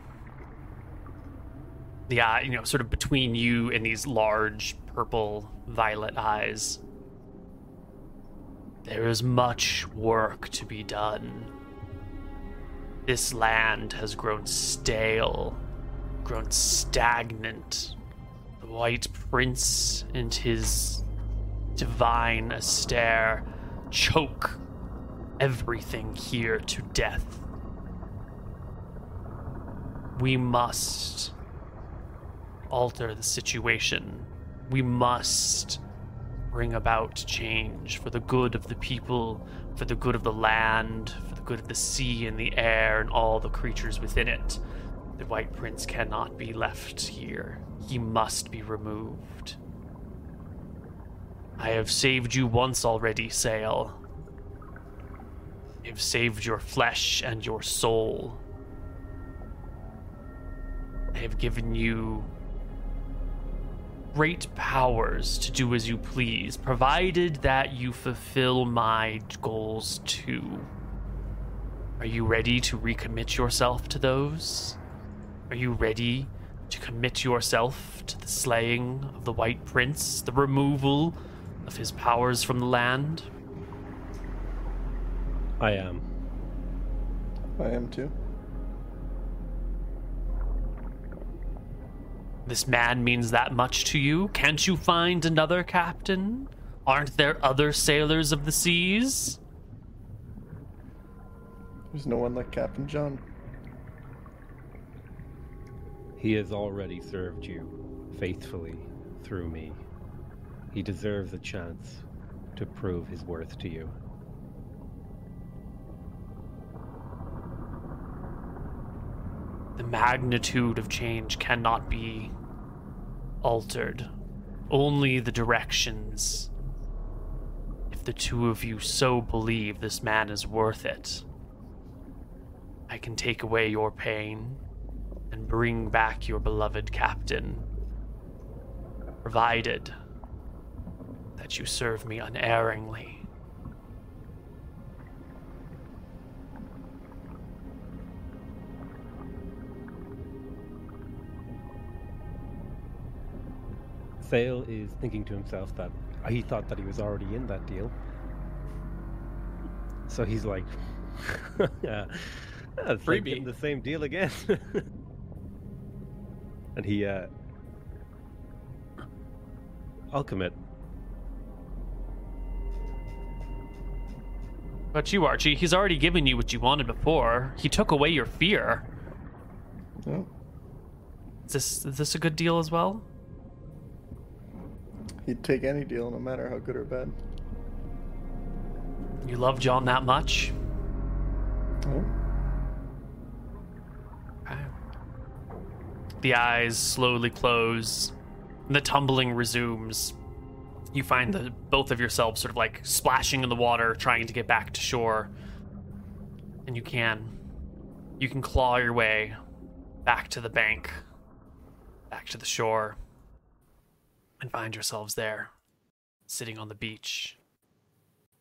The eye, you know, sort of between you and these large purple violet eyes. There is much work to be done. This land has grown stale, grown stagnant. The White Prince and his divine Astaire choke everything here to death. We must alter the situation. We must bring about change for the good of the people, for the good of the land, for the good of the sea and the air and all the creatures within it. The White Prince cannot be left here. He must be removed. I have saved you once already, Sail. I've saved your flesh and your soul. I have given you great powers to do as you please, provided that you fulfill my goals too. Are you ready to recommit yourself to those? Are you ready to commit yourself to the slaying of the White Prince, the removal of his powers from the land? I am. I am too. This man means that much to you? Can't you find another captain? Aren't there other sailors of the seas? There's no one like Captain John. He has already served you faithfully through me. He deserves a chance to prove his worth to you. The magnitude of change cannot be altered. Only the directions. If the two of you so believe this man is worth it, I can take away your pain and bring back your beloved captain, provided that you serve me unerringly. Sail is thinking to himself that he thought that he was already in that deal. So he's like, yeah, it's like Freebie. the same deal again. and he, uh, I'll commit. But you, Archie, he's already given you what you wanted before. He took away your fear. Oh, Is this is this a good deal as well? He'd take any deal, no matter how good or bad. You love John that much? Oh, Okay. The eyes slowly close. And the tumbling resumes. You find the both of yourselves sort of like splashing in the water, trying to get back to shore. And you can. You can claw your way back to the bank, back to the shore, and find yourselves there, sitting on the beach.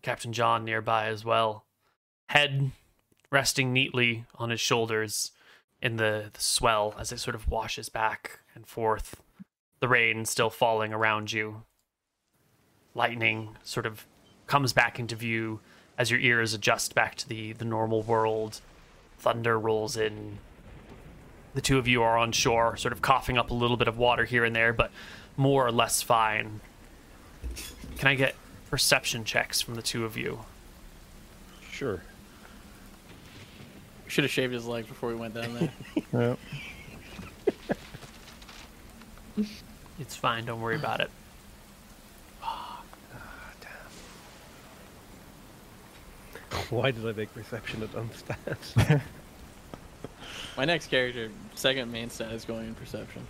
Captain John nearby as well. Head resting neatly on his shoulders in the, the swell as it sort of washes back and forth. The rain still falling around you. Lightning sort of comes back into view as your ears adjust back to the, the normal world. thunder rolls in. The two of you are on shore, sort of coughing up a little bit of water here and there, but more or less fine. Can I get perception checks from the two of you? Sure. We should have shaved his leg before we went down there. Yeah. It's fine, don't worry about it. Why did I make perception a dumb stat? My next character, second main stat is going in perception.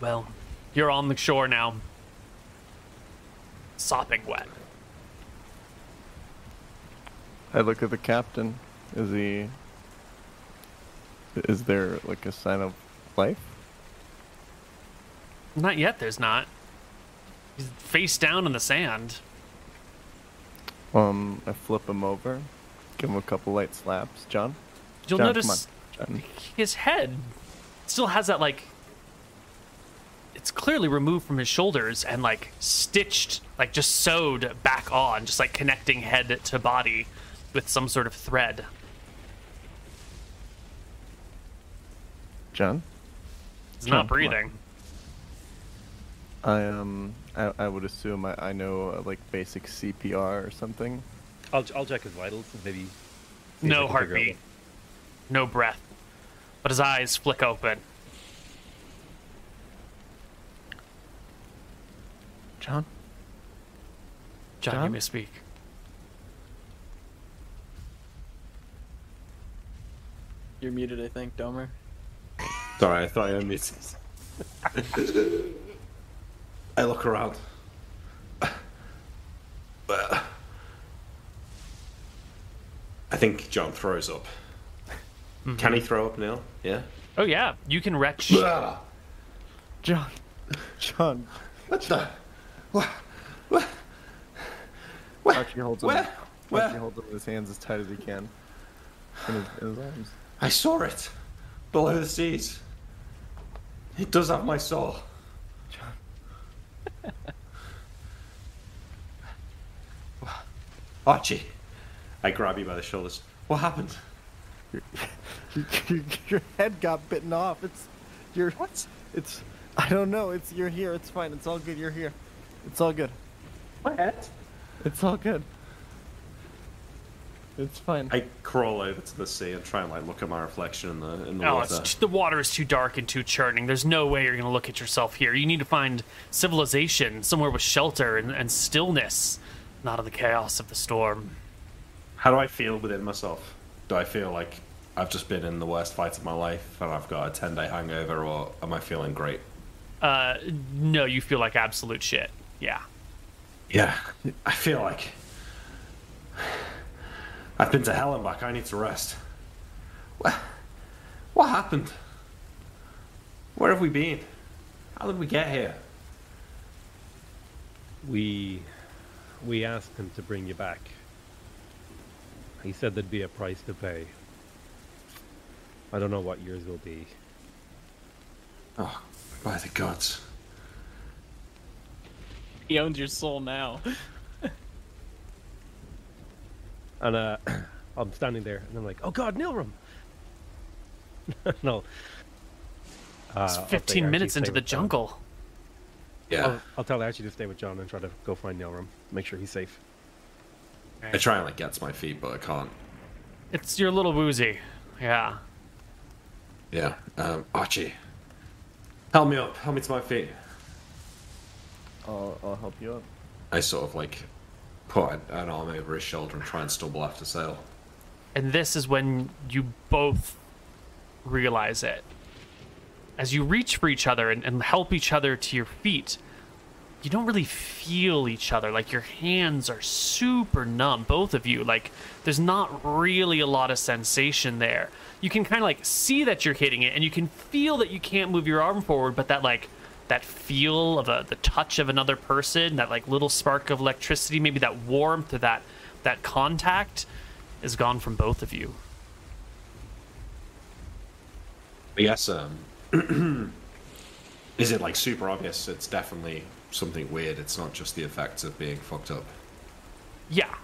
Well, you're on the shore now. Sopping wet. I look at the captain. Is he? Is there like a sign of life? Not yet, there's not. He's face down in the sand. Um, I flip him over, give him a couple light slaps. John. You'll John, notice his head still has that like it's clearly removed from his shoulders and like stitched like just sewed back on just like connecting head to body with some sort of thread John. he's Come on, not breathing I um, I, I would assume I, I know uh, like basic CPR or something. I'll, I'll check his vitals and maybe. see if I no can figure out heartbeat no breath but his eyes flick open John. john, you John? may speak You're muted, I think, Domer. Sorry, I thought I unmuted. I look around. But I think John throws up. Mm-hmm. Can he throw up, now? Yeah. oh yeah you can retch John. John. What the? What? What? Where? Archie holds him. Where? Archie holds him in his hands as tight as he can. In his, in his arms. I saw it below the seas. It does have my soul. Archie, I grab you by the shoulders. What happened? your head got bitten off. It's your what? It's I don't know. It's you're here. It's fine. It's all good. You're here. It's all good. What? It's all good. It's fine. I crawl over to the sea and try and like look at my reflection in the in the No, water. it's the water is too dark and too churning. There's no way you're gonna look at yourself here. You need to find civilization, somewhere with shelter and, and stillness, not in the chaos of the storm. How do I feel within myself? Do I feel like I've just been in the worst fight of my life and I've got a ten day hangover, or am I feeling great? Uh, no, you feel like absolute shit. Yeah. Yeah, I feel like I've been to hell and back. I need to rest. What? What happened? Where have we been? How did we get here? We we asked him to bring you back. He said there'd be a price to pay. I don't know what yours will be. Oh, by the gods! He owns your soul now. And uh, I'm standing there, and I'm like, "Oh God, Nilrim!" no. Uh, It's 15 minutes into the with John. jungle. Yeah, I'll, I'll tell Archie to stay with John and try to go find Nilrim, make sure he's safe. I try and like get to my feet, but I can't. It's you're a little woozy. Yeah. Yeah, um, Archie, help me up. Help me to my feet. I'll I'll help you up. I sort of like put an- an arm over his shoulder and try and stumble after Sail. And this is when you both realize it. As you reach for each other and, and help each other to your feet, you don't really feel each other. Like your hands are super numb, both of you. Like there's not really a lot of sensation there. You can kind of like see that you're hitting it, and you can feel that you can't move your arm forward, but that like that feel of a, the touch of another person, that like little spark of electricity, maybe that warmth or that that contact is gone from both of you. Yes, um, is it like super obvious? It's definitely something weird. It's not just the effects of being fucked up. Yeah.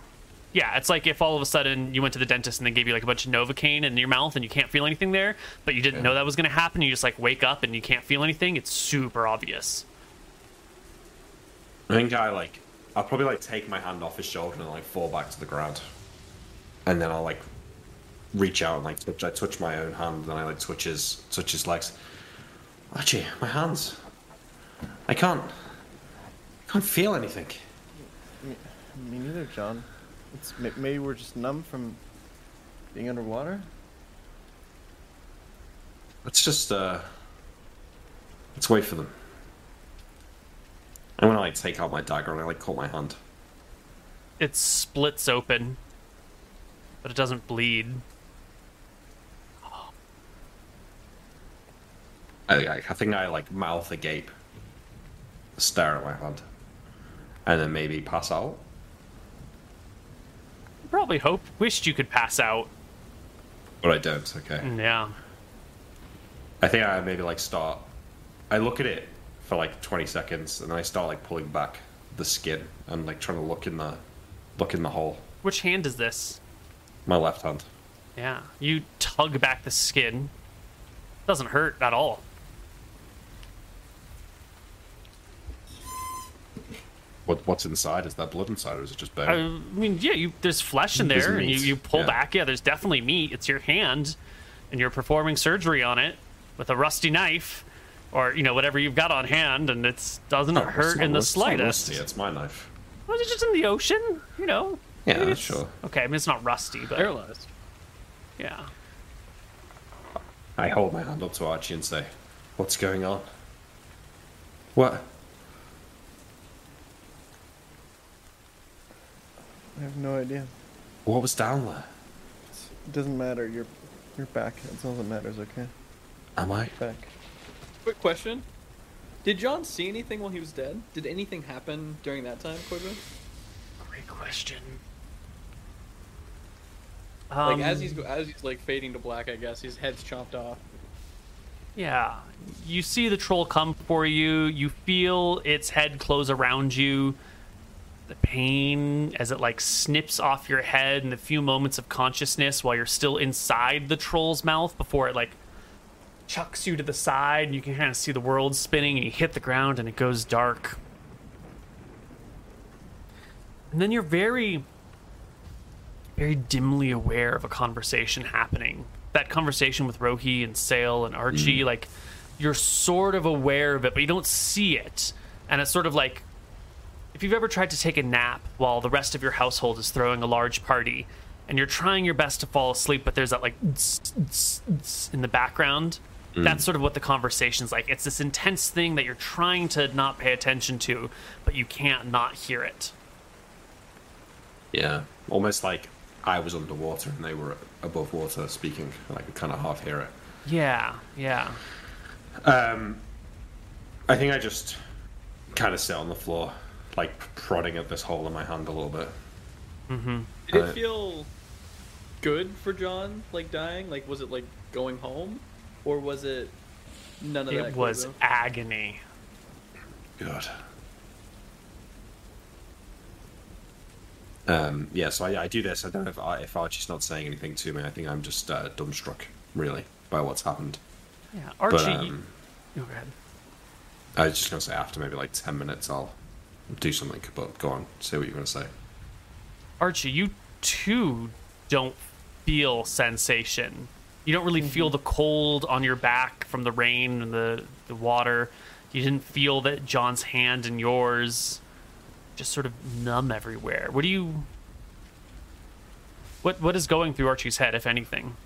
Yeah, it's like if all of a sudden you went to the dentist and they gave you like a bunch of Novocaine in your mouth and you can't feel anything there, but you didn't know that was going to happen. You just like wake up and you can't feel anything. It's super obvious. I think I like I'll probably like take my hand off his shoulder and like fall back to the ground, and then I'll like reach out and like touch. I touch my own hand, and I like touch his touch his legs. Archie, my hands. I can't. I can't feel anything. Me neither, John. It's maybe we're just numb from being underwater. Let's just uh. Let's wait for them. I'm gonna like take out my dagger and I like cut my hand. It splits open, but it doesn't bleed. I, I, I think I like mouth agape, stare at my hand, and then maybe pass out. Probably hope, wished you could pass out. But I don't. Okay. Mm, yeah. I think I maybe like start. I look at it for like 20 seconds, and then I start like pulling back the skin and like trying to look in the look in the hole. Which hand is this? My left hand. Yeah. You tug back the skin. Doesn't hurt at all. What what's inside? Is that blood inside, or is it just bone? I mean, yeah, you there's flesh in there, and you, you pull yeah. back. Yeah, there's definitely meat. It's your hand, and you're performing surgery on it with a rusty knife, or you know whatever you've got on hand, and it doesn't oh, No, hurt not in the rust- it's not slightest. rusty, It's my knife. Was it just in the ocean? You know. Yeah, Maybe it's- sure. Okay, I mean it's not rusty, but Paralyzed. yeah. I hold my hand up to Archie and say, "What's going on?" What? I have no idea. What was down there? It doesn't matter. You're you're back. That's all that matters. Okay, Am I? back. Quick question. Did John see anything while he was dead? Did anything happen during that time, Corbin? Great question. Like as Um, he's as he's like fading to black, I guess his head's chopped off. Yeah. You see the troll come for you. You feel its head close around you. The pain as it like snips off your head and the few moments of consciousness while you're still inside the troll's mouth before it like chucks you to the side and you can kind of see the world spinning and you hit the ground and it goes dark. And then you're very very dimly aware of a conversation happening. That conversation with Rho-ei and Sail and Archie, mm. like you're sort of aware of it, but you don't see it. And it's sort of like if you've ever tried to take a nap while the rest of your household is throwing a large party and you're trying your best to fall asleep, but there's that like in the background. That's sort of what the conversation's like. It's this intense thing that you're trying to not pay attention to, but you can't not hear it. Yeah. Almost like I was underwater and they were above water speaking, and I could kind of half hear it. Yeah, yeah. Um, I think I just kind of sit on the floor, like prodding at this hole in my hand a little bit. Did Uh, it feel good for John, like dying? Like was it like going home, or was it none of that? It was Corbin? agony. Good. Um, yeah, so I, I do this. I don't know if, I, if Archie's not saying anything to me. I think I'm just uh, dumbstruck, really, by what's happened. Yeah, Archie. But you- um, oh, go ahead. I was just going to say after maybe like 10 minutes, I'll do something. But go on, say what you're going to say. Archie, you too don't feel sensation. You don't really feel mm-hmm. the cold on your back from the rain and the, the water. You didn't feel that John's hand in yours. Just sort of numb everywhere. What do you. What what is going through Archie's head, if anything?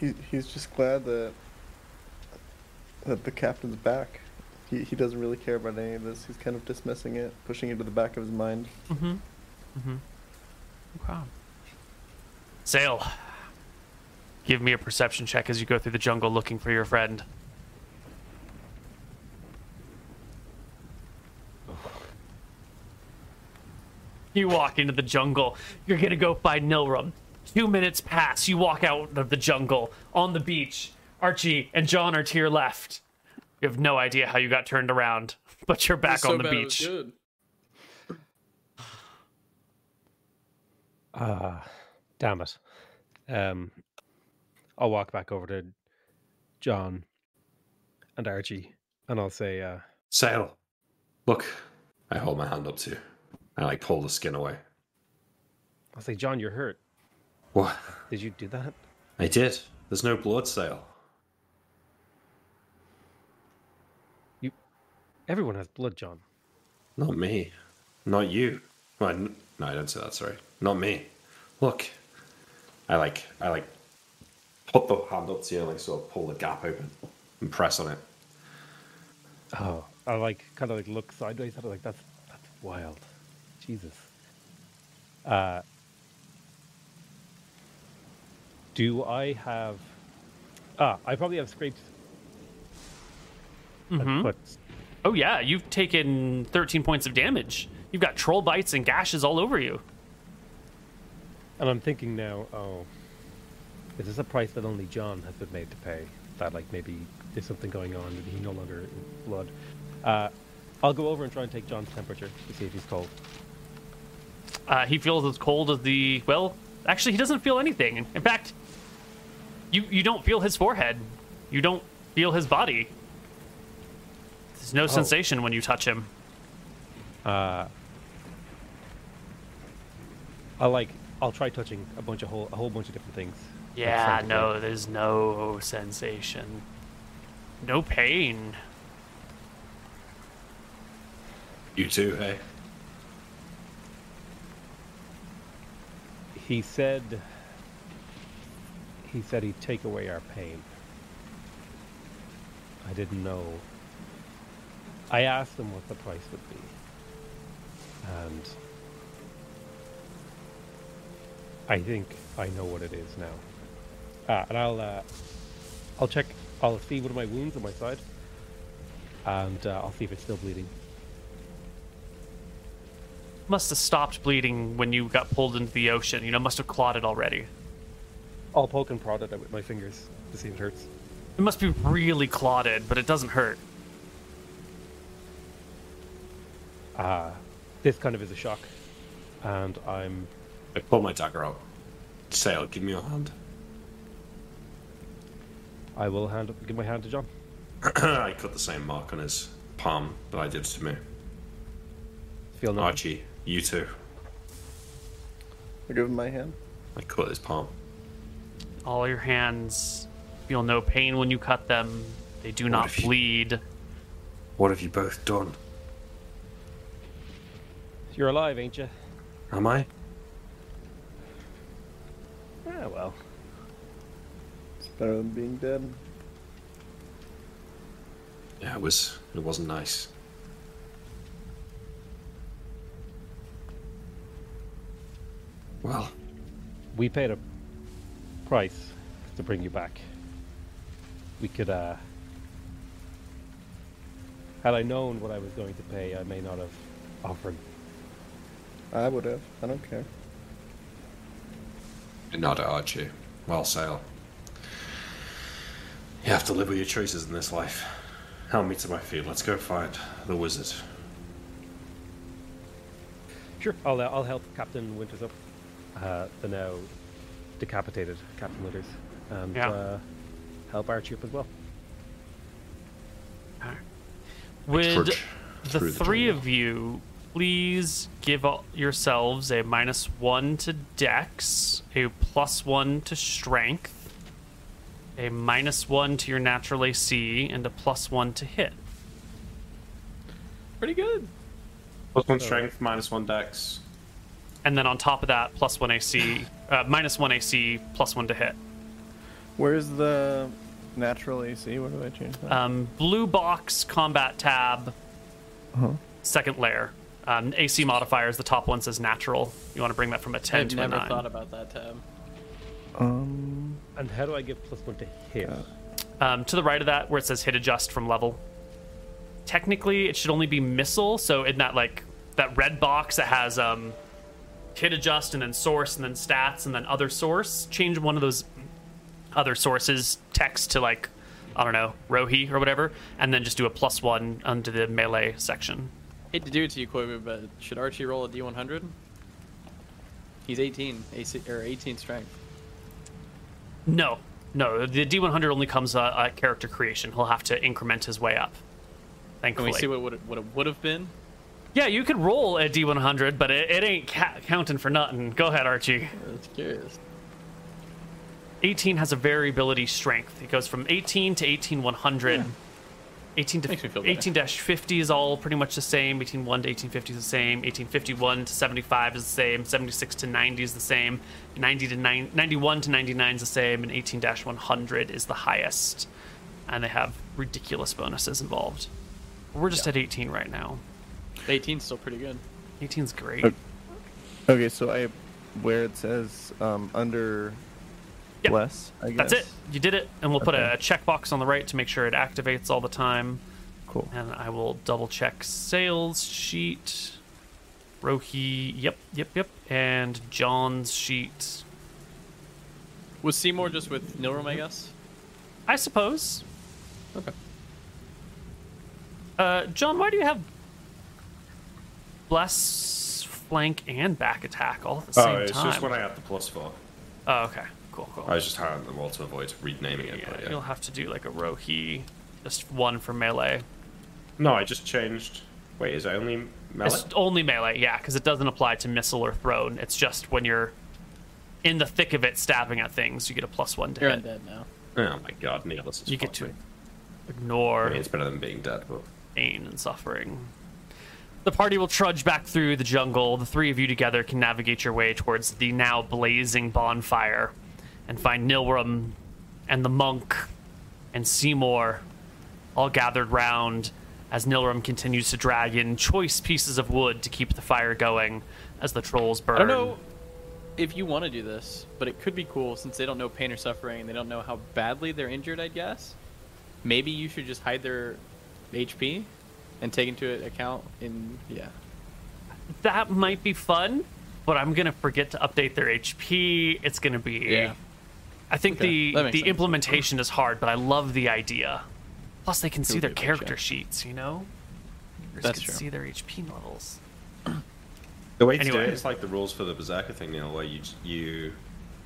He he's just glad that that the captain's back. He he doesn't really care about any of this. He's kind of dismissing it, pushing it to the back of his mind. Mm-hmm. Mm-hmm. Okay. Sail. Give me a perception check as you go through the jungle looking for your friend. You walk into the jungle. You're gonna go find Nilrim. Two minutes pass. You walk out of the jungle on the beach. Archie and John are to your left. You have no idea how you got turned around, but you're It was back so on the bad beach. good. Ah, damn it. Um, I'll walk back over to John and Archie, and I'll say, uh, Sail. Look. I hold my hand up to you. and I like pull the skin away. I'll say, John, you're hurt. What? Did you do that? I did. There's no blood, Sail. Everyone has blood, John. Not me. Not you. Well, n- no, I don't say that. Sorry. Not me. Look. I like. I like. Put the hand up to you and like sort of pull the gap open and press on it. Oh, I like kind of like look sideways at it, like that's that's wild. Jesus. Uh, do I have? Ah, I probably have scraped. Mhm. But Oh yeah, you've taken 13 points of damage. You've got troll bites and gashes all over you. and I'm thinking now, oh, is this a price that only John has been made to pay? That like maybe there's something going on and he no longer is blood. Uh, I'll go over and try and take John's temperature to see if he's cold. Uh, he feels as cold as the well. Actually, he doesn't feel anything. In fact, you you don't feel his forehead. You don't feel his body. There's no sensation when you touch him. Uh, I'll like I'll try touching a bunch of whole a whole bunch of different things. Yeah, same no, time. there's no sensation. No pain. You too, hey? He said he said he'd take away our pain. I didn't know. I asked him what the price would be. And I think I know what it is now. Uh, and I'll uh, I'll check I'll see one of my wounds on my side. And uh, I'll see if it's still bleeding. Must have stopped bleeding when you got pulled into the ocean. You know, must have clotted already. I'll poke and prod at it with my fingers to see if it hurts. It must be really clotted, but it doesn't hurt. Uh, this kind of is a shock. And I'm I pull my dagger out. Sail, give me your hand. I will hand up, give my hand to John. I cut the same mark on his palm that I did to me. Feel no. Archie, you too. I give him my hand. I cut his palm. All your hands feel no pain when you cut them. They do not if you- bleed. What have you both done? You're alive, ain't you? Am I? Yeah, well. It's better than being dead. Yeah, it was. It wasn't nice. Well, We paid a price to bring you back. We could, uh. Had I known what I was going to pay, I may not have offered. I would have. I don't care. And not at Archie. Well, Sail. You have to live with your choices in this life. Help me to my feet. Let's go find the wizard. Sure, I'll, uh, I'll help Captain Winters up. Uh, the now decapitated Captain Winters. And Yeah. uh, help Archie up as well. Would the the three jungle. of you please give yourselves a minus one to dex, a plus one to strength, a minus one to your natural AC, and a plus one to hit? Pretty good. Plus one strength, minus one dex. And then on top of that, plus one AC, uh, minus one AC, plus one to hit. Where's the natural AC? What do I change that? Um, blue box combat tab, Uh-huh. second layer. Um, AC modifiers, the top one says natural. You want to bring that from a 10 I've to never a 9. thought about that tab. Um, And how do I give plus one to hit? um, to the right of that where it says hit adjust from level technically it should only be missile so in that like that red box that has um hit adjust and then source and then stats and then other source change one of those other sources text to like i don't know Rho-ei or whatever and then just do a plus one under the melee section Hate to do it to you, Koivu, but should Archie roll a D100? He's 18, AC, or 18 strength. No, no. The D100 only comes uh, at character creation. He'll have to increment his way up. Thankfully. Can we see what would it, what it would have been? Yeah, you could roll a D100, but it, it ain't ca- counting for nothing. Go ahead, Archie. That's curious. 18 has a variability strength. It goes from 18 to 18 100. 18 to Makes me feel better. 18 dash 50 is all pretty much the same. 18 1 to 1850 is the same. 1851 to 75 is the same. 76 to 90 is the same. 90 to 9, 91 to 99 is the same. And 18 dash 100 is the highest. And they have ridiculous bonuses involved. We're just at 18 right now. 18 is still pretty good. 18's great. Okay. Okay, so I, where it says um, under Yep. bless, I guess. That's it. You did it. And we'll put a checkbox on the right to make sure it activates all the time. Cool. And I will double check Sail's sheet. Rho-ei, yep, yep, yep. And John's sheet. Was Seymour just with Nilrim, I guess? I suppose. Okay. Uh, John, why do you have bless, flank, and back attack all at the same Oh, it's time? just when I have the plus four. Oh, okay. Cool, cool. I was just highlighting them all to avoid renaming it. yeah, but yeah. You'll have to do like a Rho-ei, just one for melee. No, I just changed. Wait, is it only melee? It's only melee, yeah, because it doesn't apply to missile or thrown. It's just when you're in the thick of it stabbing at things, you get a plus one to You're hit. undead now. Oh my god, Neil, this is You get to me. ignore I mean, it's better than being dead, but pain and suffering. The party will trudge back through the jungle. The three of you together can navigate your way towards the now blazing bonfire and find Nilrim and the monk and Seymour all gathered round as Nilrim continues to drag in choice pieces of wood to keep the fire going as the trolls burn. I don't know if you want to do this, but it could be cool since they don't know pain or suffering and they don't know how badly they're injured, I guess. Maybe you should just hide their HP and take into account in yeah. That might be fun, but I'm gonna forget to update their HP. It's gonna be Yeah. I think Okay, the the sense. implementation is hard, but I love the idea. Plus, they can see their be a big character check. sheets. You know, They can true. see their HP levels. the way to do Anyway. it is like the rules for the berserker thing, Neil, where you you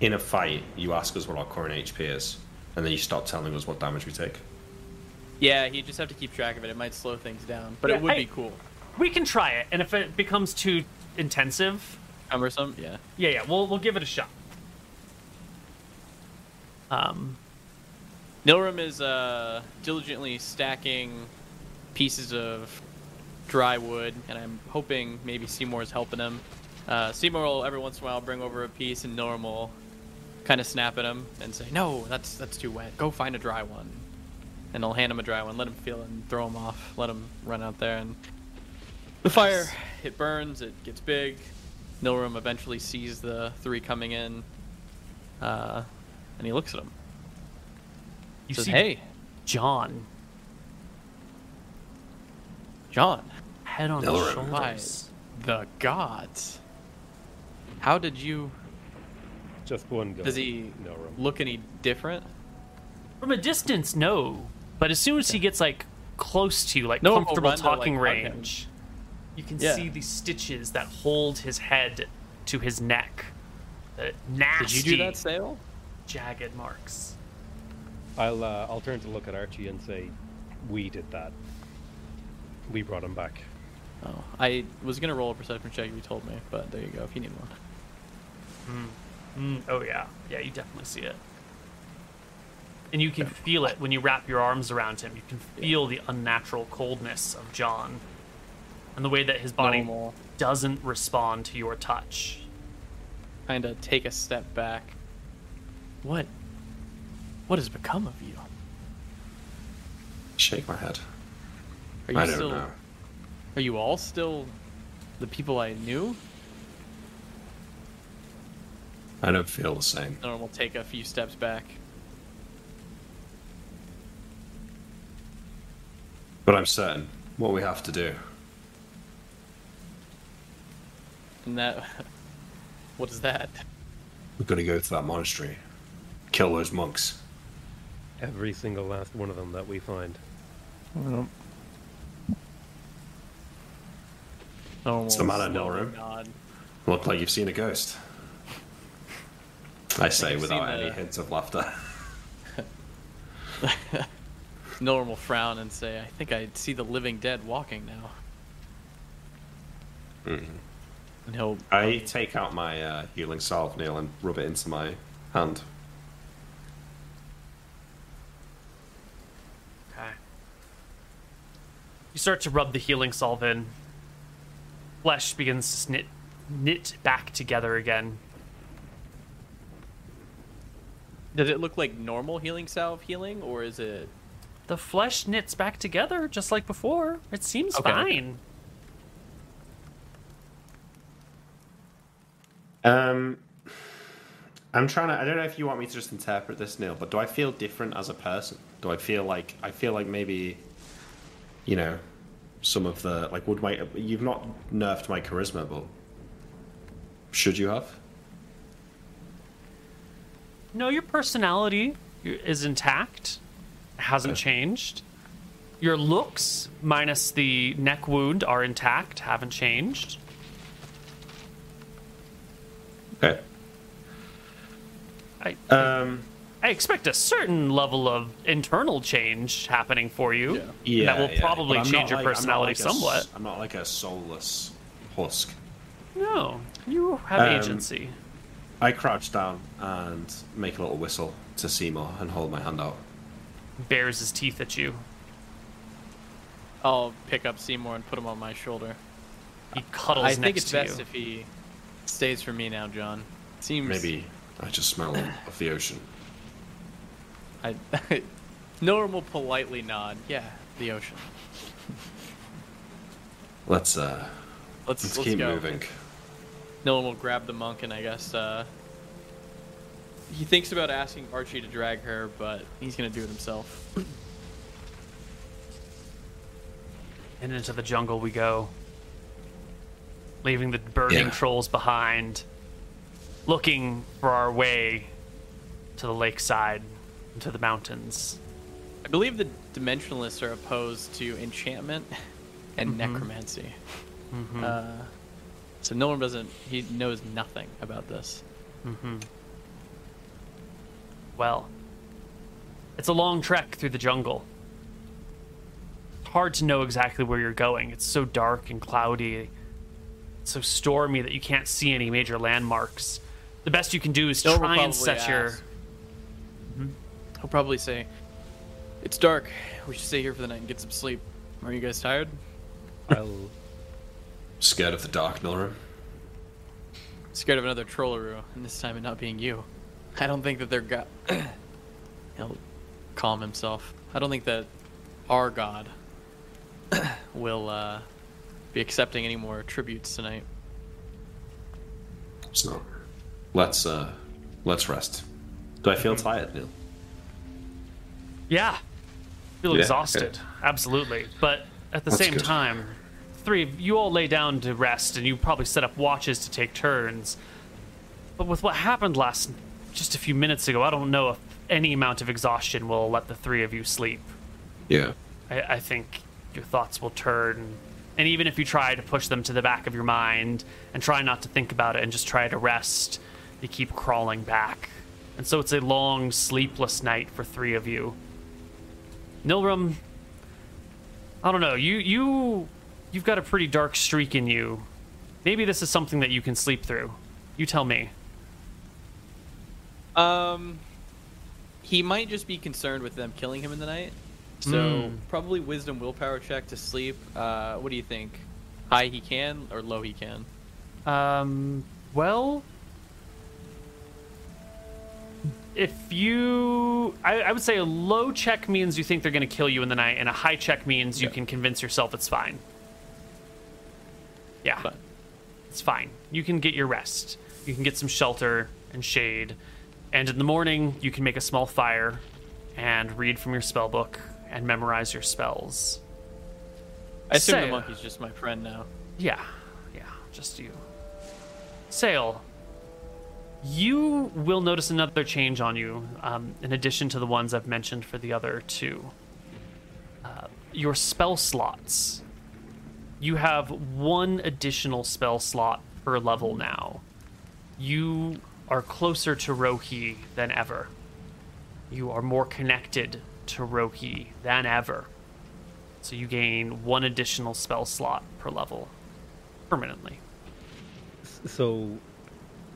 in a fight you ask us what our current HP is, and then you stop telling us what damage we take. Yeah, you just have to keep track of it. It might slow things down, but Yeah, it would hey. be cool. We can try it, and if it becomes too intensive, Cumbersome, yeah. yeah, yeah, we'll we'll give it a shot. Um, Nilrim is uh, diligently stacking pieces of dry wood, and I'm hoping maybe Seymour's helping him. Uh, Seymour will every once in a while bring over a piece, and Nilrim will kind of snap at him and say, "No, that's that's too wet. Go find a dry one." And they'll hand him a dry one, let him feel it, and throw him off. Let him run out there, and the fire it burns. It gets big. Nilram eventually sees the three coming in, uh, and he looks at him. you Says, see, "Hey, John, John." head on Nilrim. his shoulders. The gods. How did you? Just one go. Does he No look any different? From a distance, no, but as soon as he gets like close to like No comfortable run talking like, range, you can Yeah. see the stitches that hold his head to his neck. The nasty, Did you do that Sail? Jagged marks. I'll uh, I'll turn to look at Archie and say, "We did that. We brought him back." Oh, I was gonna roll a perception check you told me, but there you go. If you need one. Mm, oh yeah, yeah, you definitely see it, and you can feel it when you wrap your arms around him. You can feel the unnatural coldness of John, and the way that his body Normal. doesn't respond to your touch. Kind of take a step back. What? What has become of you? Shake my head. Are you I don't know. Are you all still the people I knew? I don't feel the same. And we'll take a few steps back. But I'm certain what we have to do. And that. What is that? We've got to go to that monastery, kill those monks. Every single last one of them that we find. Well, Normal. the man at slow Nilrim. nod. Look like you've seen a ghost. I say you've without any the- hints of laughter. Nilrim will frown and say, "I think I see the living dead walking now." And he'll I take out my uh, healing salve, Neil, and rub it into my hand. Okay. You start to rub the healing salve in. Flesh begins to knit, knit back together again. Does it look like normal healing salve healing, or is it? The flesh knits back together just like before. It seems Okay. fine. Um, I'm trying to. I don't know if you want me to just interpret this, Neil, but do I feel different as a person? Do I feel like I feel like maybe, you know, some of the like would my you've not nerfed my charisma, but should you have? No, your personality is intact. It hasn't Okay. changed. Your looks, minus the neck wound, are intact, haven't changed. Okay. I, Um. I expect a certain level of internal change happening for you. Yeah. Yeah, that will yeah, probably but change not your like- I'm personality like somewhat. I'm not like a soulless husk. No, you have Um, agency. I crouch down and make a little whistle to Seymour and hold my hand out. Bares his teeth at you. I'll pick up Seymour and put him on my shoulder. He cuddles I next think it's best you. if he stays for me now, John. Seems Maybe I just smell of the ocean. I Nilrim will politely nod. Yeah, the ocean. Let's uh, Let's, let's, let's keep go. moving. Nilrim will grab the monk and I guess uh, he thinks about asking Archie to drag her, but he's gonna do it himself. And into the jungle we go. Leaving the burning Yeah. trolls behind. Looking for our way to the lakeside, to the mountains. I believe the dimensionalists are opposed to enchantment and mm-hmm. necromancy. Mm-hmm. Uh, so one doesn't. He knows nothing about this. Mm-hmm. Well, it's a long trek through the jungle. Hard to know exactly where you're going. It's so dark and cloudy, it's so stormy that you can't see any major landmarks. The best you can do is will try and set your. Ask. He'll probably say, "It's dark. We should stay here for the night and get some sleep. Are you guys tired?" I'll Scared of the dark, Nilrim? Scared of another Trollaroo, and this time it not being you. I don't think that their god. He'll calm himself. I don't think that our god will uh, be accepting any more tributes tonight. It's not. Let's uh, let's rest. Do I feel tired, Neil? Yeah. Feel Yeah, exhausted. Absolutely. But at the That's same good. time, three of you all lay down to rest and you probably set up watches to take turns. But with what happened last just a few minutes ago, I don't know if any amount of exhaustion will let the three of you sleep. Yeah. I, I think your thoughts will turn. And even if you try to push them to the back of your mind and try not to think about it and just try to rest, they keep crawling back. And so it's a long, sleepless night for three of you. Nilrim, I don't know. You you you've got a pretty dark streak in you. Maybe this is something that you can sleep through. You tell me. Um, he might just be concerned with them killing him in the night. So Hmm. probably wisdom willpower check to sleep. Uh, what do you think? High he can or low he can? Um, well, if you, I, I would say a low check means you think they're going to kill you in the night, and a high check means you Yeah. can convince yourself it's fine. Yeah, Fine. it's fine. You can get your rest. You can get some shelter and shade, and in the morning you can make a small fire, and read from your spell book and memorize your spells. I assume the monkey's just my friend now. Yeah, yeah, just you. Sail, you will notice another change on you, um, in addition to the ones I've mentioned for the other two. Uh, your spell slots. You have one additional spell slot per level now. You are closer to Rho-ei than ever. You are more connected to Rho-ei than ever. So you gain one additional spell slot per level permanently. So,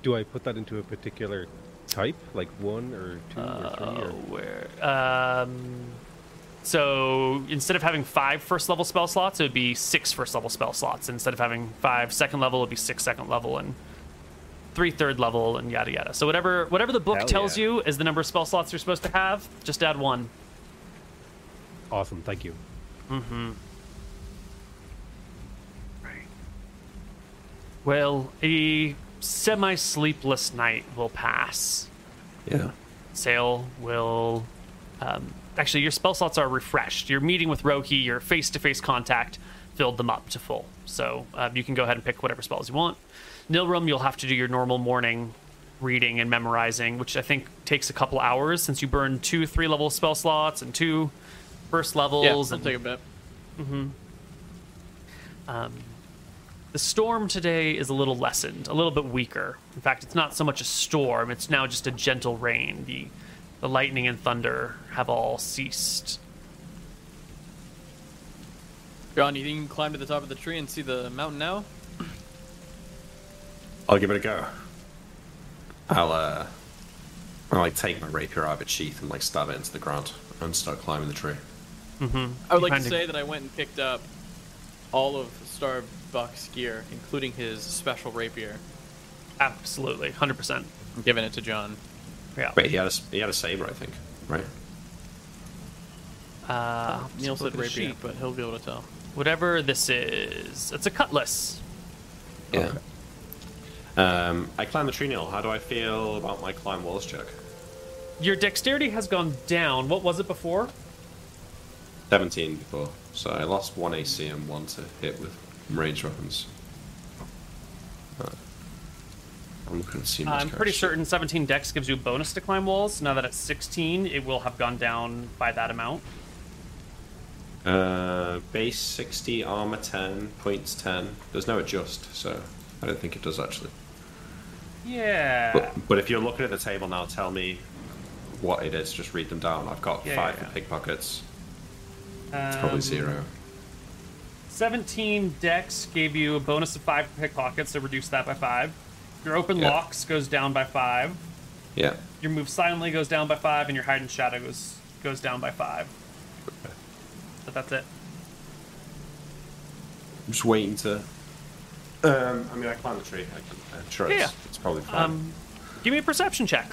do I put that into a particular type, like one or two or three? Uh, Or... where? Um, so instead of having five first level spell slots, it would be six first level spell slots. Instead of having five second level, it would be six second level and three third level and yada yada. So whatever whatever the book Hell tells yeah. you is the number of spell slots you're supposed to have. Just add one. Awesome, thank you. Mm-hmm. Right. Well, a semi sleepless night will pass. Yeah. Sail will. Um, actually, your spell slots are refreshed. Your meeting with Rho-ei, your face to face contact, filled them up to full. So um, you can go ahead and pick whatever spells you want. Nilrim, you'll have to do your normal morning reading and memorizing, which I think takes a couple hours since you burn two three level spell slots and two first Yeah, levels. it'll and take a bit. The storm today is a little lessened, a little bit weaker. In fact, it's not so much a storm; it's now just a gentle rain. The the lightning and thunder have all ceased. John, you think you can climb to the top of the tree and see the mountain now? I'll give it a go. I'll uh, I'll like take my rapier out of its sheath and like stab it into the ground and start climbing the tree. I would like Kinda- to say that I went and picked up all of Starbuck's gear, including his special rapier. Absolutely, hundred percent. I'm giving it to John. Yeah. Wait, he had a he had a saber, I think, right? Uh, Neil said the rapier, sheet. but he'll be able to tell. Whatever this is, it's a cutlass. Yeah. Um, I climb the tree, Neil. How do I feel about my climb walls check? Your dexterity has gone down. What was it before? 17 before, so I lost one AC and one to hit with ranged weapons. Uh, I'm looking to see my I'm pretty certain 17 dex gives you a bonus to climb walls. Now that it's 16, it will have gone down by that amount. Uh, base 60, armor 10, points 10. There's no adjust, so I don't think it does actually. Yeah. But, but if you're looking at the table now, tell me what it is. Just read them down. I've got Yeah, five yeah, for pickpockets. It's probably Um, zero. 17 decks gave you a bonus of 5 pickpockets, so reduce that by 5. Your open Yeah. locks goes down by 5. Yeah. Your move silently goes down by 5, and your hide and shadow goes, goes down by 5. Okay. But that's it. I'm just waiting to. Um, I mean, I climb the tree. I can, I'm sure Yeah, it's, it's probably fine. Um, give me a perception check.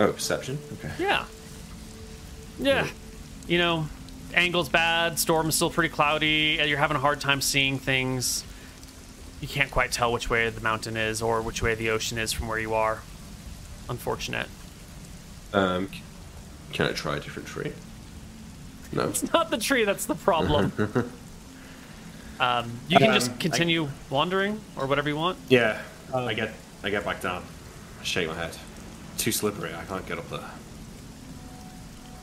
oh, perception? Okay. Yeah. Yeah. You know, angle's bad, storm's still pretty cloudy, and you're having a hard time seeing things. You can't quite tell which way the mountain is or which way the ocean is from where you are. Unfortunate. Um, can I try a different tree? No. It's not the tree that's the problem. um, you can Um, just I- continue wandering or whatever you want. Yeah. Um, I get I get back down. I shake my head. Too slippery. I can't get up there.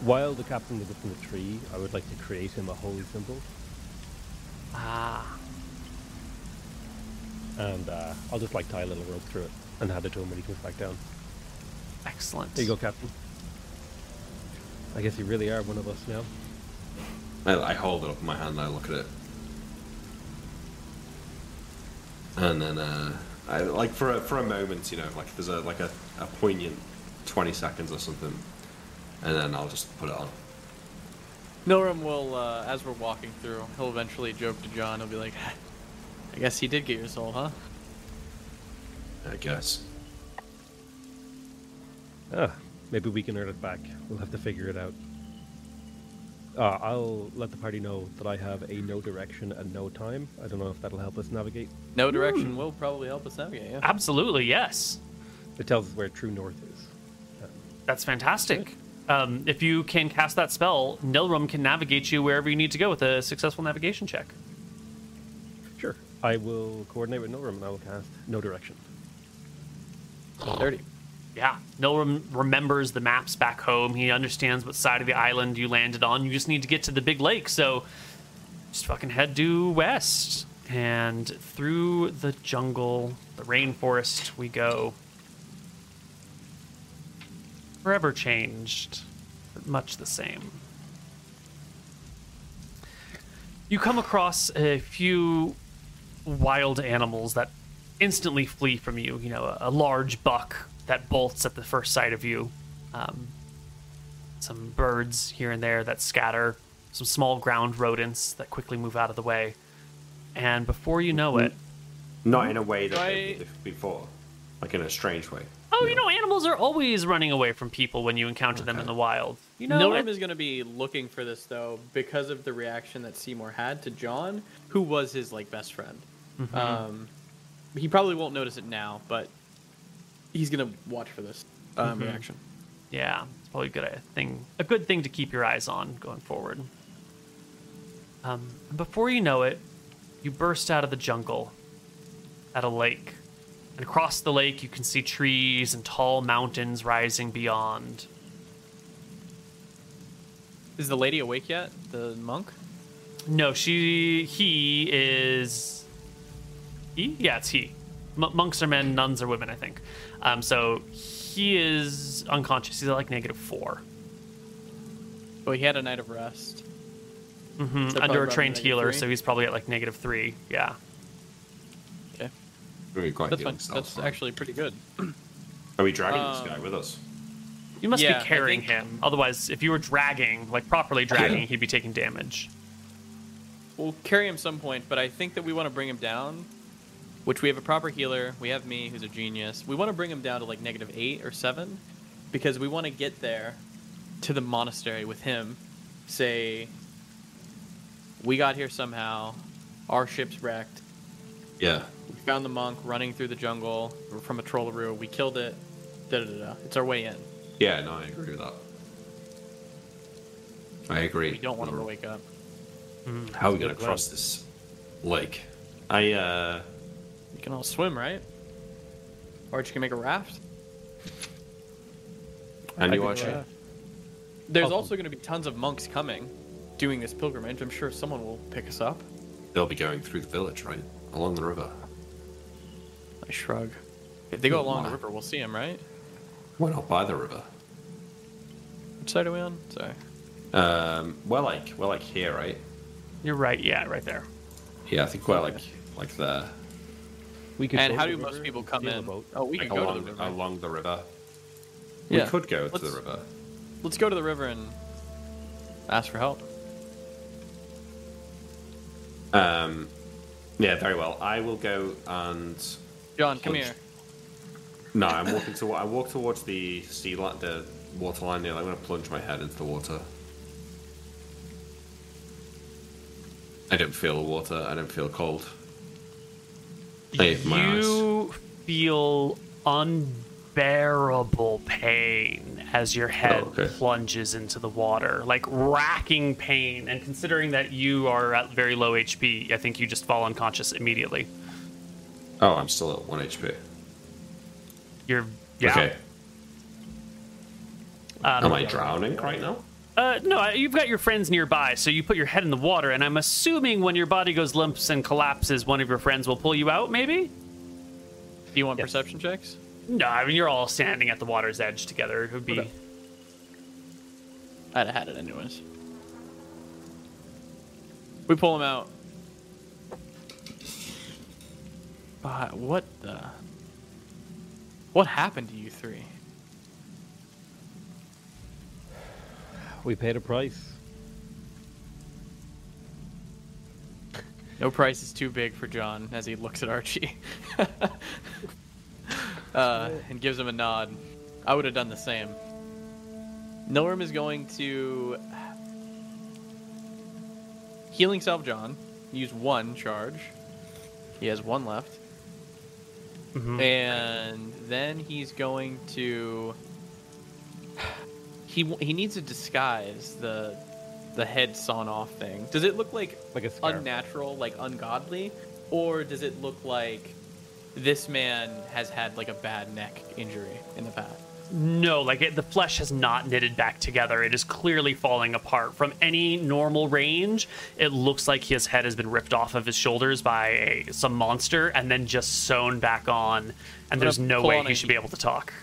While the captain was up in the tree, I would like to create him a holy symbol, Ah. and uh, I'll just like tie a little rope through it and hand it to him when he comes back down. Excellent. There you go, Captain. I guess you really are one of us now. I, I hold it up in my hand and I look at it. And then, uh, I like for a, for a moment, you know, like there's a like a, a poignant twenty seconds or something, and then I'll just put it on. Nilrim will, uh, as we're walking through, he'll eventually joke to John. He'll be like, "I guess he did get your soul, huh?" I guess. Ah, maybe we can earn it back. We'll have to figure it out. Uh, I'll let the party know that I have a no direction and no time. I don't know if that'll help us navigate. No direction will probably help us navigate. Yeah. Absolutely, yes. It tells us where true north is. That's fantastic. Um, if you can cast that spell, Nilrim can navigate you wherever you need to go with a successful navigation check. Sure. I will coordinate with Nilrim and I will cast no direction. Thirty. Yeah, Nilrim remembers the maps back home. He understands what side of the island you landed on. You just need to get to the big lake, so just fucking head due west. And through the jungle, the rainforest, we go. Forever changed, but much the same. You come across a few wild animals that instantly flee from you. You know, a, a large buck that bolts at the first sight of you. Um, some birds here and there that scatter, some small ground rodents that quickly move out of the way. And before you know it, Not in a way that I- they did before, like in a strange way. Oh, you know, animals are always running away from people when you encounter them in the wild. You know, Nilrim it- is going to be looking for this though because of the reaction that Seymour had to John, who was his like best friend. Mm-hmm. Um, he probably won't notice it now, but he's going to watch for this um, Mm-hmm. reaction. yeah, it's probably a good uh, thing, a good thing to keep your eyes on going forward. Um, before you know it, you burst out of the jungle at a lake, and across the lake you can see trees and tall mountains rising beyond. Is the lady awake yet? The monk? No, she, he is. He? Yeah, it's he. M- monks are men, nuns are women, I think. Um, so he is unconscious. He's at like negative four. Oh, he had a night of rest. hmm So Under a trained healer, three? so he's probably at like negative three. Yeah. Okay, Very quite that's healing fine. That's right? actually pretty good. Are we dragging um, this guy with us? You must Yeah, be carrying think- him. Otherwise, if you were dragging, like properly dragging, Yeah. he'd be taking damage. We'll carry him some point, but I think that we want to bring him down. Which we have a proper healer. We have me, who's a genius. We want to bring him down to like negative eight or seven, because we want to get there to the monastery with him. Say, we got here somehow. Our ship's wrecked. Yeah. We found the monk running through the jungle from a trollaroo. We killed it. Da da da. da. It's our way in. Yeah, no, I agree with that. I agree. We don't want him to wake up. How are we going to plan. cross this lake? I, uh, You can all swim, right? Or you can make a raft. and you watch it. There's Oh. also going to be tons of monks coming, doing this pilgrimage. I'm sure someone will pick us up. They'll be going through the village, right? Along the river. I shrug. If they go along the river, we'll see them, right? Why not by the river? Which side are we on? Sorry. Um, we're like, we're like here, right? You're right. Yeah, right there. Yeah, I think we're like, like there. We could And how do the most people come in? boat. Oh, we Like can go along, to the river. along the river. Yeah. We could go to Let's- the river. Let's go to the river and ask for help. Um, yeah, very well. I will go and John, come here. no, I'm walking to. I walk towards the sea line, the water line. There, I'm going to plunge my head into the water. I don't feel the water. I don't feel cold. I have my eyes. You feel unbearable pain as your head Oh, okay. plunges into the water, like racking pain. And considering that you are at very low HP, I think you just fall unconscious immediately. Oh, I'm still at one HP. You're yeah. Okay. Um, Am I drowning right now? Uh, no, you've got your friends nearby, so you put your head in the water, and I'm assuming when your body goes limps and collapses, one of your friends will pull you out, maybe? Do you want Yes. perception checks? No, I mean, you're all standing at the water's edge together. It would be. Okay. I'd have had it anyways. We pull him out. But what the? What happened to you three? We paid a price. No price is too big for John as he looks at Archie uh, and gives him a nod. I would have done the same. Nilrim is going to healing self John. Use one charge. He has one left. Mm-hmm. And then he's going to he he needs to disguise the the head sawn off thing. Does it look like Like a scarf. unnatural, like ungodly, or does it look like this man has had like a bad neck injury in the past? No, like it, the flesh has not knitted back together. It is clearly falling apart. From any normal range, it looks like his head has been ripped off of his shoulders by a, some monster and then just sewn back on. And there's no way he a should be able to talk.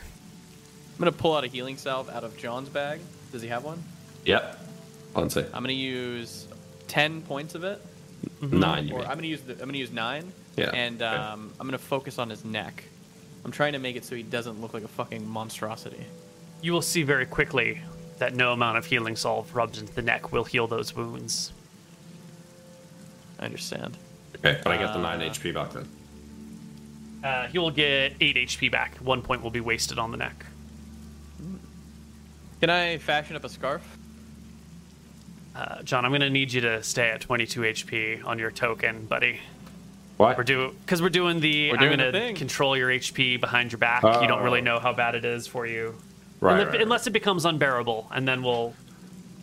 I'm gonna pull out a healing salve out of John's bag. Does he have one? Yep. Plenty. I'm gonna use ten points of it, Nine. You or. I'm gonna use the, I'm gonna use nine. Yeah, And okay. um, I'm gonna focus on his neck. I'm trying to make it so he doesn't look like a fucking monstrosity. You will see very quickly that no amount of healing salve rubbed into the neck will heal those wounds. I understand. Okay, but I get the Uh, nine HP back then. Uh, he will get 8 HP back. One point will be wasted on the neck. Can I fashion up a scarf? Uh, John, I'm going to need you to stay at 22 HP on your token, buddy. Why? We're do because we're doing the. We're I'm doing going to thing. control your HP behind your back. you don't really Oh. know how bad it is for you, Right, Unless- right, right. it becomes unbearable, and then we'll.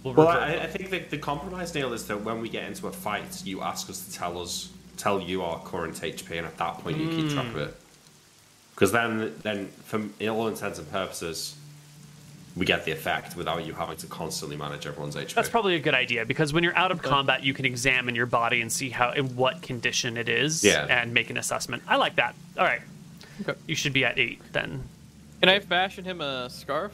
We'll Well. I, I think the, the compromise, Neil, is that when we get into a fight, you ask us to tell us, tell you our current HP, and at that point you keep track of hmm. it. Because then, then, for in all intents and purposes, we get the effect without you having to constantly manage everyone's HP. That's probably a good idea because when you're out of combat, you can examine your body and see how in what condition it is, Yeah. and make an assessment. I like that. All right, Okay. you should be at eight then. Can I fashion him a scarf?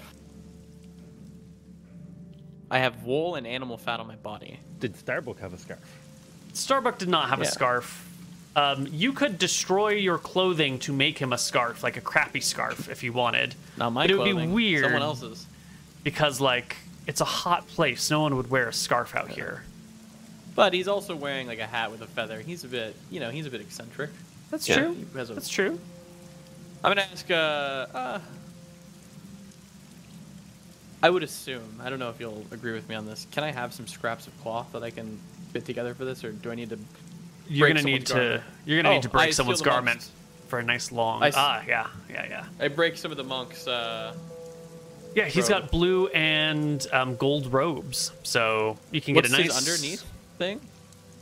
I have wool and animal fat on my body. Did Starbuck have a scarf? Starbuck did not have a scarf. Um, you could destroy your clothing to make him a scarf, like a crappy scarf, if you wanted. Not my But it would be clothing, weird. Someone else's. Because like it's a hot place. No one would wear a scarf out here. But he's also wearing like a hat with a feather. He's a bit, you know, he's a bit eccentric. That's Yeah. true. A- That's true. I'm gonna ask. Uh, uh, I would assume. I don't know if you'll agree with me on this. Can I have some scraps of cloth that I can fit together for this, or do I need to? You're gonna need someone's to. garment? You're gonna Oh, need to break steal someone's garment monks. for a nice long. I s- ah, yeah, yeah, yeah. I break some of the monks. Uh, Yeah, he's Robe. got blue and um, gold robes, so you can get a nice. underneath thing?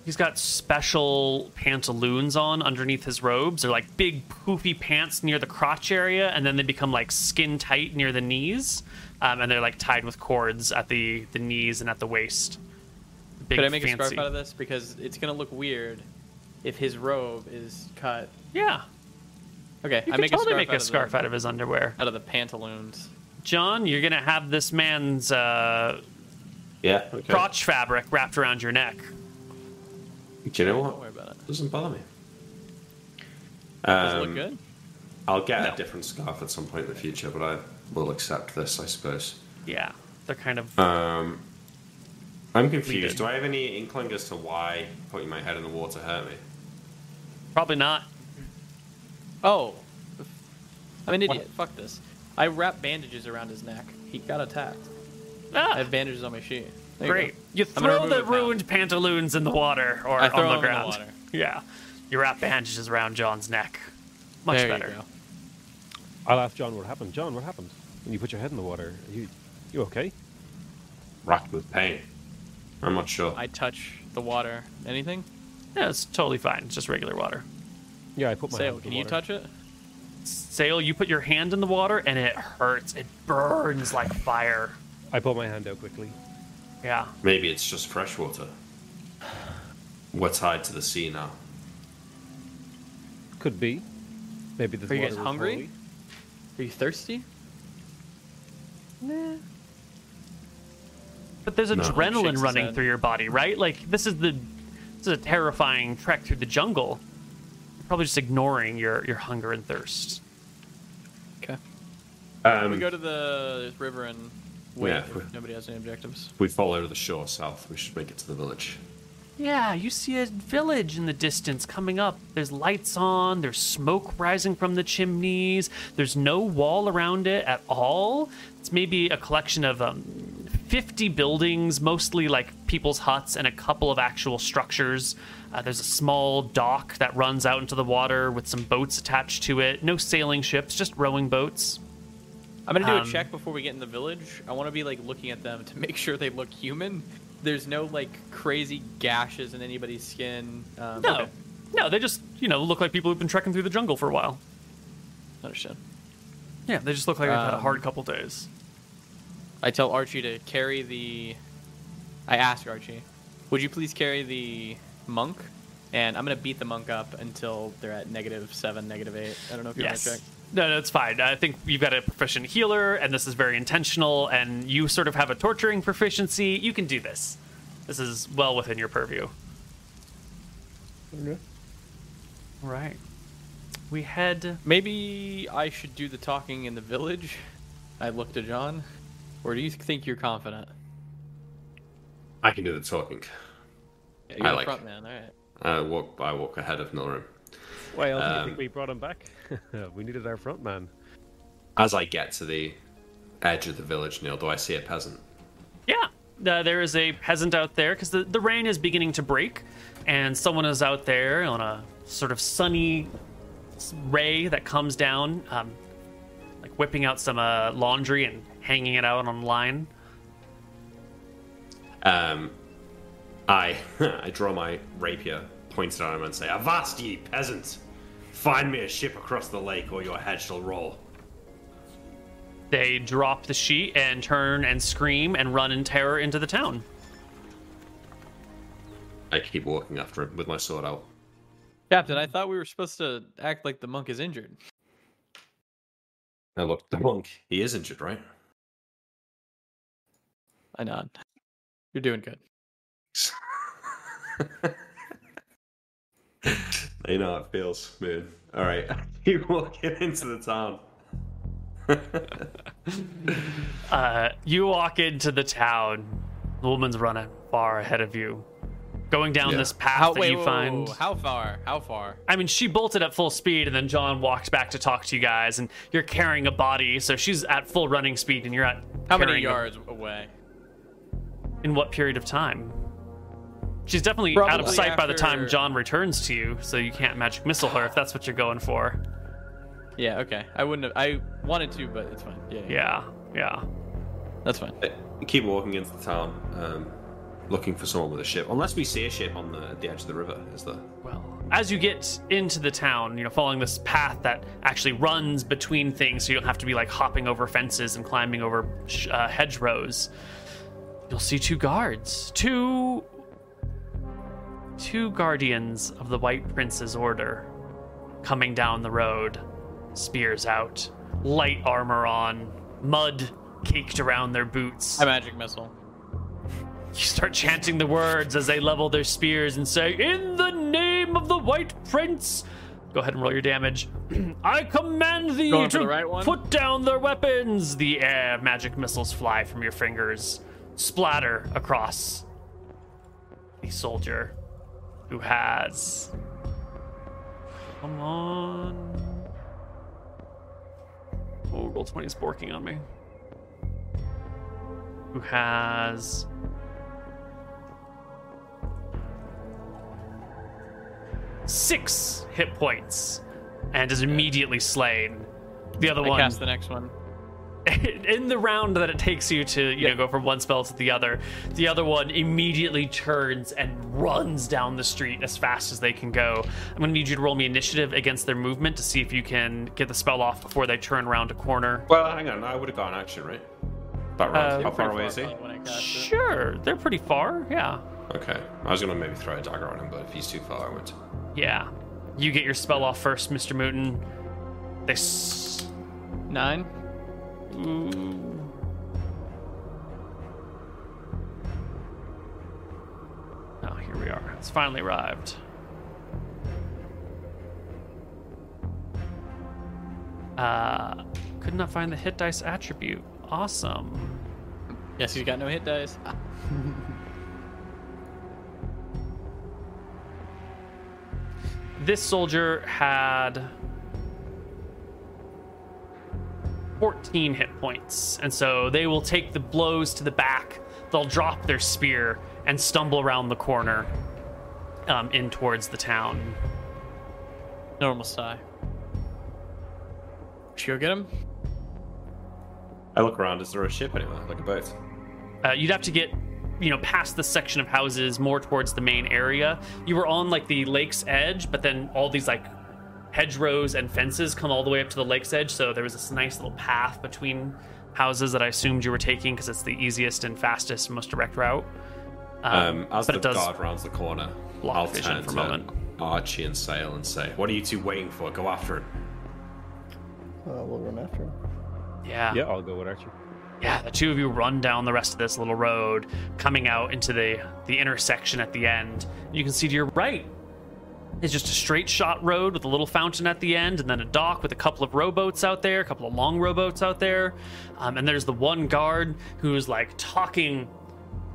He's got special pantaloons on underneath his robes. They're like big poofy pants near the crotch area, and then they become like skin tight near the knees, um, and they're like tied with cords at the the knees and at the waist. Big Could I make a scarf out of this? Because it's gonna look weird if his robe is cut. Yeah, Okay, you I can make totally a scarf make a scarf the, out of his underwear. out of the pantaloons. John, you're gonna have this man's uh, yeah. Okay. crotch fabric wrapped around your neck. Do you know Don't what? worry about it. Doesn't bother me. Does it Um, look good? I'll get No. a different scarf at some point in the future, but I will accept this, I suppose. Yeah, they're kind of. Um, I'm did. confused. Do I have any inkling as to why putting my head in the water hurt me? Probably not. Oh, I'm an idiot. Fuck this. I wrap bandages around his neck. He got attacked. Ah, I have bandages on my sheet. There great. go. You, throw the it now. ruined pantaloons in the water or I throw on the them in the ground. water. Yeah, you wrap bandages around John's neck. Much there better. You. I'll ask John what happened. John, what happened when you put your head in the water? You, you okay? Racked with pain. I'm not sure. I touch the water. Anything? Yeah, it's totally fine. It's just regular water. Yeah, I put my Sail, hand in can the you touch it? Sail, you put your hand in the water and it hurts. It burns like fire. I put my hand out quickly. Yeah. Maybe it's just fresh water. We're tied to the sea now. Could be. Maybe this Are you water guys hungry? holy. Are you thirsty? Nah. But there's No. adrenaline running through your body, right? Like this is the this is a terrifying trek through the jungle. You're probably just ignoring your your hunger and thirst. Okay. Um, we go to the river and wait. Yeah, if we- nobody has any objectives. we follow the shore south. We should make it to the village. Yeah, you see a village in the distance coming up. There's lights on, there's smoke rising from the chimneys, there's no wall around it at all. It's maybe a collection of um, 50 buildings, mostly like people's huts, and a couple of actual structures. Uh, there's a small dock that runs out into the water with some boats attached to it. No sailing ships, just rowing boats. I'm gonna do Um, a check before we get in the village. I want to be like looking at them to make sure they look human. There's no like crazy gashes in anybody's skin. Um, No, okay. no, they just, you know, look like people who've been trekking through the jungle for a while. Understand. Yeah, they just look like they've had a Um, hard couple days. I tell Archie to carry the. I ask Archie, would you please carry the monk? And I'm gonna beat the monk up until they're at negative seven, negative eight. I don't know if you Yes. want to check. No, no, it's fine. I think you've got a proficient healer, and this is very intentional, and you sort of have a torturing proficiency. You can do this. This is well within your purview. Okay. Right. We head. Maybe I should do the talking in the village. I look to John. Or do you think you're confident? I can do the talking. Yeah, I you're the like- front man, all right. I walk. I walk ahead of Nilrim. Why else do you Um, think we brought him back? we needed our front man. As I get to the edge of the village, Neil, do I see a peasant? Yeah, uh, there is a peasant out there because the, the rain is beginning to break, and someone is out there on a sort of sunny ray that comes down, um, like whipping out some uh, laundry and hanging it out on line. Um, I I draw my rapier, point it at him, and say, "Avast ye peasant! Find me a ship across the lake, or your head shall roll." They drop the sheet and turn and scream and run in terror into the town. I keep walking after him with my sword out. Captain, I thought we were supposed to act like the monk is injured. I look the monk. He is injured, right? I nod. You're doing good. you know how it feels, man. All right, keep walking into the town. Uh, you walk into the town. The woman's running far ahead of you, going down Yeah. this path How, that wait, you whoa, find. whoa, how far? How far? I mean, she bolted at full speed, and then John walked back to talk to you guys, and you're carrying a body, so she's at full running speed, and you're at How many carrying a- yards away? in what period of time? She's definitely out of Probably sight by the time John returns to you, so you can't magic missile her if that's what you're going for. Yeah, okay. I wouldn't have. I wanted to, but it's fine. Yeah, yeah. Yeah, yeah. That's fine. I keep walking into the town, um, looking for someone with a ship. Unless we see a ship on the, the edge of the river, is there? Well, as you get into the town, you know, following this path that actually runs between things, so you don't have to be like hopping over fences and climbing over sh- uh, hedgerows. You'll see two guards, two two guardians of the White Prince's order, coming down the road, spears out, light armor on, mud caked around their boots. A magic missile. You start chanting the words as they level their spears and say, In the name of the White Prince. Go ahead and roll your damage. I command thee Going to the right one? put down their weapons. The air magic missiles fly from your fingers, splatter across the soldier who has. Come on. Oh, roll 20 is borking on me. Who has six hit points and is immediately slain. The other I one, cast the next one. in the round that it takes you to you know go from one spell to the other, the other one immediately turns and runs down the street as fast as they can go. I'm gonna need you to roll me initiative against their movement to see if you can get the spell off before they turn around a corner. Well, hang on. I would have gone action, right? About right. Uh, How far Pretty away is he? from When I cast it. Sure, they're pretty far. Yeah, Okay. I was gonna maybe throw a dagger on him, but if he's too far, I won't. yeah. You get your spell off first, Mr. Mooten. They. S- Nine. Oh, here we are. It's finally arrived. Uh, could not find the hit dice attribute. Awesome. Yes, he's got no hit dice. This soldier had 14 hit points, and so they will take the blows to the back. They'll drop their spear and stumble around the corner um, in towards the town. Normal sigh. Should we go get him? I look around. Is there a ship anywhere, like a boat? Uh, you'd have to get, you know, past the section of houses more towards the main area. You were on like the lake's edge, but then all these like hedgerows and fences come all the way up to the lake's edge. So there was this nice little path between houses that I assumed you were taking because it's the easiest and fastest, most direct route. Um, as but the it does guard rounds the corner, block I'll turn for a moment. Archie and Sail and say, "What are you two waiting for? Go after him." Uh, we'll run after him. Yeah. Yeah, I'll go with Archie. Yeah, the two of you run down the rest of this little road, coming out into the the intersection at the end. You can see to your right is just a straight shot road with a little fountain at the end, and then a dock with a couple of rowboats out there, a couple of long rowboats out there. Um, and there's the one guard who's like talking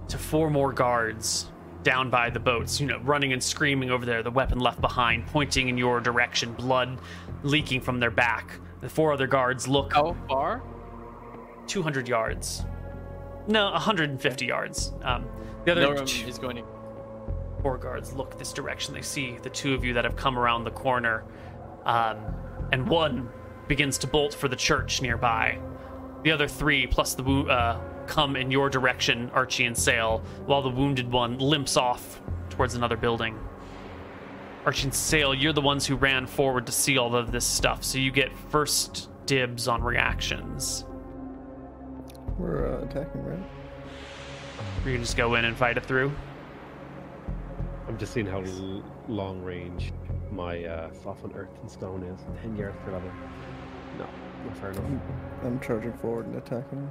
to four more guards down by the boats, you know, running and screaming over there, the weapon left behind, pointing in your direction, blood leaking from their back. The four other guards look How far? 200 yards. No, 150 yards. Um, the other Norum two- is going to. Four guards look this direction. They see the two of you that have come around the corner, um, and one begins to bolt for the church nearby. The other three, plus the uh, come in your direction, Archie and Sail, while the wounded one limps off towards another building. Archie and Sail, you're the ones who ran forward to see all of this stuff, so you get first dibs on reactions. We're uh, attacking, right? You can just go in and fight it through. I'm just seeing how l- long range my uh, soften earth and stone is. 10 yards per level. No, not fair enough. I'm charging forward and attacking.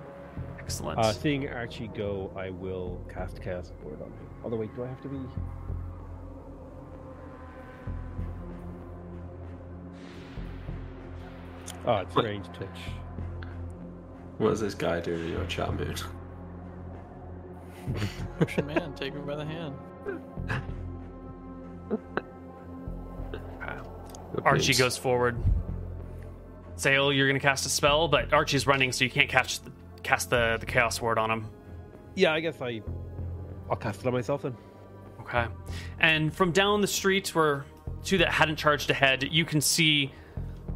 Excellent. Uh, seeing Archie go, I will cast Chaos Ward on him. Although, wait, do I have to be. Oh, it's What? range touch. What does this guy do to your chat mood? Ocean man, take him by the hand. Archie goes forward. Sail, you're gonna cast a spell, but Archie's running, so you can't catch the, cast the the chaos ward on him. Yeah, I guess I. I'll cast it on myself then. Okay. And from down the street where two that hadn't charged ahead, you can see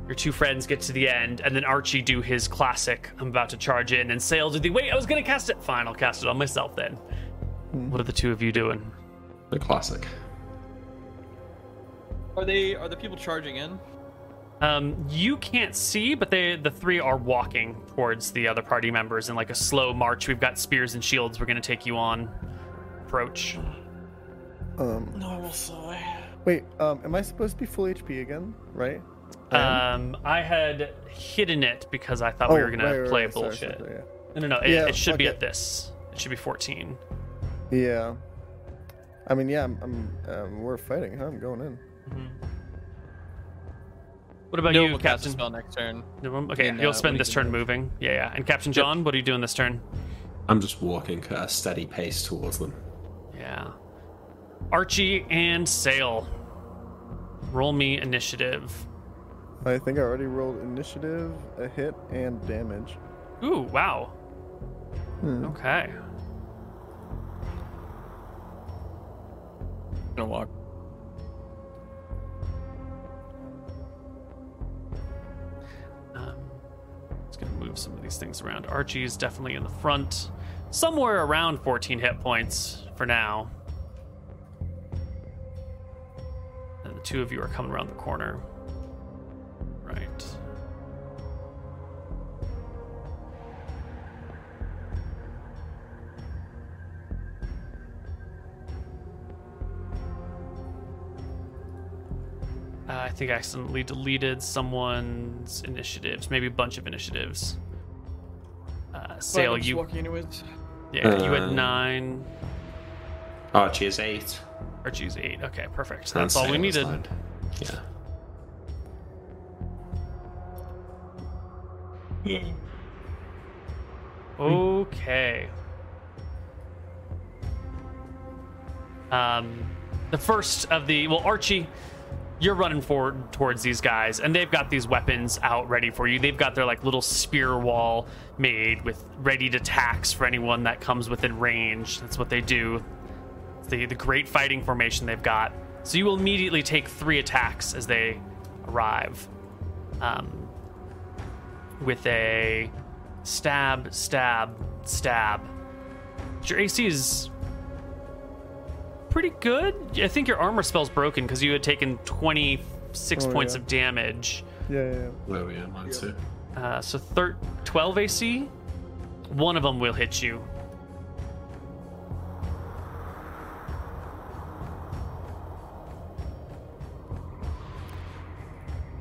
your two friends get to the end, and then Archie do his classic. I'm about to charge in, and Sail do the wait. I was gonna cast it. Fine, I'll cast it on myself then. What are the two of you doing? The classic. Are they? Are the people charging in? Um, you can't see, but they the three are walking towards the other party members in like a slow march. We've got spears and shields. We're gonna take you on. Approach. Um, No, I will sigh. wait, um, am I supposed to be full HP again? Right? I? Um, I had hidden it because I thought we were gonna right, right, play right, bullshit. sorry, sorry, No, no, no. It, Yeah, it should be at this. It should be 14. yeah. yeah. I mean, yeah, I'm. I'm um, we're fighting, huh? I'm going in. What about no, you, we'll cast a Captain? spell next turn. No, Okay, And, you'll uh, spend this he's turn in moving. Yeah, yeah. And Captain John, what are you doing this turn? I'm just walking at a steady pace towards them. Yeah. Archie and Sail. Roll me initiative. I think I already rolled initiative, a hit, and damage. Ooh, wow. Hmm. Okay. gonna walk. Just gonna move some of these things around. Archie's definitely in the front, somewhere around 14 hit points for now. And the two of you are coming around the corner. Uh, I think I accidentally deleted someone's initiatives, maybe a bunch of initiatives. Uh, Sail, you walking anyways. yeah, you had Um, nine. Archie is eight. Archie's eight. Okay, perfect. and That's all we Sail is needed. nine. Yeah. Okay. Um, the first of the well, Archie, you're running forward towards these guys, and they've got these weapons out ready for you. They've got their like little spear wall made with ready to tax for anyone that comes within range. That's what they do. The the great fighting formation they've got. So you will immediately take three attacks as they arrive. Um, with a stab, stab, stab. Your AC is pretty good. I think your armor spell's broken because you had taken 26 Oh, points yeah. of damage. Yeah, yeah, yeah. Where we at? Mine too. Uh, so thir- 12 AC. One of them will hit you.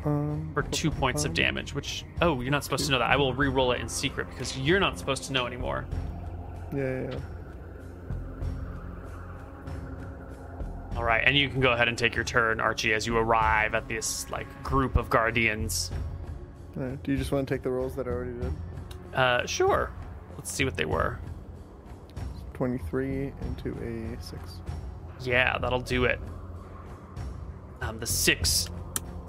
Um, for two points of damage. Which oh, you're not supposed to know that. I will re-roll it in secret because you're not supposed to know anymore. Yeah, yeah, All right, and you can go ahead and take your turn, Archie, as you arrive at this like group of guardians. Alright, Do you just want to take the rolls that I already did? Uh, sure. Let's see what they were. 23 into a 6. Yeah, that'll do it. Um, the six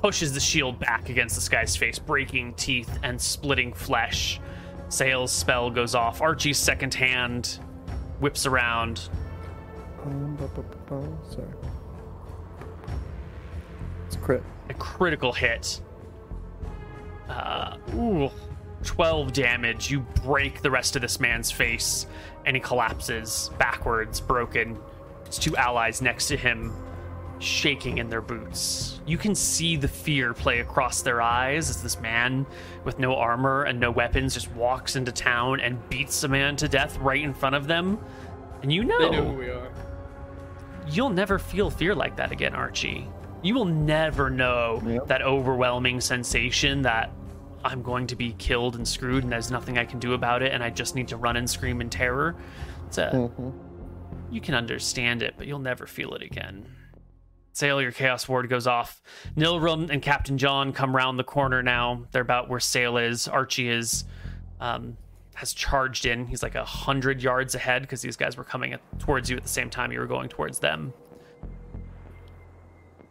pushes the shield back against this guy's face, breaking teeth and splitting flesh. Sail's spell goes off. Archie's second hand whips around. Um, bu- bu- bu- bu- sorry. It's a crit. A critical hit. Uh, ooh, 12 damage. You break the rest of this man's face, and he collapses backwards, broken. His two allies next to him shaking in their boots. You can see the fear play across their eyes as this man with no armor and no weapons just walks into town and beats a man to death right in front of them. And you know, They know who we are. You'll never feel fear like that again, Archie. You will never know Yep. that overwhelming sensation that I'm going to be killed and screwed and there's nothing I can do about it and I just need to run and scream in terror. It's a, Mm-hmm. you can understand it, but you'll never feel it again. Sail, your Chaos Ward goes off. Nilrim and Captain John come round the corner now. They're about where Sail is. Archie is um, has charged in. He's like a hundred yards ahead because these guys were coming at, towards you at the same time you were going towards them.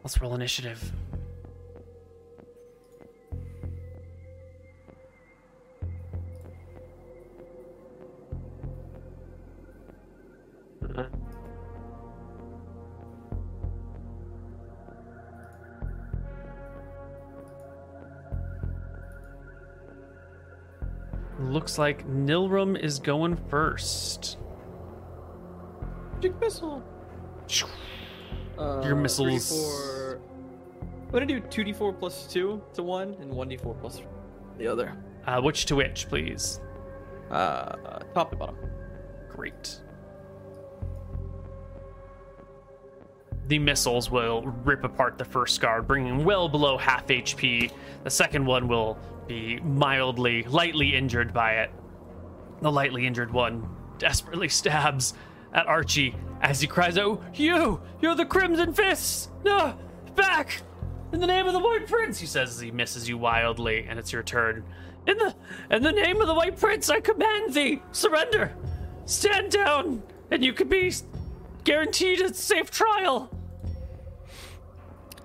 Let's roll initiative. Looks like Nilrim is going first. Magic missile. Uh, Your missiles- 3d4 I'm gonna do 2d4 plus 2 to 1 and 1d4 plus the other. Uh, which to which, please? Uh, top to bottom. Great. The missiles will rip apart the first guard, bringing well below half HP. The second one will be mildly, lightly injured by it. The lightly injured one desperately stabs at Archie as he cries out, You! You're the Crimson Fists! No! Back! In the name of the White Prince, he says as he misses you wildly, and it's your turn. In the in the name of the White Prince, I command thee, surrender! Stand down, and you can be guaranteed a safe trial.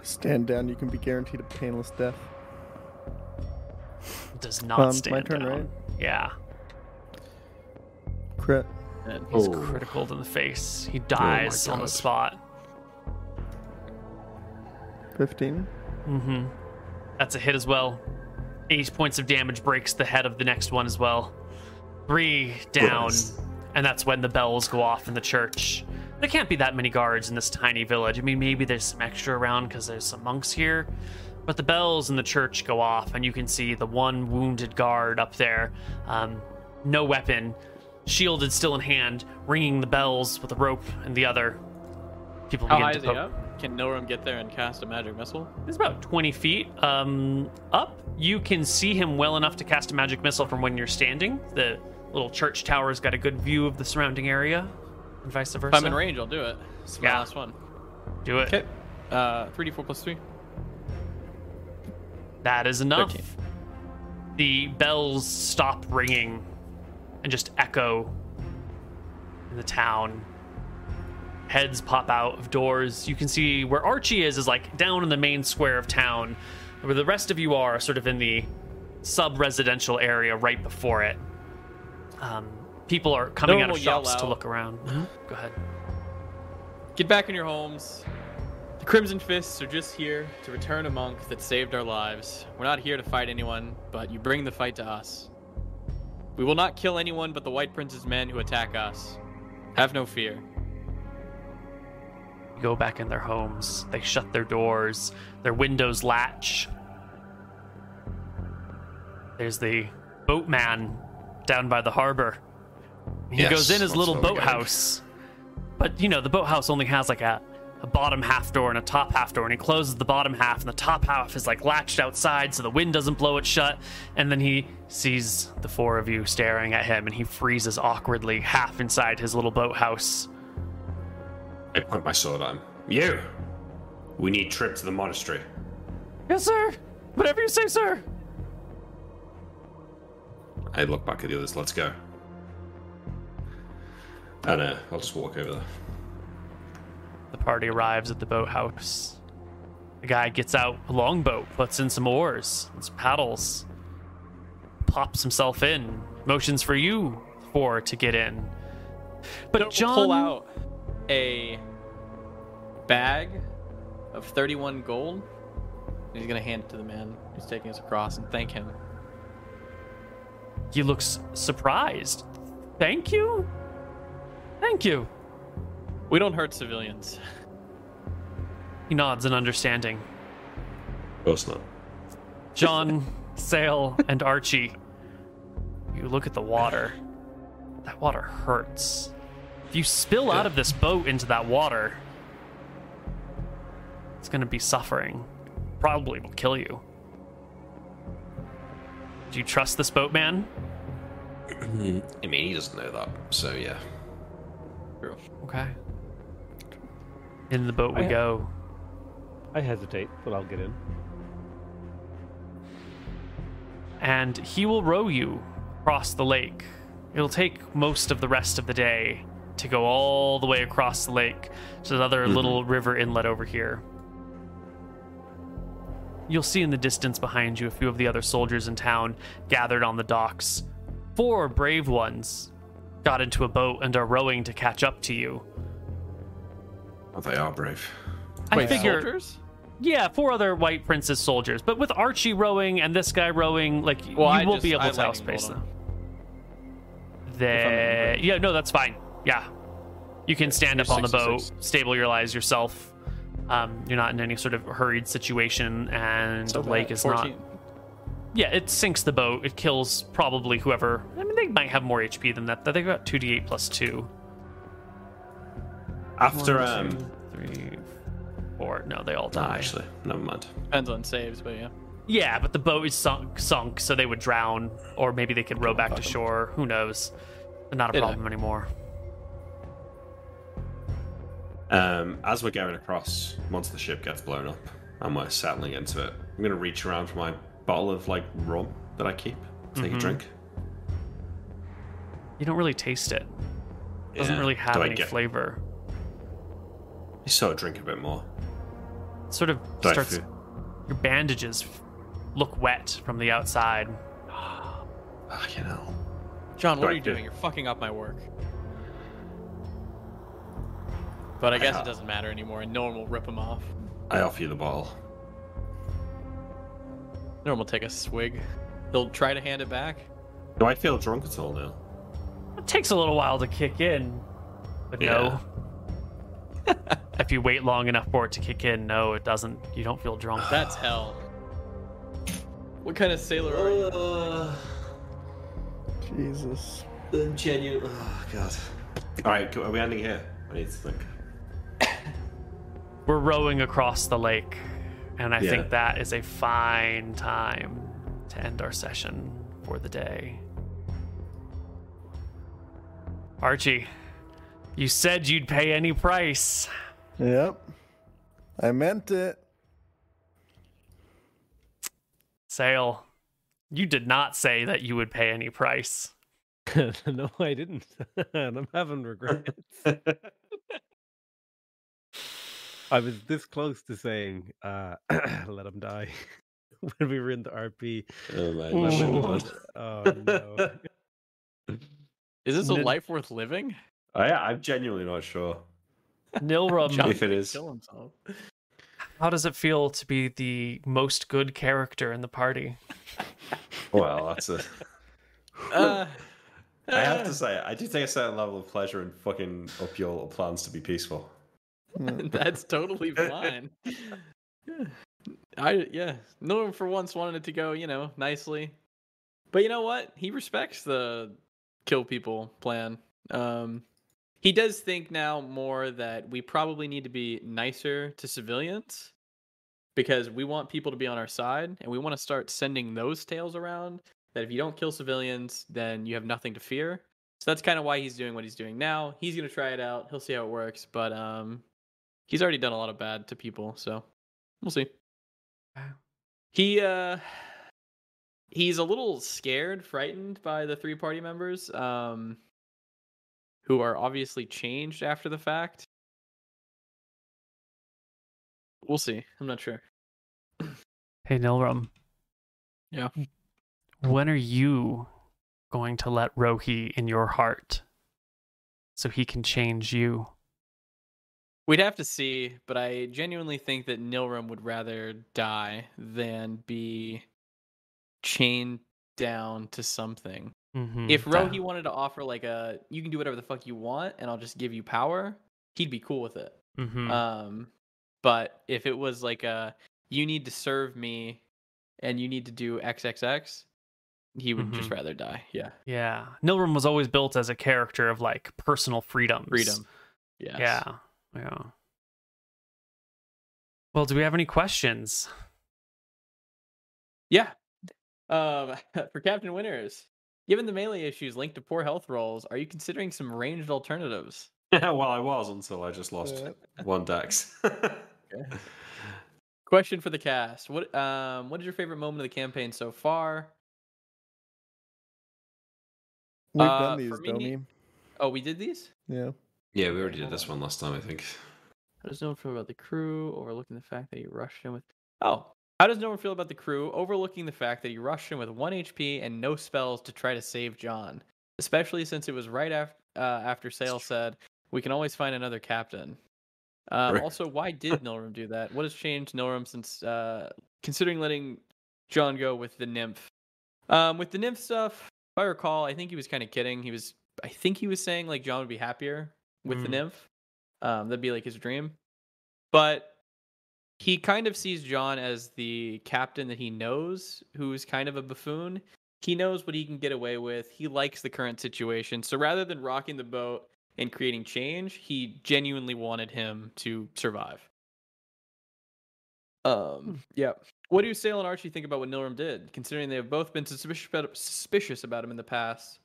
Stand down, you can be guaranteed a painless death. Does not Um, my stand turn, down. right? Yeah, Crit. And he's Oh. critical in the face. He dies on the spot. 15. Mm-hmm. That's a hit as well. Eight points of damage breaks the head of the next one as well. Three down, Yes. and that's when the bells go off in the church. There can't be that many guards in this tiny village. I mean, maybe there's some extra around because there's some monks here, but the bells in the church go off, and you can see the one wounded guard up there, um, no weapon, shielded still in hand, ringing the bells with a rope and the other. People how begin high to is he up? Can Nilrim get there and cast a magic missile? It's about 20 feet um, up. You can see him well enough to cast a magic missile from when you're standing. The little church tower's got a good view of the surrounding area, and vice versa. If I'm in range, I'll do it. It's my Yeah. last one. Do it. Okay. Uh, 3d4 plus 3. That is enough. 13. The bells stop ringing and just echo in the town. Heads pop out of doors. You can see where Archie is, is like down in the main square of town, where the rest of you are sort of in the sub residential area right before it. Um, people are coming No out of shops to look around. Go ahead. Get back in your homes. The Crimson Fists are just here to return a monk that saved our lives. We're not here to fight anyone, but you bring the fight to us. We will not kill anyone but the White Prince's men who attack us. Have no fear. go back in their homes. They shut their doors, their windows latch. There's the boatman down by the harbor. He Yes, goes in his little what we got. boathouse. But, you know, the boathouse only has like a a bottom half door and a top half door, and he closes the bottom half, and the top half is like latched outside so the wind doesn't blow it shut. And then he sees the four of you staring at him, and he freezes awkwardly half inside his little boathouse. I point my sword at him. You! We need trip to the monastery. Yes, sir. Whatever you say, sir. I look back at the others. Let's go. And uh, I'll just walk over there. The party arrives at the boathouse. The guy gets out a longboat, puts in some oars and some paddles, pops himself in, motions for you four to get in. But He'll John, pull out a bag of 31 gold. and He's gonna hand it to the man who's taking us across and thank him. he looks surprised. Thank you. Thank you. We don't hurt civilians. He nods in understanding. Of course not. John, Sail, and Archie. You look at the water. That water hurts. If you spill out of this boat into that water, it's going to be suffering. Probably will kill you. Do you trust this boatman? I mean, he doesn't know that, so yeah. True. Okay. In the boat we I ha- go. I hesitate, but I'll get in. and he will row you across the lake. It'll take most of the rest of the day to go all the way across the lake to the other mm-hmm. little river inlet over here. You'll see in the distance behind you a few of the other soldiers in town gathered on the docks. Four brave ones got into a boat and are rowing to catch up to you. Oh, they are brave. I Wait, figure soldiers? Yeah, four other White Princess soldiers, but with Archie rowing and this guy rowing, like Well, you I will just- be I able to lightning outspace bolt them. him. They, yeah, no, that's fine. Yeah, you can stand up on the boat, 66. stabilize yourself. Um, you're not in any sort of hurried situation, and So the lake bad. is not. Yeah, it sinks the boat. It kills probably whoever. I mean, they might have more HP than that. They've got two d8 plus two. After, One, um. two, three, four. No, they all die. actually, never mind. Depends on saves, but yeah. Yeah, but the boat is sunk, sunk, so they would drown, or maybe they could row back to shore. Who knows? But not a Yeah. problem anymore. Um, as we're going across, once the ship gets blown up and we're settling into it, I'm gonna reach around for my bottle of like rum that I keep, to take a drink. You don't really taste it. It doesn't Yeah. really have Do any get- flavor. You sort of drink a bit more. Sort of Do I starts. feel- Your bandages look wet from the outside. Fucking hell. John, what Right, are you good. doing? You're fucking up my work. But I guess Yeah. it doesn't matter anymore, and no one will rip them off. I offer you the bottle. No one will take a swig. They'll try to hand it back. Do I feel drunk at all now? It takes a little while to kick in, but no. if you wait long enough for it to kick in, no, it doesn't. You don't feel drunk. That's hell. What kind of sailor are you? Uh, Jesus. genuine. Oh god. All right, are we ending here? I need to think. We're rowing across the lake, and I Yeah. think that is a fine time to end our session for the day. Archie, you said you'd pay any price. Yep. I meant it. Sail, you did not say that you would pay any price. no, I didn't. and I'm having regrets. I was this close to saying, uh, let him die when we were in the RP. Oh man, my lord. Oh, no. Is this a life worth living? Oh, yeah, I'm genuinely not sure. Nilrim, John If it is. might kill himself. how does it feel to be the most good character in the party? Well, that's a. Uh, I have to say, I do take a certain level of pleasure in fucking up your little plans to be peaceful. That's totally fine. I yeah, Norm for once wanted it to go, you know, nicely. But you know what? He respects the kill people plan. Um he does think now more that we probably need to be nicer to civilians because we want people to be on our side and we want to start sending those tales around that if you don't kill civilians then you have nothing to fear. So that's kind of why he's doing what he's doing now. He's going to try it out. He'll see how it works but um he's already done a lot of bad to people so we'll see. Wow. he uh he's a little scared frightened by the three party members um who are obviously changed after the fact. We'll see. I'm not sure. Hey, Nilrim. Yeah. When are you going to let Rho-ei in your heart so he can change you? We'd have to see, but I genuinely think that Nilrim would rather die than be chained down to something. Mm-hmm. If Rho-ei wanted to offer like a you can do whatever the fuck you want and I'll just give you power, he'd be cool with it. hmm Um but if it was like a you need to serve me and you need to do XXX, he would just Mhm. rather die. Yeah. yeah. Nilrim was always built as a character of like personal freedoms. Freedom. Yes. Yeah. Yeah. Well, do we have any questions? Yeah. Um, for Captain Winners, given the melee issues linked to poor health rolls, are you considering some ranged alternatives? Yeah, well, I was until I just lost one dex. Question for the cast: What um what is your favorite moment of the campaign so far? We've Uh, done these, for me- Domi. Oh, we did these. Yeah. yeah, we already did this one last time, I think. How does no one feel about the crew overlooking the fact that he rushed in with? Oh, how does no one feel about the crew overlooking the fact that he rushed in with one HP and no spells to try to save John, especially since it was right after uh, after Sail said we can always find another captain. Um, Right. Also, why did Nilrim do that? What has changed Nilrim since uh, considering letting John go with the nymph? Um, with the nymph stuff, if I recall, I think he was kind of kidding. He was, I think he was saying like John would be happier with the Mm. nymph. Um, that'd be like his dream. But he kind of sees John as the captain that he knows, who's kind of a buffoon. He knows what he can get away with. He likes the current situation. So rather than rocking the boat and creating change, he genuinely wanted him to survive. Um, yeah. What do Sail and Archie think about what Nilrim did, considering they have both been suspicious about, suspicious about him in the past?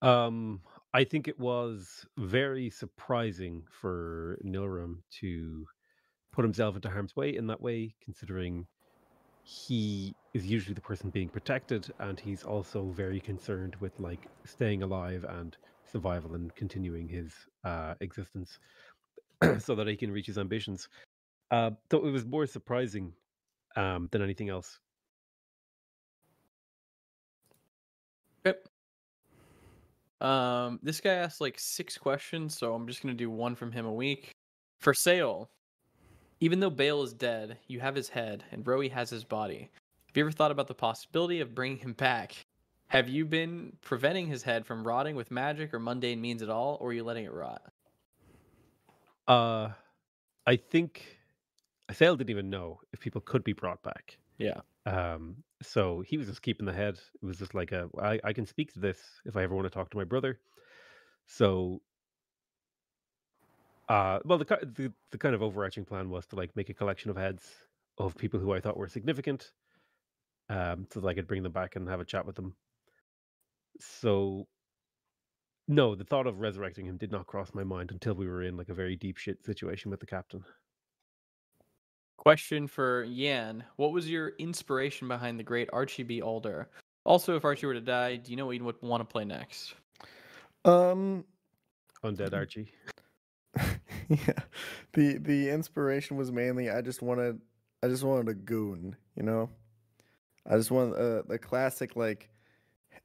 Um, I think it was very surprising for Nilrim to put himself into harm's way in that way, considering he is usually the person being protected, and he's also very concerned with like staying alive and survival and continuing his uh, existence, so that he can reach his ambitions. Uh, so it was more surprising um, than anything else. Um, this guy asked like six questions, so I'm just gonna do one from him a week. For Sail, even though Bale is dead, you have his head, and Rho-ei has his body. Have you ever thought about the possibility of bringing him back? Have you been preventing his head from rotting with magic or mundane means at all, or are you letting it rot? Uh, I think I failed didn't even know if people could be brought back. Yeah. Um, so he was just keeping the head. It was just like a, I, I can speak to this if I ever want to talk to my brother. So, uh, well, the, the the kind of overarching plan was to like make a collection of heads of people who I thought were significant, um, so that I could bring them back and have a chat with them. So, no, the thought of resurrecting him did not cross my mind until we were in like a very deep shit situation with the captain. Question for Yan: What was your inspiration behind the great Archie B. Alder? Also, if Archie were to die, do you know what you would want to play next? Um, Undead Archie. yeah. The the inspiration was mainly I just wanted I just wanted a goon, you know. I just wanted uh, the classic like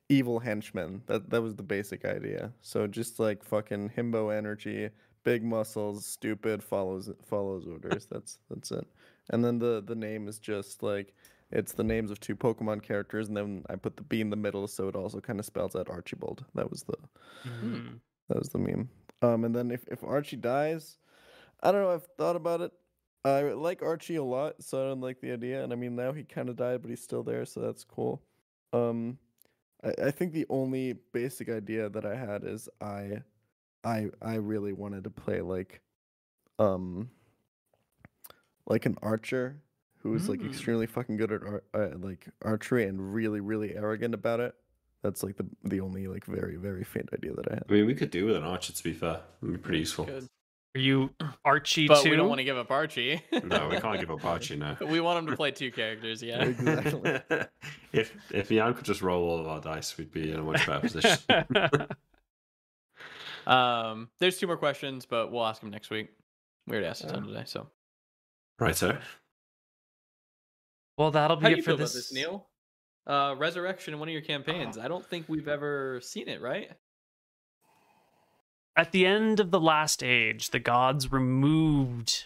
evil henchman. That that was the basic idea. So just like fucking himbo energy, big muscles, stupid, follows follows orders. That's that's it. And then the the name is just like it's the names of two Pokemon characters, and then I put the B in the middle, so it also kind of spells out Archibald. That was the Mm. that was the meme. Um, and then if, if Archie dies, I don't know. I've thought about it. I like Archie a lot, so I don't like the idea. And I mean, now he kind of died, but he's still there, so that's cool. Um, I, I think the only basic idea that I had is I, I, I really wanted to play like, um, like an archer who is like Mm. extremely fucking good at ar- uh, like archery and really really arrogant about it. That's like the the only like very very faint idea that I had. I mean, we could do with an archer. To be fair, it'd be pretty useful. Good. Are you Archie But too? we don't want to give up Archie. No, we can't give up Archie now. we want him to play two characters, yeah. Exactly. if if Jan could just roll all of our dice, we'd be in a much better position. Um, there's two more questions, but we'll ask them next week. We already asked a ton today, so. Right, so well, that'll be How do it you for feel this. about this, Neil? Uh, Resurrection in one of your campaigns. I don't think we've ever seen it, right? At the end of the last age, the gods removed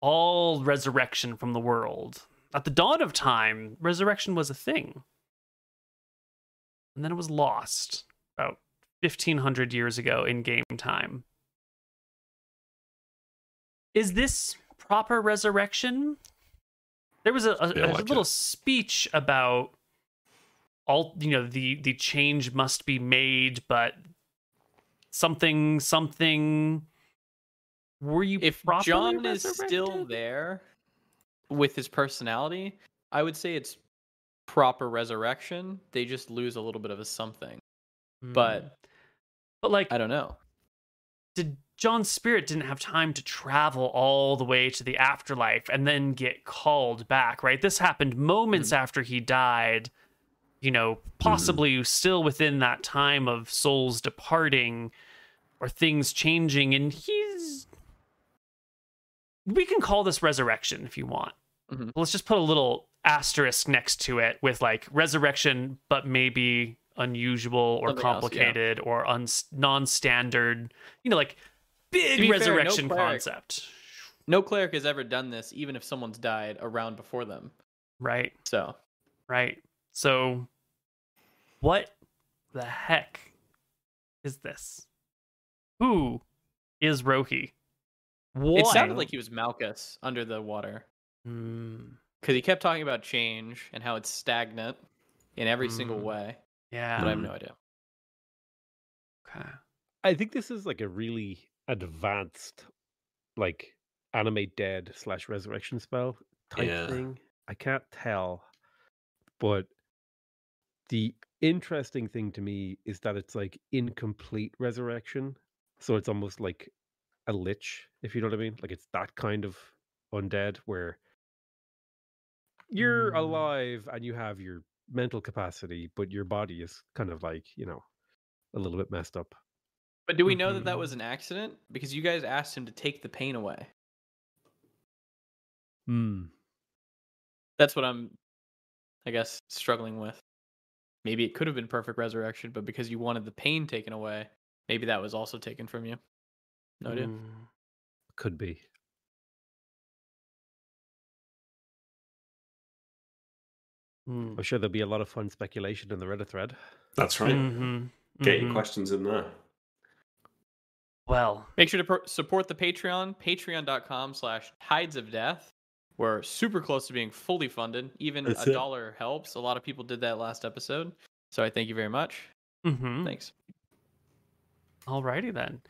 all resurrection from the world. At the dawn of time, resurrection was a thing. And then it was lost about 1500 years ago in game time. Is this proper resurrection? There was a, a, Feel a like little it. speech about all you know the the change must be made but something something were you If John is still there with his personality, I would say it's proper resurrection. They just lose a little bit of a something. but- Hmm. but like I don't know. did John's spirit didn't have time to travel all the way to the afterlife and then get called back, right? This happened moments after he died, you know, possibly still within that time of souls departing or things changing. And he's. We can call this resurrection if you want. Mhm. Let's just put a little asterisk next to it with like resurrection, but maybe unusual or Something else, yeah. complicated or un- non-standard you know like big To be fair, no resurrection cleric- concept No cleric has ever done this, even if someone's died around before them. right So right so what the heck is this who is Rho-ei why it sounded like he was Malchus under the water. Hmm, Because he kept talking about change and how it's stagnant in every single Mm. way. yeah But I have no idea. okay I think this is like a really advanced, like animate dead slash resurrection spell type Yeah. thing. I can't tell, but the interesting thing to me is that it's like incomplete resurrection. So it's almost like a lich, if you know what I mean. Like it's that kind of undead where you're Mm. alive and you have your mental capacity, but your body is kind of like, you know, a little bit messed up. But do we know that that Mhm. was an accident? Because you guys asked him to take the pain away. Hmm. That's what I'm, I guess, struggling with. Maybe it could have been perfect resurrection, but because you wanted the pain taken away, maybe that was also taken from you. No idea. Hmm. Could be. Hmm. I'm sure there'll be a lot of fun speculation in the Reddit thread. that's right. Mhm, Get mhm. your questions in there. Well Make sure to pro- support the Patreon, patreon.com slash tides of death. We're super close to being fully funded. Even That's a it. dollar helps. A lot of people did that last episode. So I thank you very much. mhm. Thanks. Alrighty then.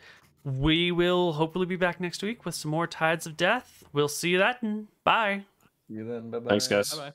We will hopefully be back next week with some more Tides of Death. We'll see you then. Bye. See you then. Bye bye. Thanks, guys. Bye bye.